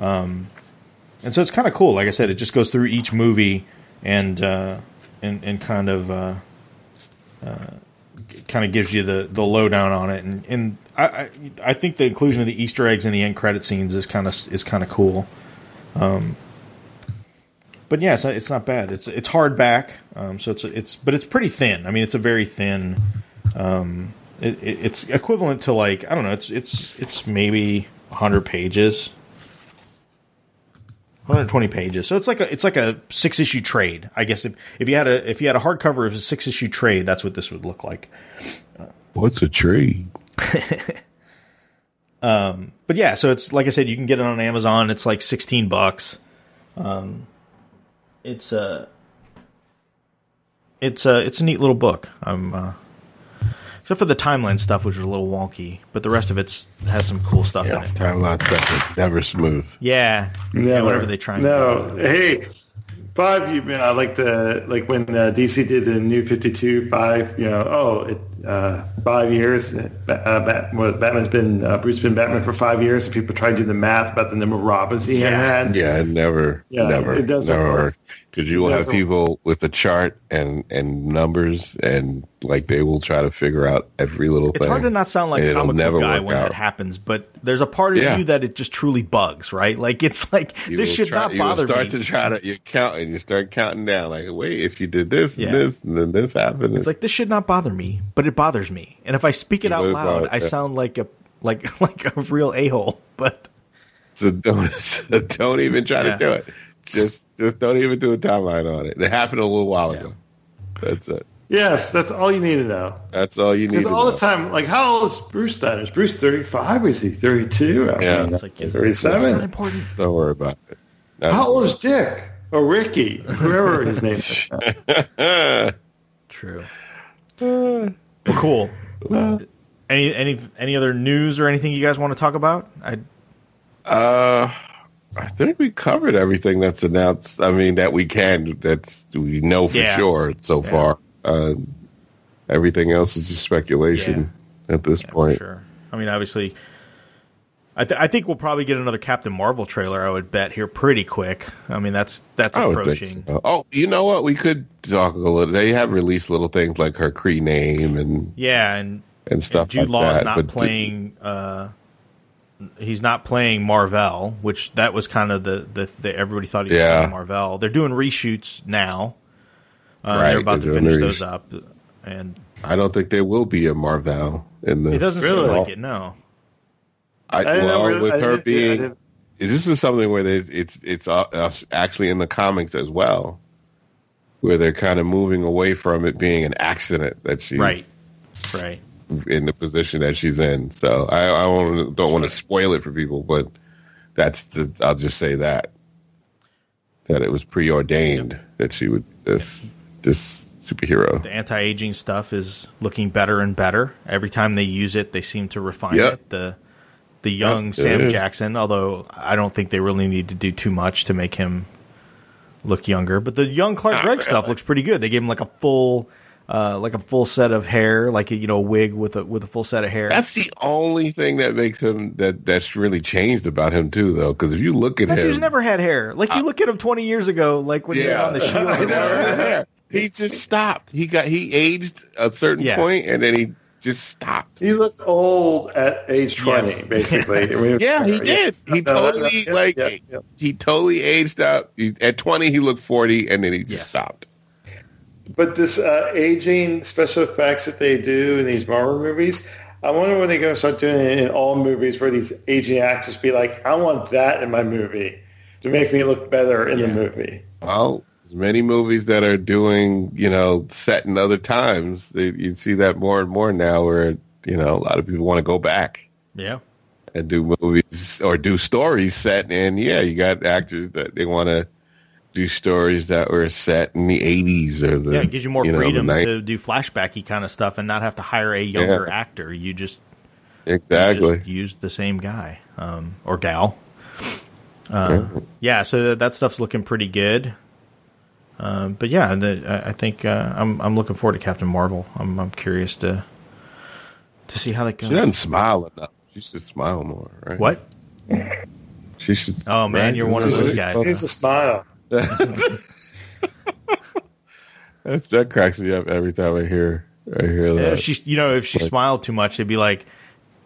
[SPEAKER 3] Um, and so it's kind of cool. Like I said, it just goes through each movie and uh, and and kind of uh, uh, kind of gives you the the lowdown on it. And and I, I I think the inclusion of the Easter eggs in the end credit scenes is kind of is kind of cool. Um, but yeah, it's not, it's not bad. It's it's hardback, um, so it's it's but it's pretty thin. I mean, it's a very thin. Um, it, it, it's equivalent to like I don't know. It's it's it's maybe 100 pages. 120 pages. So it's like a it's like a six issue trade. I guess if, if you had a if you had a hardcover of a six issue trade, that's what this would look like.
[SPEAKER 4] What's a trade? <laughs>
[SPEAKER 3] Um, but yeah, so it's like I said, you can get it on Amazon. It's like 16 bucks. Um, it's a it's a it's a neat little book. I'm uh, except for the timeline stuff, which is a little wonky, but the rest of it has some cool stuff in it.
[SPEAKER 4] timeline stuff is never smooth.
[SPEAKER 3] Yeah, yeah, whatever they try. and
[SPEAKER 6] No, hey, five. You know, I like the like when uh, DC did the New Fifty Two. Five. You know, oh, it, uh, five years. Uh, Bat, was Batman's been uh, Bruce been Batman for five years, and people try to do the math about the number of Robins he
[SPEAKER 3] Yeah.
[SPEAKER 6] had.
[SPEAKER 4] Yeah, never,
[SPEAKER 6] Yeah,
[SPEAKER 4] never,
[SPEAKER 6] it doesn't
[SPEAKER 4] never
[SPEAKER 6] work.
[SPEAKER 4] work. Because you will have people with a chart and and numbers, and like they will try to figure out every little
[SPEAKER 3] It's
[SPEAKER 4] thing.
[SPEAKER 3] It's hard to not sound like a
[SPEAKER 4] it'll
[SPEAKER 3] comic
[SPEAKER 4] never
[SPEAKER 3] book guy when
[SPEAKER 4] out.
[SPEAKER 3] that happens, but there's a part of
[SPEAKER 4] Yeah.
[SPEAKER 3] you that it just truly bugs, right? Like it's <laughs> like
[SPEAKER 4] You
[SPEAKER 3] this should
[SPEAKER 4] try-
[SPEAKER 3] not
[SPEAKER 4] you will start
[SPEAKER 3] me.
[SPEAKER 4] to try to you count and you start counting down. Like, wait, if you did this
[SPEAKER 3] Yeah.
[SPEAKER 4] and this and then this happened,
[SPEAKER 3] It's like this should not bother me, but it bothers me. And if I speak it
[SPEAKER 4] You
[SPEAKER 3] out loud,
[SPEAKER 4] bother-
[SPEAKER 3] I
[SPEAKER 4] yeah.
[SPEAKER 3] sound like a like <laughs> like a real a hole. But
[SPEAKER 4] so don't <laughs> so don't even try
[SPEAKER 3] Yeah.
[SPEAKER 4] to do it. Just just don't even do a timeline on it. It happened a little while
[SPEAKER 3] Yeah.
[SPEAKER 4] ago. That's it.
[SPEAKER 6] Yes, that's all you need to know.
[SPEAKER 4] That's all you need.
[SPEAKER 6] Because all
[SPEAKER 4] know.
[SPEAKER 6] the time, like, how old is Bruce then? Is Bruce thirty-five? Is he thirty-two?
[SPEAKER 4] Yeah.
[SPEAKER 6] mean,
[SPEAKER 3] it's like it's, it's not
[SPEAKER 6] thirty-seven.
[SPEAKER 3] important.
[SPEAKER 4] Don't worry about it. That's-
[SPEAKER 6] How old is Dick or Ricky, whoever his name is? <laughs>
[SPEAKER 3] True. well, cool. Any any any other news or anything you guys want to talk about? I
[SPEAKER 4] Uh, I think we covered everything that's announced. I mean, that we can, that's we know for
[SPEAKER 3] Yeah.
[SPEAKER 4] sure so
[SPEAKER 3] Yeah.
[SPEAKER 4] far. Uh, everything else is just speculation at this
[SPEAKER 3] yeah, for
[SPEAKER 4] point.
[SPEAKER 3] sure. I mean, obviously, I th- I think we'll probably get another Captain Marvel trailer. I would bet here pretty quick. I mean, that's that's approaching.
[SPEAKER 4] so. Oh, you know what? We could talk a little. They have released little things like her Kree name and
[SPEAKER 3] Yeah, and
[SPEAKER 4] and stuff
[SPEAKER 3] and Jude
[SPEAKER 4] like
[SPEAKER 3] Law
[SPEAKER 4] that.
[SPEAKER 3] is not
[SPEAKER 4] but
[SPEAKER 3] playing. Uh, he's not playing Marvel, which that was kind of the the, the everybody thought he was
[SPEAKER 4] Yeah.
[SPEAKER 3] playing Marvel. They're doing reshoots now. Uh,
[SPEAKER 4] Right,
[SPEAKER 3] they're about to
[SPEAKER 4] they're doing
[SPEAKER 3] finish
[SPEAKER 4] the
[SPEAKER 3] those
[SPEAKER 4] resh-
[SPEAKER 3] up, and
[SPEAKER 4] I don't think there will be a Marvel in the.
[SPEAKER 3] it doesn't
[SPEAKER 6] Really?
[SPEAKER 3] seem like it. No,
[SPEAKER 4] I,
[SPEAKER 6] I
[SPEAKER 4] well,
[SPEAKER 6] where-
[SPEAKER 4] with
[SPEAKER 6] I
[SPEAKER 4] her being,
[SPEAKER 6] didn't-
[SPEAKER 4] this is something where they, it's it's uh, uh, actually in the comics as well, where they're kind of moving away from it being an accident that she's
[SPEAKER 3] right, right.
[SPEAKER 4] In the position that she's in. So I, I don't, don't want to spoil it for people, but that's the, I'll just say that that it was preordained that she would this this superhero.
[SPEAKER 3] The anti aging stuff is looking better and better every time they use it. They seem to refine
[SPEAKER 4] Yep.
[SPEAKER 3] it. The the young
[SPEAKER 4] Yep,
[SPEAKER 3] Sam. Jackson, although I don't think they really need to do too much to make him look younger. But the young Clark Gregg stuff looks pretty good. They gave him like a full. Uh, like a full set of hair, like a, you know, a wig with a with a full set of hair.
[SPEAKER 4] That's the only thing that makes him that that's really changed about him too, though. Because if you look at
[SPEAKER 3] that
[SPEAKER 4] him,
[SPEAKER 3] dude's never had hair. Like you look at him twenty years ago, like when he was on the Shield. <laughs>
[SPEAKER 4] he never. He just stopped. He got he aged a certain
[SPEAKER 3] Yeah.
[SPEAKER 4] point, and then he just stopped.
[SPEAKER 6] He looked old at age twenty,
[SPEAKER 3] Yes. <laughs>
[SPEAKER 6] basically.
[SPEAKER 3] Yes.
[SPEAKER 6] I mean,
[SPEAKER 4] Yeah, he did. He
[SPEAKER 6] No,
[SPEAKER 4] totally
[SPEAKER 6] yeah,
[SPEAKER 4] like
[SPEAKER 6] yeah, yeah.
[SPEAKER 4] he totally aged up. He, at twenty, he looked forty, and then he just
[SPEAKER 3] Yes.
[SPEAKER 4] stopped.
[SPEAKER 6] But this uh, aging special effects that they do in these Marvel movies, I wonder when they're going to start doing it in all movies where these aging actors be like, I want that in my movie to make me look better in the movie.
[SPEAKER 4] Well, there's many movies that are doing, you know, set in other times. They, you see that more and more now where, you know, a lot of people want to go back
[SPEAKER 3] Yeah.
[SPEAKER 4] and do movies or do stories set in, yeah, you got actors that they want to do stories that were set in the 80s or the
[SPEAKER 3] Yeah, it gives you more
[SPEAKER 4] know, the
[SPEAKER 3] freedom
[SPEAKER 4] 90s.
[SPEAKER 3] to do flashbacky kind of stuff and not have to hire a younger actor. You just, you
[SPEAKER 4] exactly.
[SPEAKER 3] just use the same guy um, or gal. Uh, yeah, so that, that stuff's looking pretty good. Uh, but yeah, the, I- I think uh, I'm I'm looking forward to Captain Marvel. I'm I'm curious to to see how that goes.
[SPEAKER 4] She doesn't smile enough. She should smile more, right?
[SPEAKER 3] What?
[SPEAKER 4] She should.
[SPEAKER 3] Oh man,
[SPEAKER 4] right?
[SPEAKER 3] you're one of those guys.
[SPEAKER 6] He needs to smile.
[SPEAKER 4] That's, that cracks me up every time I hear I hear that.
[SPEAKER 3] if she, you know, if she smiled too much, they'd be like,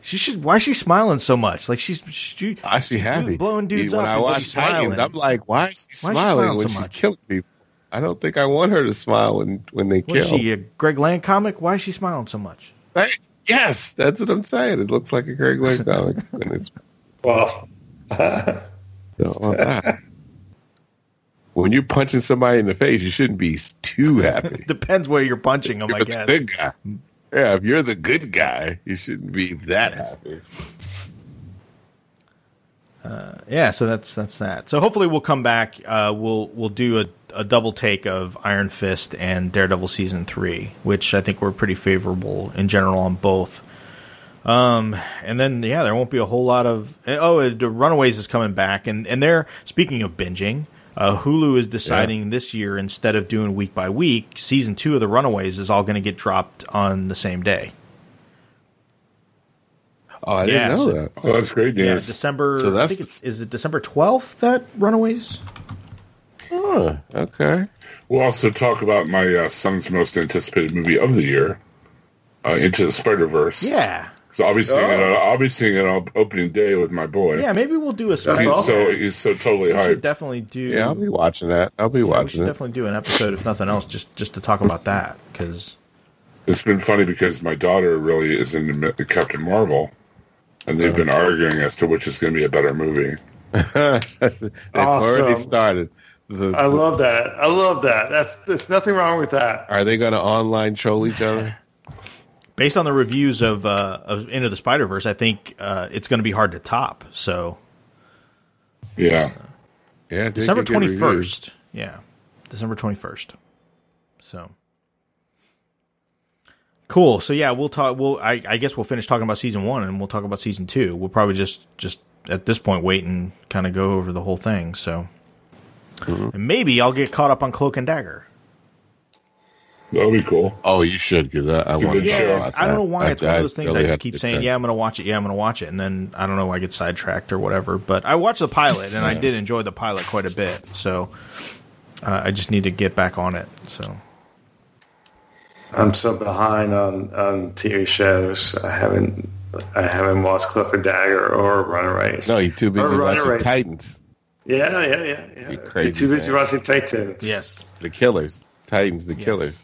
[SPEAKER 3] "She should. Why is she smiling so much? Like she's she,
[SPEAKER 4] I see
[SPEAKER 3] she's
[SPEAKER 4] happy.
[SPEAKER 3] blowing dudes
[SPEAKER 4] when
[SPEAKER 3] up.
[SPEAKER 4] I
[SPEAKER 3] and
[SPEAKER 4] watch
[SPEAKER 3] she's
[SPEAKER 4] Titans,
[SPEAKER 3] smiling.
[SPEAKER 4] I'm like, why is she
[SPEAKER 3] Why is she
[SPEAKER 4] smiling
[SPEAKER 3] smiling
[SPEAKER 4] when
[SPEAKER 3] so
[SPEAKER 4] she's
[SPEAKER 3] much?
[SPEAKER 4] killing people? I don't think I want her to smile when when they
[SPEAKER 3] What
[SPEAKER 4] kill.
[SPEAKER 3] is she? A Greg Land comic? Why is she smiling so much?
[SPEAKER 4] Right? Yes, that's what I'm saying. It looks like a Greg Land comic. and it's <laughs>
[SPEAKER 6] Well,
[SPEAKER 4] all <laughs> that. When you're punching somebody in the face, you shouldn't be too <laughs> happy.
[SPEAKER 3] Depends where you're punching them, I
[SPEAKER 4] the
[SPEAKER 3] guess.
[SPEAKER 4] good guy. Yeah, if you're the good guy, you shouldn't be that happy.
[SPEAKER 3] Yeah, so that's that's that. So hopefully we'll come back. Uh, we'll we'll do a, a double take of Iron Fist and Daredevil season three, which I think we're pretty favorable in general on both. Um, and then yeah, there won't be a whole lot of oh, the Runaways is coming back, and and they're speaking of binging. Uh, Hulu is deciding this year instead of doing week by week, season two of the Runaways is all going to get dropped on the same day.
[SPEAKER 4] Oh, I didn't know
[SPEAKER 3] so-
[SPEAKER 4] that.
[SPEAKER 5] Oh, that's great
[SPEAKER 3] Yeah. December.
[SPEAKER 4] So
[SPEAKER 3] I
[SPEAKER 4] that's
[SPEAKER 3] think it's is it December twelfth that Runaways.
[SPEAKER 4] Oh, okay.
[SPEAKER 5] We'll also talk about my uh, son's most anticipated movie of the year, uh, Into the Spider Verse.
[SPEAKER 3] Yeah,
[SPEAKER 5] So I'll be seeing oh. it. On, I'll be seeing it on opening day with my boy.
[SPEAKER 3] yeah. Maybe we'll do a
[SPEAKER 5] He's
[SPEAKER 3] special.
[SPEAKER 5] so he's so totally
[SPEAKER 3] We should
[SPEAKER 5] hyped.
[SPEAKER 3] definitely do.
[SPEAKER 4] Yeah, I'll be watching that. I'll be
[SPEAKER 3] yeah, we should
[SPEAKER 4] watching it.
[SPEAKER 3] definitely do an episode, if nothing else, just just to talk about that because
[SPEAKER 5] It's been funny because my daughter really is into the Captain Marvel, and they've been uh-huh. arguing as to which is going to be a better movie. <laughs>
[SPEAKER 4] They've already started. The-
[SPEAKER 6] I love that. I love that. That's there's nothing wrong with that.
[SPEAKER 4] are they going to online troll each other? <sighs> <laughs>
[SPEAKER 3] based on the reviews of uh, of Into the Spider Verse, I think uh, it's going to be hard to top. So
[SPEAKER 5] Yeah,
[SPEAKER 4] Yeah,
[SPEAKER 3] December twenty first. Yeah, December twenty first. So cool. So yeah, we'll talk. We'll I, I guess we'll finish talking about season one, and we'll talk about season two. We'll probably just just at this point wait and kind of go over the whole thing. So
[SPEAKER 4] Mm-hmm.
[SPEAKER 3] and maybe I'll get caught up on Cloak and Dagger.
[SPEAKER 5] That'll be cool.
[SPEAKER 4] Oh, you should because I, I
[SPEAKER 5] It's
[SPEAKER 4] want
[SPEAKER 5] good
[SPEAKER 4] to
[SPEAKER 5] show.
[SPEAKER 4] know
[SPEAKER 3] I don't know
[SPEAKER 4] that.
[SPEAKER 3] why it's one of those things. I
[SPEAKER 4] really
[SPEAKER 3] just keep saying,
[SPEAKER 4] check.
[SPEAKER 3] "Yeah, I'm going to watch it. Yeah, I'm going to watch it," and then I don't know. Why I get sidetracked or whatever. But I watched the pilot, and I did enjoy the pilot quite a bit. So uh, I just need to get back on it. So
[SPEAKER 6] I'm so behind on, on TV shows. I haven't I haven't watched Cloak and Dagger or Runaways.
[SPEAKER 4] No, you're too busy watching Titans.
[SPEAKER 6] Yeah, yeah, yeah, yeah.
[SPEAKER 4] You crazy
[SPEAKER 6] You're too busy
[SPEAKER 4] man.
[SPEAKER 6] watching Titans.
[SPEAKER 3] yes.
[SPEAKER 4] The Killers. Titans, the Killers.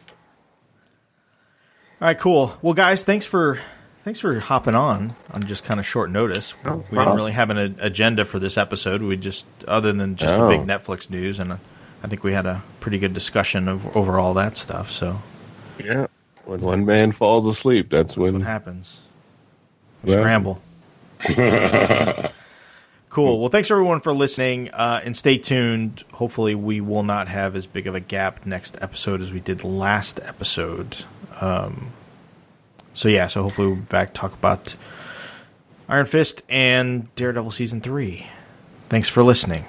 [SPEAKER 3] All right, cool. Well, guys, thanks for thanks for hopping on on just kind of short notice. we didn't really have an a- agenda for this episode. We just other than just
[SPEAKER 4] Oh.
[SPEAKER 3] the big Netflix news, and uh, I think we had a pretty good discussion of over all that stuff. So
[SPEAKER 4] Yeah. When one man falls asleep, that's
[SPEAKER 3] what
[SPEAKER 4] when.
[SPEAKER 3] happens.
[SPEAKER 4] Well,
[SPEAKER 3] Scramble. <laughs> cool. Well, thanks everyone for listening, uh, and stay tuned. Hopefully, we will not have as big of a gap next episode as we did last episode. Um, so yeah, so hopefully we'll be back talk about Iron Fist and Daredevil season three. Thanks for listening.